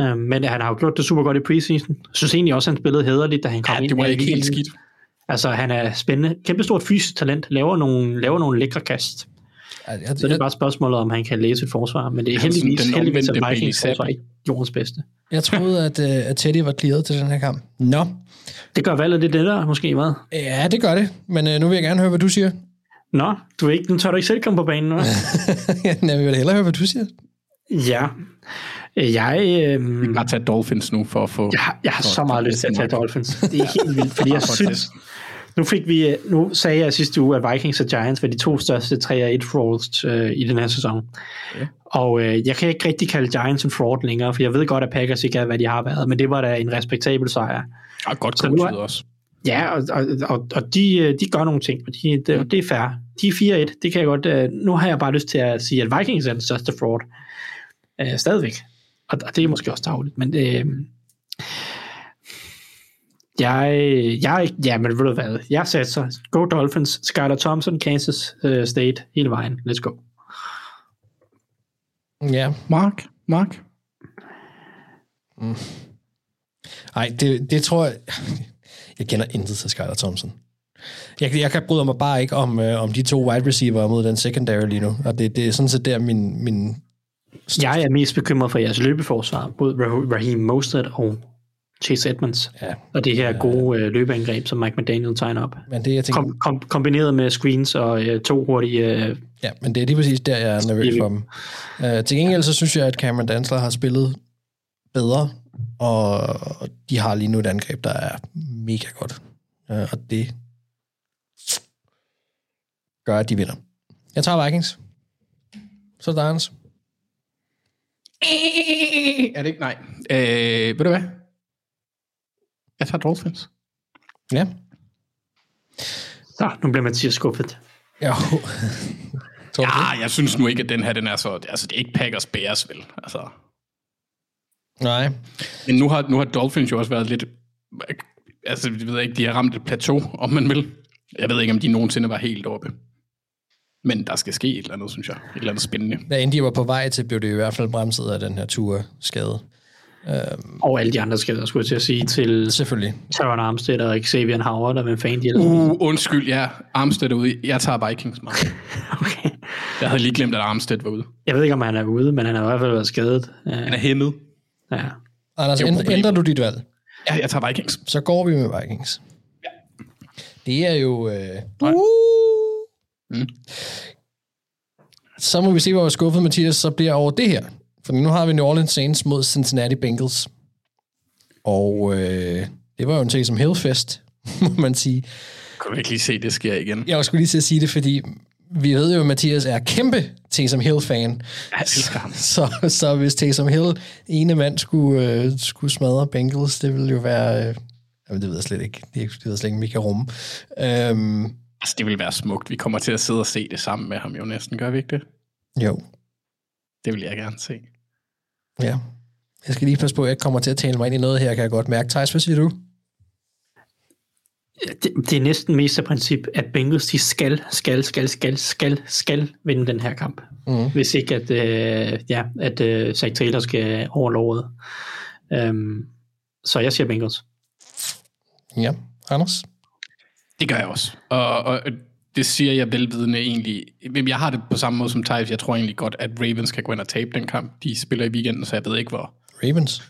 [SPEAKER 6] Øh, men han har jo gjort det super godt i preseason. Jeg synes egentlig også, han spillede hederligt, da han kom
[SPEAKER 7] Ja,
[SPEAKER 6] ind.
[SPEAKER 7] det var ikke helt skidt.
[SPEAKER 6] Altså, han er spændende. Kæmpestort fysisk talent. Laver nogle, laver nogle lækre kast.
[SPEAKER 5] Jeg, jeg,
[SPEAKER 6] Så det er bare spørgsmålet, om han kan læse et forsvar. Men det er heldigvis,
[SPEAKER 7] den
[SPEAKER 6] heldigvis at Vikings forsvar er ikke jordens bedste.
[SPEAKER 5] jeg troede, at, øh, at Teddy var clearet til den her kamp. Nå,
[SPEAKER 6] Det gør valget lidt lettere, måske, hvad?
[SPEAKER 5] ja, det gør det. Men øh, nu vil jeg gerne høre, hvad du siger.
[SPEAKER 6] Nå, du er ikke, nu tør du ikke selv komme på banen, hva'?
[SPEAKER 5] jeg vil hellere høre, hvad du siger.
[SPEAKER 6] ja. Jeg, øh,
[SPEAKER 7] Vi kan bare tage Dolphins nu for at få...
[SPEAKER 6] jeg, har- jeg har så meget lyst til at tage Dolphins. Det er helt vildt, fordi jeg
[SPEAKER 7] For
[SPEAKER 6] synes... Nu, fik vi, øh, nu sagde jeg sidste uge, at Vikings og Giants var de to største 3-1 frauds øh, i den her sæson.
[SPEAKER 7] Ja.
[SPEAKER 6] Og øh, jeg kan ikke rigtig kalde Giants en fraud længere, for jeg ved godt, at Packers ikke er, hvad de har været, men det var da en respektabel sejr.
[SPEAKER 7] Ja, godt coachet også.
[SPEAKER 6] Ja, og, og, og, og de, øh, de gør nogle ting, og de, det, det er fair. De er 4-1, det kan jeg godt... Øh, nu har jeg bare lyst til at sige, at Vikings er den største fraud. Øh, stadigvæk. Og, og det er måske også dagligt, men øh, jeg, jeg, ja, men ved du hvad, jeg satser, go Dolphins, Skylar Thompson, Kansas øh, State, hele vejen, let's go.
[SPEAKER 5] Ja.
[SPEAKER 7] Mark, Mark.
[SPEAKER 5] Nej, det, det tror jeg... Jeg kender intet til Skylar Thompson. Jeg, jeg kan bryde mig bare ikke om, øh, om de to wide receiver mod den secondary lige nu. Og det, det er sådan set der, min, min
[SPEAKER 6] Jeg er mest bekymret for jeres løbeforsvar, både Rah- Raheem Mostert og Chase Edmonds.
[SPEAKER 5] Ja.
[SPEAKER 6] Og det her gode øh, løbeangreb, som Mike McDaniel tegner op.
[SPEAKER 5] Men det, jeg tænker,
[SPEAKER 6] Kom, kom, kombineret med screens og øh, to hurtige... Øh,
[SPEAKER 5] Ja, men det er lige præcis der, jeg er nervøs for dem. Uh, til gengæld så synes jeg, at Cameron Dansler har spillet bedre, og de har lige nu et angreb, der er mega godt. Uh, og det gør, at de vinder. Jeg tager Vikings. Så er det.
[SPEAKER 7] Er det ikke? Nej. Øh, ved du hvad? Jeg tager Dolphins.
[SPEAKER 5] Ja.
[SPEAKER 6] så, nu bliver Mathias skuffet.
[SPEAKER 5] Jo.
[SPEAKER 7] Ja, jeg synes nu ikke, at den her, den er så... Altså, det er ikke Packers Bears, vel? Altså?
[SPEAKER 5] Nej.
[SPEAKER 7] men nu har, nu har Dolphins jo også været lidt... Altså, jeg ved ikke, de har ramt et plateau, om man vil. Jeg ved ikke, om de nogensinde var helt oppe. Men der skal ske et eller andet, synes jeg. Et eller andet spændende.
[SPEAKER 5] Da inden de var på vej til, blev det i hvert fald bremset af den her tur-skade. Um,
[SPEAKER 6] Og alle de andre skader, skulle jeg til at sige, til
[SPEAKER 5] selvfølgelig.
[SPEAKER 6] Taron Armstead og Xavier Howard, og hvem fanden de
[SPEAKER 7] Uh, undskyld, ja. Armstead er ude. Jeg tager Vikings, man.
[SPEAKER 6] okay.
[SPEAKER 7] Jeg havde lige glemt, at Armstead var ude.
[SPEAKER 6] Jeg ved ikke, om han er ude, men han har i hvert fald været skadet.
[SPEAKER 7] Han er hæmmet.
[SPEAKER 6] Ja.
[SPEAKER 5] Anders,
[SPEAKER 7] er
[SPEAKER 5] ændrer, ændrer du dit valg?
[SPEAKER 7] Ja, jeg tager Vikings.
[SPEAKER 5] Så går vi med Vikings. Ja. Det er jo... Øh,
[SPEAKER 7] Mm.
[SPEAKER 5] Så må vi se, hvor skuffet Mathias så bliver over det her. For nu har vi New Orleans Saints mod Cincinnati Bengals. Og øh, det var jo en ting som Hillfest, må man sige.
[SPEAKER 7] Kan du ikke lige se, det sker igen?
[SPEAKER 5] Jeg skulle lige til at sige det, fordi vi ved jo, at Mathias er kæmpe Taysom Hill-fan.
[SPEAKER 7] Jeg elsker ham.
[SPEAKER 5] Så, så hvis Taysom Hill, ene mand, skulle, øh, skulle smadre Bengals, det ville jo være... Øh, jamen, det ved jeg slet ikke. Det, det ved jeg slet ikke, om vi kan rumme. Øhm,
[SPEAKER 7] Altså, det vil være smukt. Vi kommer til at sidde og se det sammen med ham jo næsten, gør vi ikke det?
[SPEAKER 5] jo,
[SPEAKER 7] Det vil jeg gerne se.
[SPEAKER 5] Ja. Jeg skal lige passe på, at jeg ikke kommer til at tale mig ind i noget her, kan jeg godt mærke. Thijs, hvad siger du?
[SPEAKER 6] Det, det er næsten mest af princip, at Bengals de skal, skal, skal, skal, skal, skal vinde den her kamp.
[SPEAKER 5] Mhm.
[SPEAKER 6] Hvis ikke, at, øh, ja, at øh, Zach Taylor skal overlove. Um, så jeg siger Bengals.
[SPEAKER 5] Ja, Anders?
[SPEAKER 7] Det gør jeg også. Og, og det siger jeg velvidende egentlig. Jeg har det på samme måde som Thijs. Jeg tror egentlig godt, at Ravens kan gå ind og tabe den kamp. De spiller i weekenden, så jeg ved ikke hvor.
[SPEAKER 5] Ravens?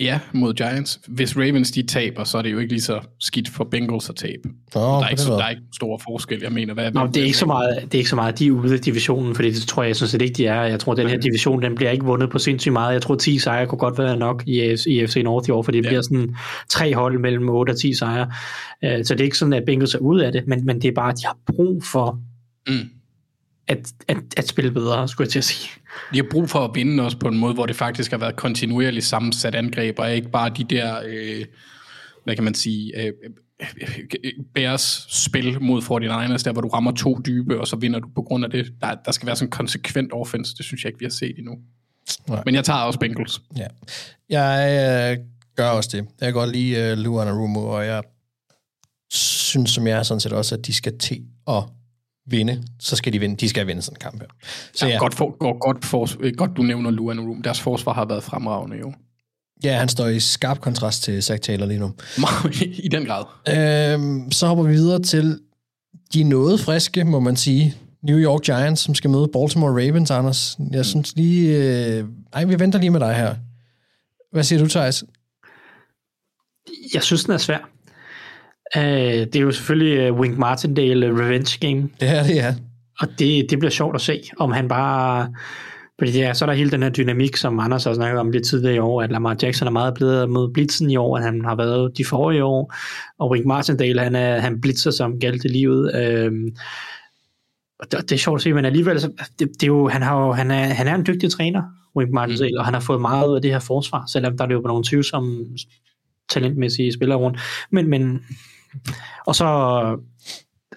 [SPEAKER 7] Ja, mod Giants. Hvis Ravens de taber, så er det jo ikke lige så skidt for Bengals at tabe.
[SPEAKER 5] Nå,
[SPEAKER 7] der, er ikke, så, der er ikke stor forskel. Jeg mener, hvad
[SPEAKER 6] Nå, det er ikke så meget, det er ikke så meget, de er ude af divisionen, fordi det tror jeg sådan set ikke, de er. Jeg tror, den her division, den bliver ikke vundet på sindssygt meget. Jeg tror, 10 sejre kunne godt være nok i, AFC i FC North i år, for det
[SPEAKER 7] Ja.
[SPEAKER 6] bliver sådan tre hold mellem 8 og 10 sejre. Øh, Så det er ikke sådan, at Bengals er ude af det, men, men det er bare, at de har brug for
[SPEAKER 7] Mm.
[SPEAKER 6] at, at, at spille bedre, skulle jeg til at sige.
[SPEAKER 7] De har brug for at vinde også på en måde, hvor det faktisk har været kontinuerligt sammensat angreb, og ikke bare de der, øh, hvad kan man sige, øh, øh, Bears spil mod 49ers, der hvor du rammer to dybe, og så vinder du på grund af det. Der, der skal være sådan en konsekvent offense, det synes jeg ikke, vi har set endnu.
[SPEAKER 5] Nej.
[SPEAKER 7] Men jeg tager også Bengals.
[SPEAKER 5] Ja. Jeg øh, gør også det. Jeg kan godt lide øh, Lou Anarumo, og jeg synes, som jeg er sådan set også, at de skal til at vinde. Så skal de vinde. De skal vinde sådan en kamp her. Så
[SPEAKER 7] Ja,
[SPEAKER 5] ja,
[SPEAKER 7] godt, for, godt, godt, for, øh, godt, du nævner Luan Room. Deres forsvar har været fremragende jo.
[SPEAKER 5] ja, han står i skarp kontrast til Zach Taylor lige nu.
[SPEAKER 7] I den grad.
[SPEAKER 5] Øhm, så hopper vi videre til de noget friske, må man sige. New York Giants, som skal møde Baltimore Ravens, Anders. Jeg synes lige... Øh... Ej, vi venter lige med dig her. Hvad siger du, Thijs?
[SPEAKER 6] Jeg synes, den er svær. Uh, det er jo selvfølgelig uh, Wink Martindale uh, revenge game,
[SPEAKER 5] Det er.
[SPEAKER 6] og det, det bliver sjovt at se, om han bare... Fordi ja, så er der hele den her dynamik, som Anders har snakket om lidt tidligere i år, at Lamar Jackson er meget blevet mod blitzen i år, end han har været de forrige år, og Wink Martindale, han, er, han blitzer som galt i livet. Øhm, og det, det er sjovt at se, men alligevel, så, det, det er jo, han, har jo, han, er, han er en dygtig træner, Wink Martindale, mm. og han har fået meget ud af det her forsvar, selvom der er jo nogle tvivlsomme talentmæssige spillere rundt. Men, men og så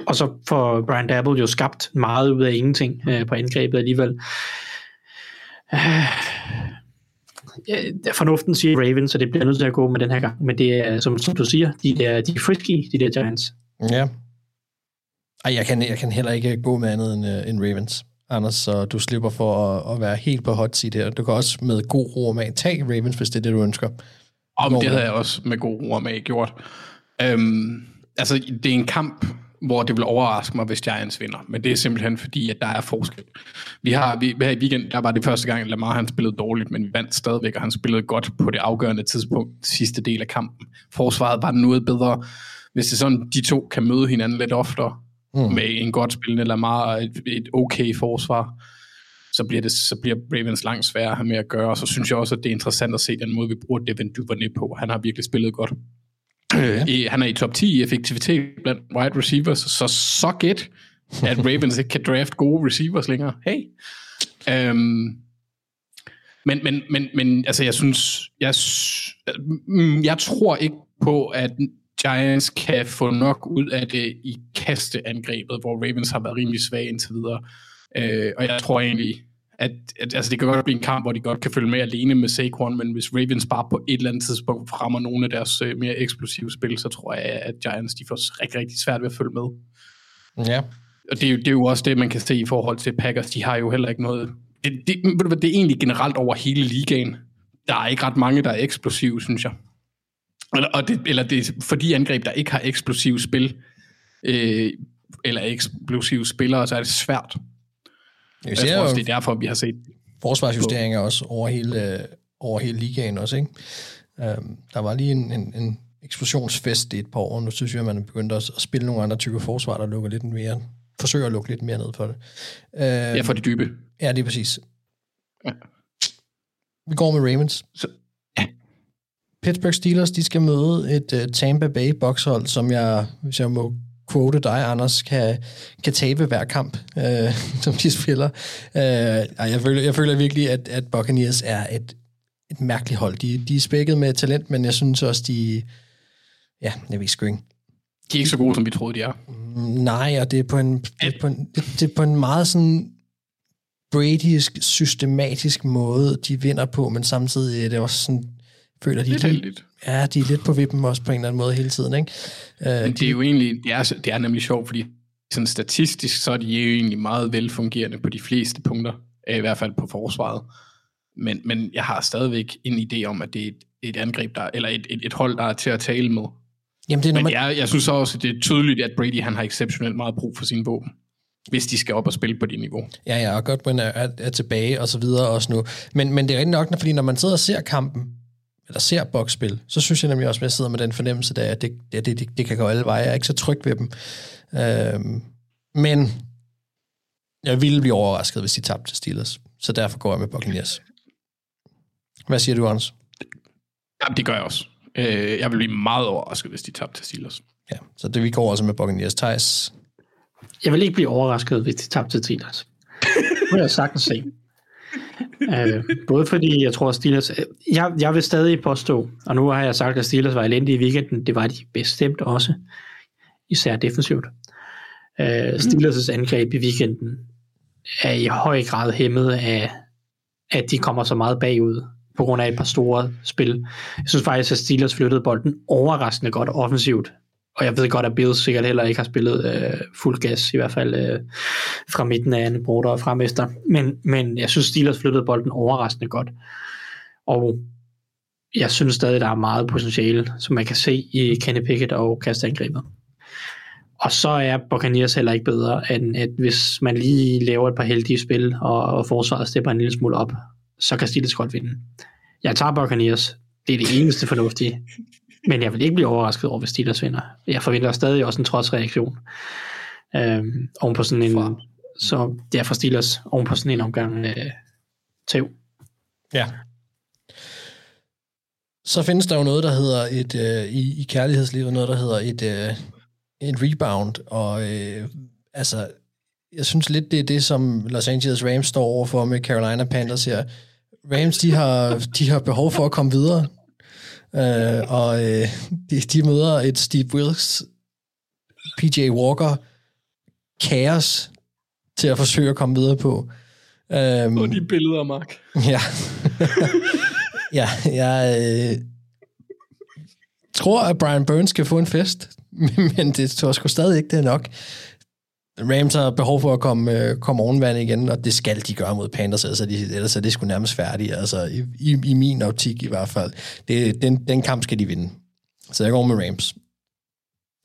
[SPEAKER 6] og så får Brian Dabble jo skabt meget ud af ingenting øh, på angrebet alligevel. Øh, fornuften siger Ravens, så det bliver nødt til at gå med den her gang. Men det er, som, som du siger, de, der, de er frisky, de der Giants.
[SPEAKER 5] Ja. Ej, jeg kan, jeg kan heller ikke gå med andet end, uh, end Ravens. Anders, så du slipper for at, at være helt på hot seat her. Du kan også med god ro og mag tage Ravens, hvis det er det, du ønsker.
[SPEAKER 7] Om det havde jeg også med god ro og mag gjort. Øhm, altså, det er en kamp, hvor det vil overraske mig, hvis Giants vinder. Men det er simpelthen fordi, at der er forskel. Vi har, vi, her i weekend, der var det første gang, at Lamar han spillede dårligt, men vi vandt stadigvæk, og han spillede godt på det afgørende tidspunkt, sidste del af kampen. Forsvaret var noget bedre. Hvis det er sådan, de to kan møde hinanden lidt oftere, mm. med en godt spillende Lamar og et, et okay forsvar, så bliver, det, så bliver Ravens langt sværere at have med at gøre, og så synes jeg også, at det er interessant at se den måde, vi bruger Devin Duvernay på. Han har virkelig spillet godt. Ja. I, han er i top 10 i effektivitet blandt wide receivers, så så gæt, at Ravens ikke kan draft gode receivers længere. Hey. Um, men, men, men, men altså, jeg synes, jeg, mm, jeg tror ikke på, at Giants kan få nok ud af det i kasteangrebet, hvor Ravens har været rimelig svage indtil videre. Øh, og jeg tror egentlig, at, at altså, det kan godt blive en kamp, hvor de godt kan følge med alene med Saquon, men hvis Ravens bare på et eller andet tidspunkt rammer nogle af deres øh, mere eksplosive spil, så tror jeg, at Giants de får rigtig, rigtig svært ved at følge med.
[SPEAKER 5] Ja.
[SPEAKER 7] Og det er, jo, det er jo også det, man kan se i forhold til Packers. De har jo heller ikke noget... Det, det, ved du hvad, det er egentlig generelt over hele ligaen. Der er ikke ret mange, der er eksplosive, synes jeg. Eller, og det, eller det er for de angreb, der ikke har eksplosive spil, øh, eller eksplosive spillere, så er det svært. Jeg
[SPEAKER 5] ser
[SPEAKER 7] tror også, det er derfor, vi har set
[SPEAKER 5] forsvarsjusteringer også over hele, øh, over hele ligaen også, ikke? Um, der var lige en, en, en eksplosionsfest i et par år, nu synes jeg, at man er begyndt at, spille nogle andre typer forsvar, der lukker lidt mere, forsøger at lukke lidt mere ned for det. Uh,
[SPEAKER 7] Ja, for det dybe.
[SPEAKER 5] Ja, det er præcis.
[SPEAKER 7] Ja.
[SPEAKER 5] Vi går med Ravens.
[SPEAKER 7] Så,
[SPEAKER 5] Pittsburgh Steelers, de skal møde et uh, Tampa Bay boxhold, som jeg, hvis jeg må quote dig, Anders, kan, kan tabe hver kamp, uh, som de spiller. Uh, jeg, føler, jeg føler virkelig, at, at Buccaneers er et, et mærkeligt hold. De, de er spækket med talent, men jeg synes også, de... Ja, jeg ved sgu ikke.
[SPEAKER 7] De er ikke så gode, som vi troede, de er.
[SPEAKER 5] Mm, Nej, og det er på en, det er på en, det, er på en meget sådan Bradysk, systematisk måde, de vinder på, men samtidig er det også sådan, føler de,
[SPEAKER 7] Lidt heldigt.
[SPEAKER 5] Ja, de er lidt på vippen også på en eller anden måde hele tiden, ikke? Uh,
[SPEAKER 7] Men det er jo egentlig, det er, det er nemlig sjovt, fordi sådan statistisk, så er de jo egentlig meget velfungerende på de fleste punkter, øh, i hvert fald på forsvaret. Men, men jeg har stadigvæk en idé om, at det er et, et angreb, der, eller et, et, et hold, der er til at tale med.
[SPEAKER 5] Jamen, det er,
[SPEAKER 7] Men
[SPEAKER 5] man,
[SPEAKER 7] jeg, jeg synes også, at det er tydeligt, at Brady han har exceptionelt meget brug for sine våben, hvis de skal op og spille på det niveau.
[SPEAKER 5] Ja, ja, og Godwin er, er, er tilbage og så videre også nu. Men, men det er rigtig nok, fordi når man sidder og ser kampen, eller ser boksspil, så synes jeg nemlig også, at jeg sidder med den fornemmelse, der, at det, det, det, det kan gå alle veje. Jeg er ikke så tryg ved dem. Øhm, men jeg ville blive overrasket, hvis de tabte til Steelers. Så derfor går jeg med Buccaneers. Hvad siger du, Anders?
[SPEAKER 7] Jamen, det gør jeg også. Øh, jeg vil blive meget overrasket, hvis de tabte til Steelers.
[SPEAKER 5] Ja, så det, vi går også med Buccaneers. Thijs?
[SPEAKER 6] Jeg vil ikke blive overrasket, hvis de tabte til Steelers. Det vil jeg sagtens se. Uh, både fordi jeg tror, at Steelers... Jeg, jeg vil stadig påstå, og nu har jeg sagt, at Steelers var elendige i weekenden. Det var de bestemt også. Især defensivt. Uh, Steelers' angreb i weekenden er i høj grad hæmmet af, at de kommer så meget bagud på grund af et par store spil. Jeg synes faktisk, at Steelers flyttede bolden overraskende godt offensivt. Og jeg ved godt, at Bills sikkert heller ikke har spillet øh, fuld gas, i hvert fald øh, fra midten af anden og frem efter. Men, men jeg synes, Steelers flyttede bolden overraskende godt. Og jeg synes stadig, der er meget potentiale, som man kan se i Kenny Pickett og kastangrebet. Og så er Buccaneers heller ikke bedre, end at hvis man lige laver et par heldige spil, og, og forsvaret stepper en lille smule op, så kan Steelers godt vinde. Jeg tager Buccaneers. Det er det eneste fornuftige. Men jeg vil ikke blive overrasket over, hvis Steelers vinder. Jeg forventer stadig også en trodsreaktion. Øhm, oven på sådan en... Så det er for Steelers oven på sådan en omgang øh, tæv.
[SPEAKER 5] Ja. Så findes der jo noget, der hedder et, øh, i, i kærlighedslivet, noget, der hedder et, øh, et rebound, og øh, altså, jeg synes lidt, det er det, som Los Angeles Rams står overfor med Carolina Panthers her. Rams, de har, de har behov for at komme videre, øh, og øh, de, de møder et Steve Wilkes, PJ Walker, kaos til at forsøge at komme videre på. Um,
[SPEAKER 7] Og de billeder, Mark.
[SPEAKER 5] Ja. Ja, jeg øh, tror, at Brian Burns skal få en fest, men det tror jeg sgu stadig ikke, det er nok. Rams har behov for at komme, øh, komme ovenvand igen, og det skal de gøre mod Panthers, altså de, ellers er det sgu nærmest færdigt, altså i, i, i min optik i hvert fald. Det, den, den kamp skal de vinde. Så jeg går med Rams.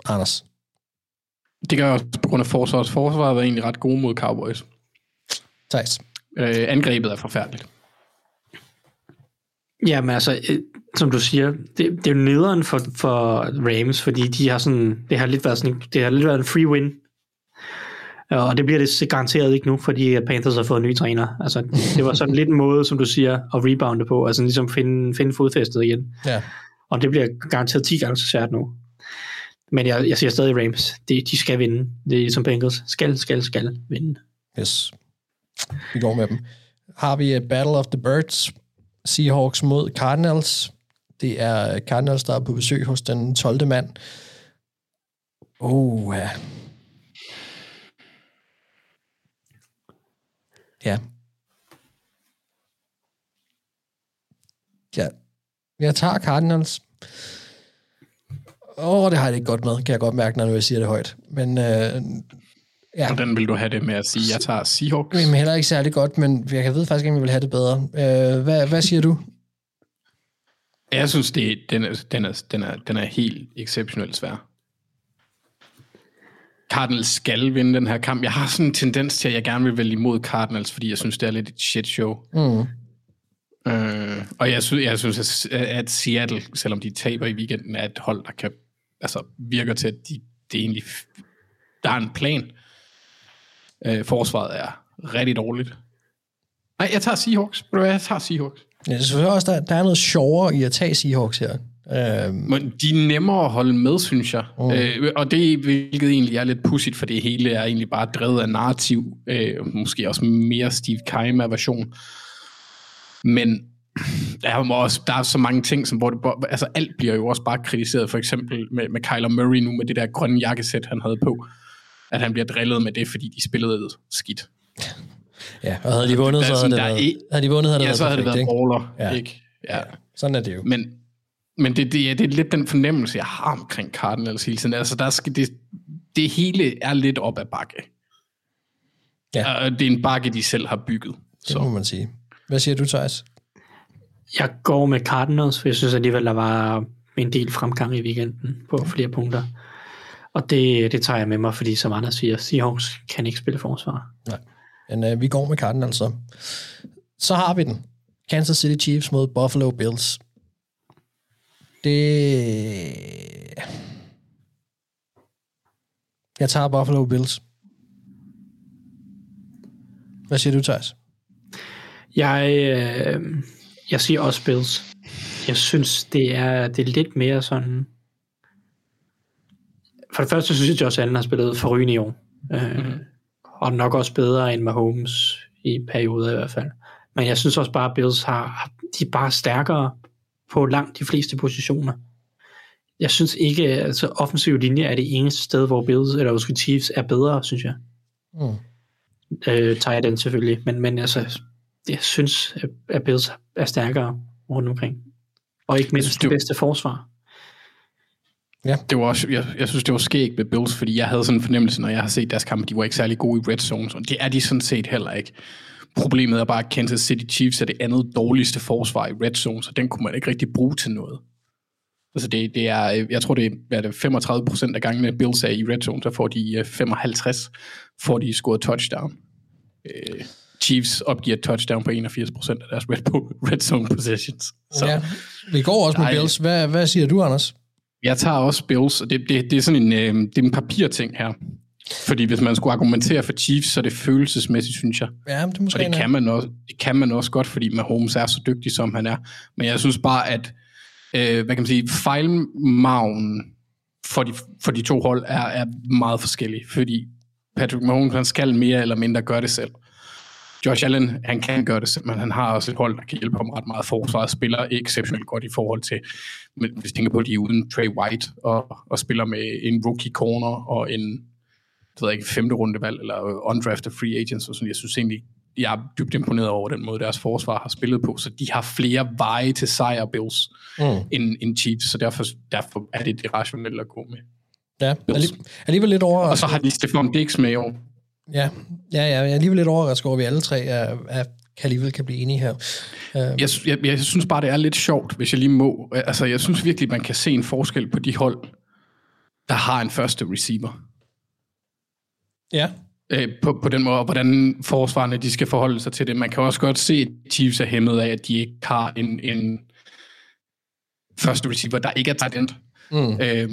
[SPEAKER 5] Anders.
[SPEAKER 7] Det gør jeg også på grund af forsvaret. Forsvaret var egentlig ret gode mod Cowboys.
[SPEAKER 5] Thijs.
[SPEAKER 7] Øh, angrebet er forfærdeligt.
[SPEAKER 6] Ja, men altså, øh, som du siger, det, det er jo nederen for, for Rams, fordi de har sådan, det har lidt været sådan, det har lidt været en free win. Og det bliver det garanteret ikke nu, fordi at Panthers har fået en ny træner. Altså, det var sådan lidt en måde, som du siger, at rebounde på, altså ligesom finde, finde fodfæstet igen.
[SPEAKER 5] Ja.
[SPEAKER 6] Og det bliver garanteret 10 gange så svært nu. Men jeg, jeg siger stadig Rams. De, de skal vinde. Det er som Bengals. Skal, skal, skal vinde.
[SPEAKER 5] Yes. Vi går med dem. Har vi uh, Battle of the Birds. Seahawks mod Cardinals. Det er Cardinals, der er på besøg hos den 12. mand. Oh, ja. Ja. Ja. Jeg tager Cardinals. Åh, oh, det har jeg det ikke godt med, kan jeg godt mærke, når jeg siger det højt. Men øh, ja.
[SPEAKER 7] Hvordan vil du have det med at sige, jeg tager Seahawks?
[SPEAKER 5] Men heller ikke særlig godt, men jeg ved faktisk ikke, om jeg vil have det bedre. Øh, hvad, hvad siger du?
[SPEAKER 7] Jeg synes, det, den, er, den, er, den, er, den er helt exceptionelt svær. Cardinals skal vinde den her kamp. Jeg har sådan en tendens til, at jeg gerne vil vælge imod Cardinals, fordi jeg synes, det er lidt et shit show.
[SPEAKER 5] Mm.
[SPEAKER 7] Øh, og jeg synes, jeg synes, at- at Seattle, selvom de taber i weekenden, er et hold, der kan, altså, virker til, at de, det er egentlig, der er en plan. Øh, forsvaret er rigtig dårligt. Nej, jeg tager Seahawks. Jeg tager Seahawks.
[SPEAKER 5] Jeg synes også, der, der er noget sjovere i at tage Seahawks her. Øh,
[SPEAKER 7] Men de er nemmere at holde med, synes jeg. Mm. Øh, og det, hvilket egentlig er lidt pudsigt, for det hele er egentlig bare drevet af narrativ. Øh, måske også mere Steve Keima-version. Men der er, også, der er så mange ting, som, hvor det, altså alt bliver jo også bare kritiseret. For eksempel med, med Kyler Murray nu, med det der grønne jakkesæt, han havde på. At han bliver drillet med det, fordi de spillede skidt.
[SPEAKER 5] ja, og havde de vundet, så havde
[SPEAKER 7] sådan,
[SPEAKER 5] det været, havde de vundet, havde det
[SPEAKER 7] ja,
[SPEAKER 5] været
[SPEAKER 7] så havde det
[SPEAKER 5] perfekt,
[SPEAKER 7] været
[SPEAKER 5] ikke?
[SPEAKER 7] baller,
[SPEAKER 5] Ja.
[SPEAKER 7] ikke? Ja.
[SPEAKER 5] Sådan er det jo.
[SPEAKER 7] Men, men det, det, er, det er lidt den fornemmelse, jeg har omkring Cardinals hele tiden. Altså, der skal det, det hele er lidt op ad bakke.
[SPEAKER 5] Ja.
[SPEAKER 7] Og det er en bakke, de selv har bygget.
[SPEAKER 5] Det må man sige. Hvad siger du, Thijs?
[SPEAKER 6] Jeg går med Cardinals, for jeg synes alligevel, der var en del fremgang i weekenden på flere punkter. Og det, det tager jeg med mig, fordi som andre siger, Seahawks kan ikke spille forsvar.
[SPEAKER 5] Nej. Men øh, vi går med Cardinals så. Så har vi den. Kansas City Chiefs mod Buffalo Bills. Det... Jeg tager Buffalo Bills. Hvad siger du, Thijs?
[SPEAKER 6] Jeg, øh, jeg siger også Bills. Jeg synes, det er, det er lidt mere sådan... For det første synes jeg, Josh Allen har spillet forrygende i år. Øh, mm-hmm. Og nok også bedre end Mahomes i perioder i hvert fald. Men jeg synes også bare, at Bills har, de er bare stærkere på langt de fleste positioner. Jeg synes ikke, altså offensiv linje er det eneste sted, hvor Bills, eller måske Chiefs er bedre, synes jeg.
[SPEAKER 5] Mm.
[SPEAKER 6] Øh, tager den selvfølgelig, men, men altså, jeg synes, at- at Bills er stærkere rundt omkring. Og ikke mindst
[SPEAKER 7] synes,
[SPEAKER 6] det
[SPEAKER 7] det-
[SPEAKER 6] bedste forsvar.
[SPEAKER 5] Ja.
[SPEAKER 7] Det var også, jeg, jeg synes, det var skægt med Bills, fordi jeg havde sådan en fornemmelse, når jeg har set deres kampe, de var ikke særlig gode i red zones, og det er de sådan set heller ikke. Problemet er bare, at Kansas City Chiefs er det andet dårligste forsvar i red zone, så den kunne man ikke rigtig bruge til noget. Altså det, det er, øh, jeg tror det er, hvad er det 35 procent af gangene Bills er i red zone, så får de øh, 55, får de scoret touchdown. Øh, Chiefs opgiver touchdown på 81 procent af deres red, red zone possessions. Så.
[SPEAKER 5] Ja, vi går også med
[SPEAKER 7] Ej.
[SPEAKER 5] Bills. Hvad, hvad siger du, Anders?
[SPEAKER 7] Jeg tager også Bills, og det, det, det er sådan en, øh, det er en papirting her. Fordi hvis man skulle argumentere for Chiefs, så er det følelsesmæssigt, synes jeg.
[SPEAKER 5] Ja, det er måske
[SPEAKER 7] og det kan, man også, det kan man også godt, fordi Mahomes er så dygtig, som han er. Men jeg synes bare, at øh, hvad kan man sige, fejlmagen for de, for de to hold er, er meget forskellig. Fordi Patrick Mahomes, han skal mere eller mindre gøre det selv. Josh Allen, han kan gøre det selv, men han har også et hold, der kan hjælpe ham ret meget. Forsvaret spiller exceptionelt godt i forhold til, men hvis tænker på, at de er uden Trey White, og, og spiller med en rookie corner og en det ved jeg ikke, femte rundevalg, eller undrafted free agents, og sådan. Jeg synes egentlig, jeg er dybt imponeret over den måde, deres forsvar har spillet på, så de har flere veje til sejr, Bills,
[SPEAKER 5] Mm.
[SPEAKER 7] end, end Chiefs, så derfor, derfor er det det rationelle at gå med.
[SPEAKER 5] Ja, alli- alligevel lidt over...
[SPEAKER 7] Og så har de Stefan Diggs med i år.
[SPEAKER 5] Ja, ja, ja jeg er alligevel lidt overrasket over, at vi alle tre er, er, kan alligevel kan blive enige her. Uh,
[SPEAKER 7] Jeg, jeg, jeg synes bare, det er lidt sjovt, hvis jeg lige må. Altså, jeg synes virkelig, man kan se en forskel på de hold, der har en første receiver.
[SPEAKER 5] Ja,
[SPEAKER 7] Øh, på, på den måde, og hvordan forsvarerne de skal forholde sig til det. Man kan også godt se, at Chiefs er hæmmet af, at de ikke har en, en første receiver, der ikke er tight end,
[SPEAKER 5] Mm.
[SPEAKER 7] øh,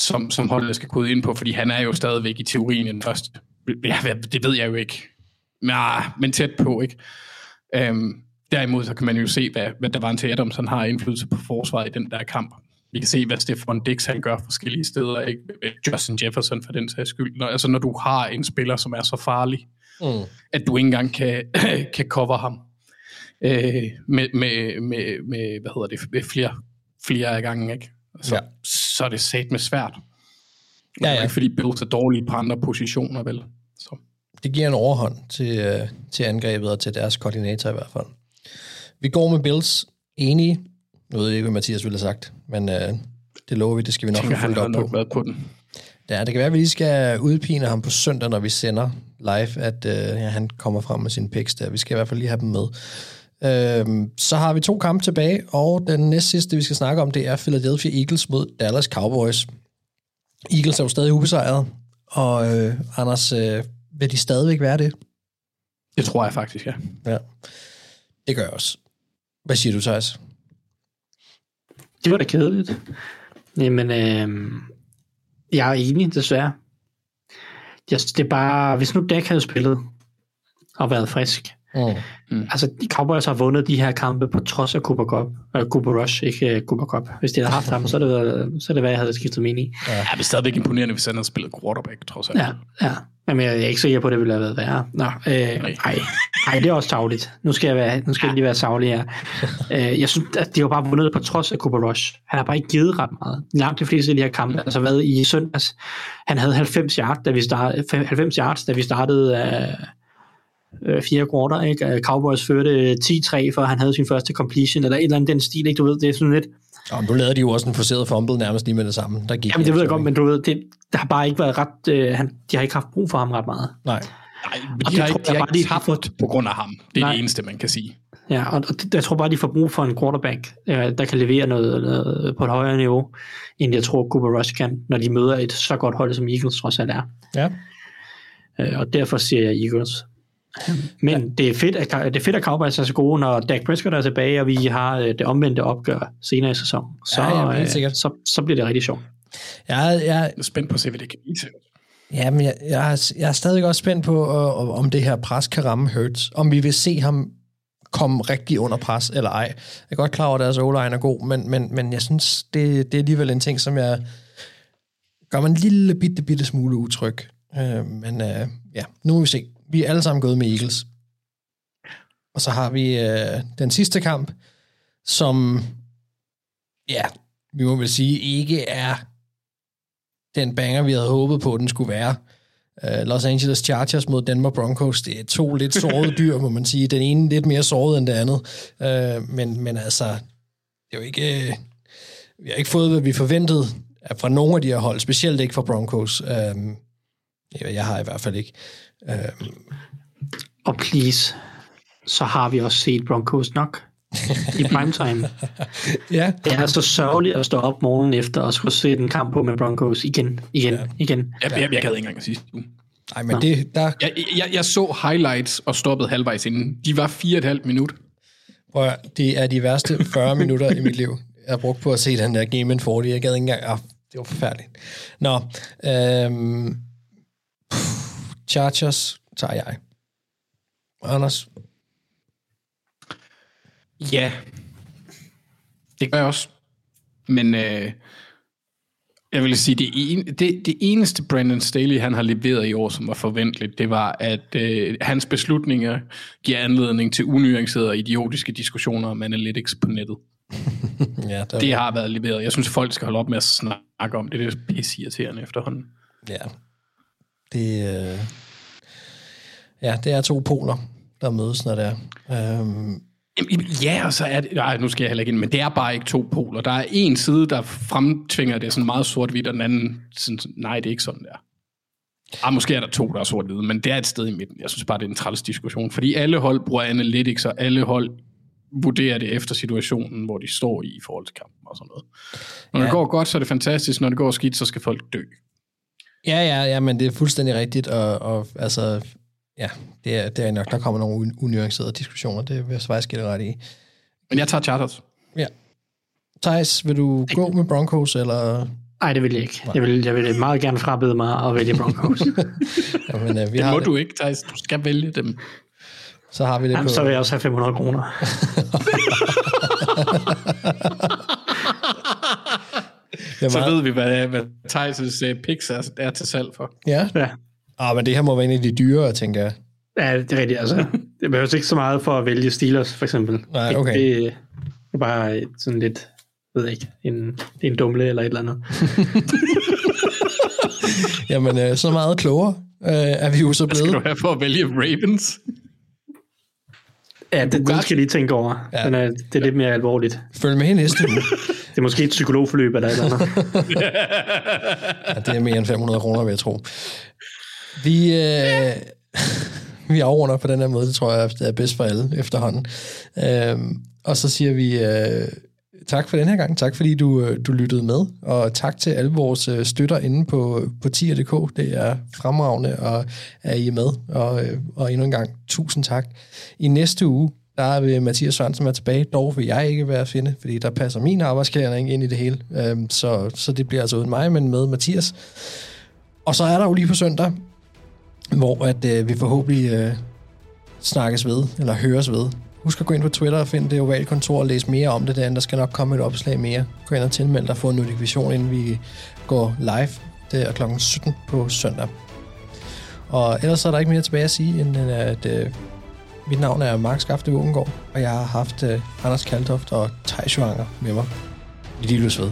[SPEAKER 7] som, som holdet skal kode ind på, fordi han er jo stadigvæk i teorien den første. Ja, det ved jeg jo ikke. Men, ah, men tæt på, ikke? Øhm, derimod så kan man jo se, hvad, hvad der var til Adams, han har indflydelse på forsvaret i den der kamp. Vi kan se, hvad Stefan Dix han gør forskellige steder, ikke? Justin Jefferson for den sags skyld. Når, altså når du har en spiller, som er så farlig,
[SPEAKER 5] Mm.
[SPEAKER 7] at du ikke engang kan, kan cover ham øh, med, med, med, med, hvad hedder det, med flere, flere af gangen, ikke? Så,
[SPEAKER 5] Ja.
[SPEAKER 7] så er det sat med svært.
[SPEAKER 5] Ja.
[SPEAKER 7] ja. Ikke fordi Bills er dårlige på andre positioner, vel? Så.
[SPEAKER 5] det giver en overhånd til, øh, til angrebet og til deres koordinator i hvert fald. Vi går med Bills enige. Nu ved jeg ikke, hvad Mathias ville have sagt, men øh, det lover vi, det skal vi nok få
[SPEAKER 7] har
[SPEAKER 5] op på.
[SPEAKER 7] været på den.
[SPEAKER 5] Ja, det kan være, at vi lige skal udpine ham på søndag, når vi sender live, at øh, ja, han kommer frem med sine picks der. Vi skal i hvert fald lige have dem med. Øhm, så har vi to kampe tilbage, og den næste sidste, vi skal snakke om, det er Philadelphia Eagles mod Dallas Cowboys. Eagles er jo stadig ubesejret, og øh, Anders, øh, vil de stadigvæk være det?
[SPEAKER 7] Det tror jeg faktisk, ja.
[SPEAKER 5] Ja, det gør jeg også. Hvad siger du, Thijs?
[SPEAKER 6] Det var da kedeligt. Jamen, øh, jeg er enig, desværre. Jeg, det er bare, hvis nu Dak havde spillet og været frisk,
[SPEAKER 5] Mm.
[SPEAKER 7] Mm.
[SPEAKER 6] altså de Cowboys har vundet de her kampe på trods af Cooper Cup, øh, Cooper Rush, ikke uh, Cooper Cup. Hvis de havde haft ham, så er det, været- så er det hvad jeg havde skiftet mening i.
[SPEAKER 7] Ja, det er stadigvæk imponerende, hvis han havde spillet quarterback, trods alt.
[SPEAKER 6] Ja, ja. Jamen, jeg er ikke sikker på, at det ville have været værre. Nå, øh, nej. nej, det er også tavligt. Nu skal jeg, være, nu skal jeg lige være savlig her. øh, jeg synes, at de har bare vundet på trods af Cooper Rush. Han har bare ikke givet ret meget. Langt de fleste af de her kampe, altså hvad i søndags, han havde 90 yards, da vi startede, 90 yards, da vi startede øh, øh, fire quarter, ikke? Øh, Cowboys førte 10-3, for han havde sin første completion, eller et eller andet den stil, ikke? Du ved, det er sådan lidt,
[SPEAKER 5] Og nu lavede de jo også en forceret fumble nærmest lige med det samme. Der gik
[SPEAKER 6] Jamen, det ved jeg godt, men du ved, det, der har bare ikke været ret... Øh, han, de har ikke haft brug for ham ret meget.
[SPEAKER 5] Nej.
[SPEAKER 7] Nej,
[SPEAKER 6] Og
[SPEAKER 7] de
[SPEAKER 6] det
[SPEAKER 7] har,
[SPEAKER 6] tror
[SPEAKER 7] de har
[SPEAKER 6] bare, de
[SPEAKER 7] ikke tabt på grund af ham. Det er
[SPEAKER 6] Nej.
[SPEAKER 7] det eneste, man kan sige.
[SPEAKER 6] Ja, og, og det- jeg tror bare, de får brug for en quarterback, øh, der kan levere noget, noget på et højere niveau, end jeg tror, Cooper Rush kan, når de møder et så godt hold, som Eagles trods alt er.
[SPEAKER 5] Ja.
[SPEAKER 6] Øh, og derfor siger jeg Eagles. Men ja. det, er fedt, at, det er fedt, at Cowboys er så gode, når Dak Prescott er tilbage, og vi har øh, det omvendte opgør senere i sæsonen. Så,
[SPEAKER 5] Ja, ja, helt
[SPEAKER 6] øh, så, så bliver det rigtig sjovt.
[SPEAKER 5] Jeg, jeg,
[SPEAKER 7] Jeg er spændt på at se, hvad det kan vise.
[SPEAKER 5] Ja, men jeg, jeg, er, jeg er stadig også spændt på, øh, om det her pres kan ramme Hurts. Om vi vil se ham komme rigtig under pres, eller ej. Jeg er godt klar over, at deres o er god, men, men, men jeg synes, det, det er alligevel en ting, som jeg gør mig en lille bitte, bitte smule utryg. Øh, men øh, ja, nu må vi se. Vi er alle sammen gået med Eagles. Og så har vi øh, den sidste kamp, som, ja, vi må vel sige, ikke er den banger, vi havde håbet på, den skulle være. Uh, Los Angeles Chargers mod Denver Broncos, det er to lidt sårede dyr, må man sige. Den ene lidt mere såret end det andet. Uh, men, men altså, det er jo ikke... Uh, vi har ikke fået, hvad vi forventede fra nogle af de her hold, specielt ikke fra Broncos. Uh, jeg har i hvert fald ikke. Uh,
[SPEAKER 6] Og please, så har vi også set Broncos nok i primetime.
[SPEAKER 5] ja.
[SPEAKER 6] Det er så sørgeligt at stå op morgenen efter og skulle se den kamp på med Broncos igen, igen, ja. igen.
[SPEAKER 7] Jeg, jeg, jeg gad ikke engang at sige.
[SPEAKER 5] Nej, men det, der...
[SPEAKER 7] Jeg, jeg, jeg så highlights og stoppede halvvejs inden. De var fire og et halvt minut.
[SPEAKER 5] Prøv det er de værste 40 minutter i mit liv, jeg har brugt på at se den der Game in 40. Jeg gad ikke engang... Ah, det var forfærdeligt. Nå, øhm, pff, Chargers tager jeg. Anders?
[SPEAKER 7] Ja. Det gør jeg også. Men øh, jeg vil sige, det, en, det, det eneste Brandon Staley, han har leveret i år, som var forventeligt, det var, at øh, hans beslutninger giver anledning til unuancerede og idiotiske diskussioner om analytics på nettet.
[SPEAKER 5] ja, der,
[SPEAKER 7] Det har været leveret. Jeg synes, folk skal holde op med at snakke om det. Det er pisse irriterende efterhånden.
[SPEAKER 5] Ja. Det, øh, ja, det er to poler. der mødes, når det er. Øhm,
[SPEAKER 7] Ja, og så er det... Nej, nu skal jeg heller ikke ind, men det er bare ikke to poler. Der er en side, der fremtvinger det sådan meget sort-hvidt, og den anden sådan, nej, det er ikke sådan der. Ah, måske er der to, der er sort-hvide, men det er et sted i midten. Jeg synes bare, det er en træls diskussion, fordi alle hold bruger analytics, og alle hold vurderer det efter situationen, hvor de står i i forhold til kampen og sådan noget. Når ja. det går godt, så er det fantastisk. Når det går skidt, så skal folk dø.
[SPEAKER 5] Ja, ja, ja, men det er fuldstændig rigtigt, og, og altså, ja, det er, det er nok, der kommer nogle un- unuancerede diskussioner, det vil jeg faktisk dig ret i.
[SPEAKER 7] Men jeg tager Chargers.
[SPEAKER 5] Ja. Thijs, vil du gå med Broncos, eller...
[SPEAKER 6] Nej, det vil jeg ikke. Jeg vil, jeg vil meget gerne frabede mig og vælge Broncos.
[SPEAKER 5] Jamen, øh, vi
[SPEAKER 7] Det
[SPEAKER 5] har
[SPEAKER 7] må
[SPEAKER 5] det.
[SPEAKER 7] du ikke, Thijs. Du skal vælge dem.
[SPEAKER 5] Så har vi det
[SPEAKER 6] Jamen,
[SPEAKER 5] på...
[SPEAKER 6] så vil jeg også have 500 kroner.
[SPEAKER 5] Det er
[SPEAKER 7] Så
[SPEAKER 5] meget-
[SPEAKER 7] ved vi, hvad, hvad Thijs' uh, picks er, er til salg for.
[SPEAKER 5] Ja?
[SPEAKER 6] Ja.
[SPEAKER 5] Ah, men det her må være en af de dyrere, tænker jeg.
[SPEAKER 6] Ja, det er rigtigt. Altså, det behøver ikke så meget for at vælge Steelers, for eksempel.
[SPEAKER 5] Nej,
[SPEAKER 6] Det-
[SPEAKER 5] okay.
[SPEAKER 6] Det, det er bare sådan lidt, jeg ved ikke, en, det er en dumle eller et eller andet.
[SPEAKER 5] Jamen, øh, så meget klogere øh, er vi jo så
[SPEAKER 7] Hvad skal
[SPEAKER 5] blevet.
[SPEAKER 7] du have for at vælge Ravens?
[SPEAKER 6] Ja, det, den skal jeg lige tænke over.
[SPEAKER 5] Ja.
[SPEAKER 6] Ja. Den er, det er lidt mere alvorligt.
[SPEAKER 5] Følg med i næste uge.
[SPEAKER 6] Det er måske et psykologforløb eller et eller andet.
[SPEAKER 5] Ja, det er mere end 500 kroner, vil jeg tro. Vi, øh, vi afrunder på den her måde, det tror jeg det er bedst for alle efterhånden. Øh, og så siger vi øh, tak for den her gang. Tak fordi du, øh, du lyttede med. Og tak til alle vores øh, støtter inde på, på tier.dk. Det er fremragende, og er I med. Og, øh, og endnu en gang, tusind tak. I næste uge, der vil Mathias Sørensen være tilbage. Dog vil jeg ikke være at finde, fordi der passer min arbejdskalender ikke ind i det hele. Øhm, så, så det bliver altså uden mig, men med Mathias. Og så er der jo lige på søndag, hvor at, øh, vi forhåbentlig øh, snakkes ved, eller høres ved. Husk at gå ind på Twitter og finde det ovale kontor og læse mere om det derinde. Der skal nok komme et opslag mere. Gå ind og tilmeld dig og få en notifikation, inden vi går live. Det er klokken 17 på søndag. Og ellers er der ikke mere tilbage at sige, end at øh, mit navn er Mark Skafte Vågengård, og jeg har haft øh, Anders Kaltoft og Thijs Joanger med mig. Vi lige løs ved.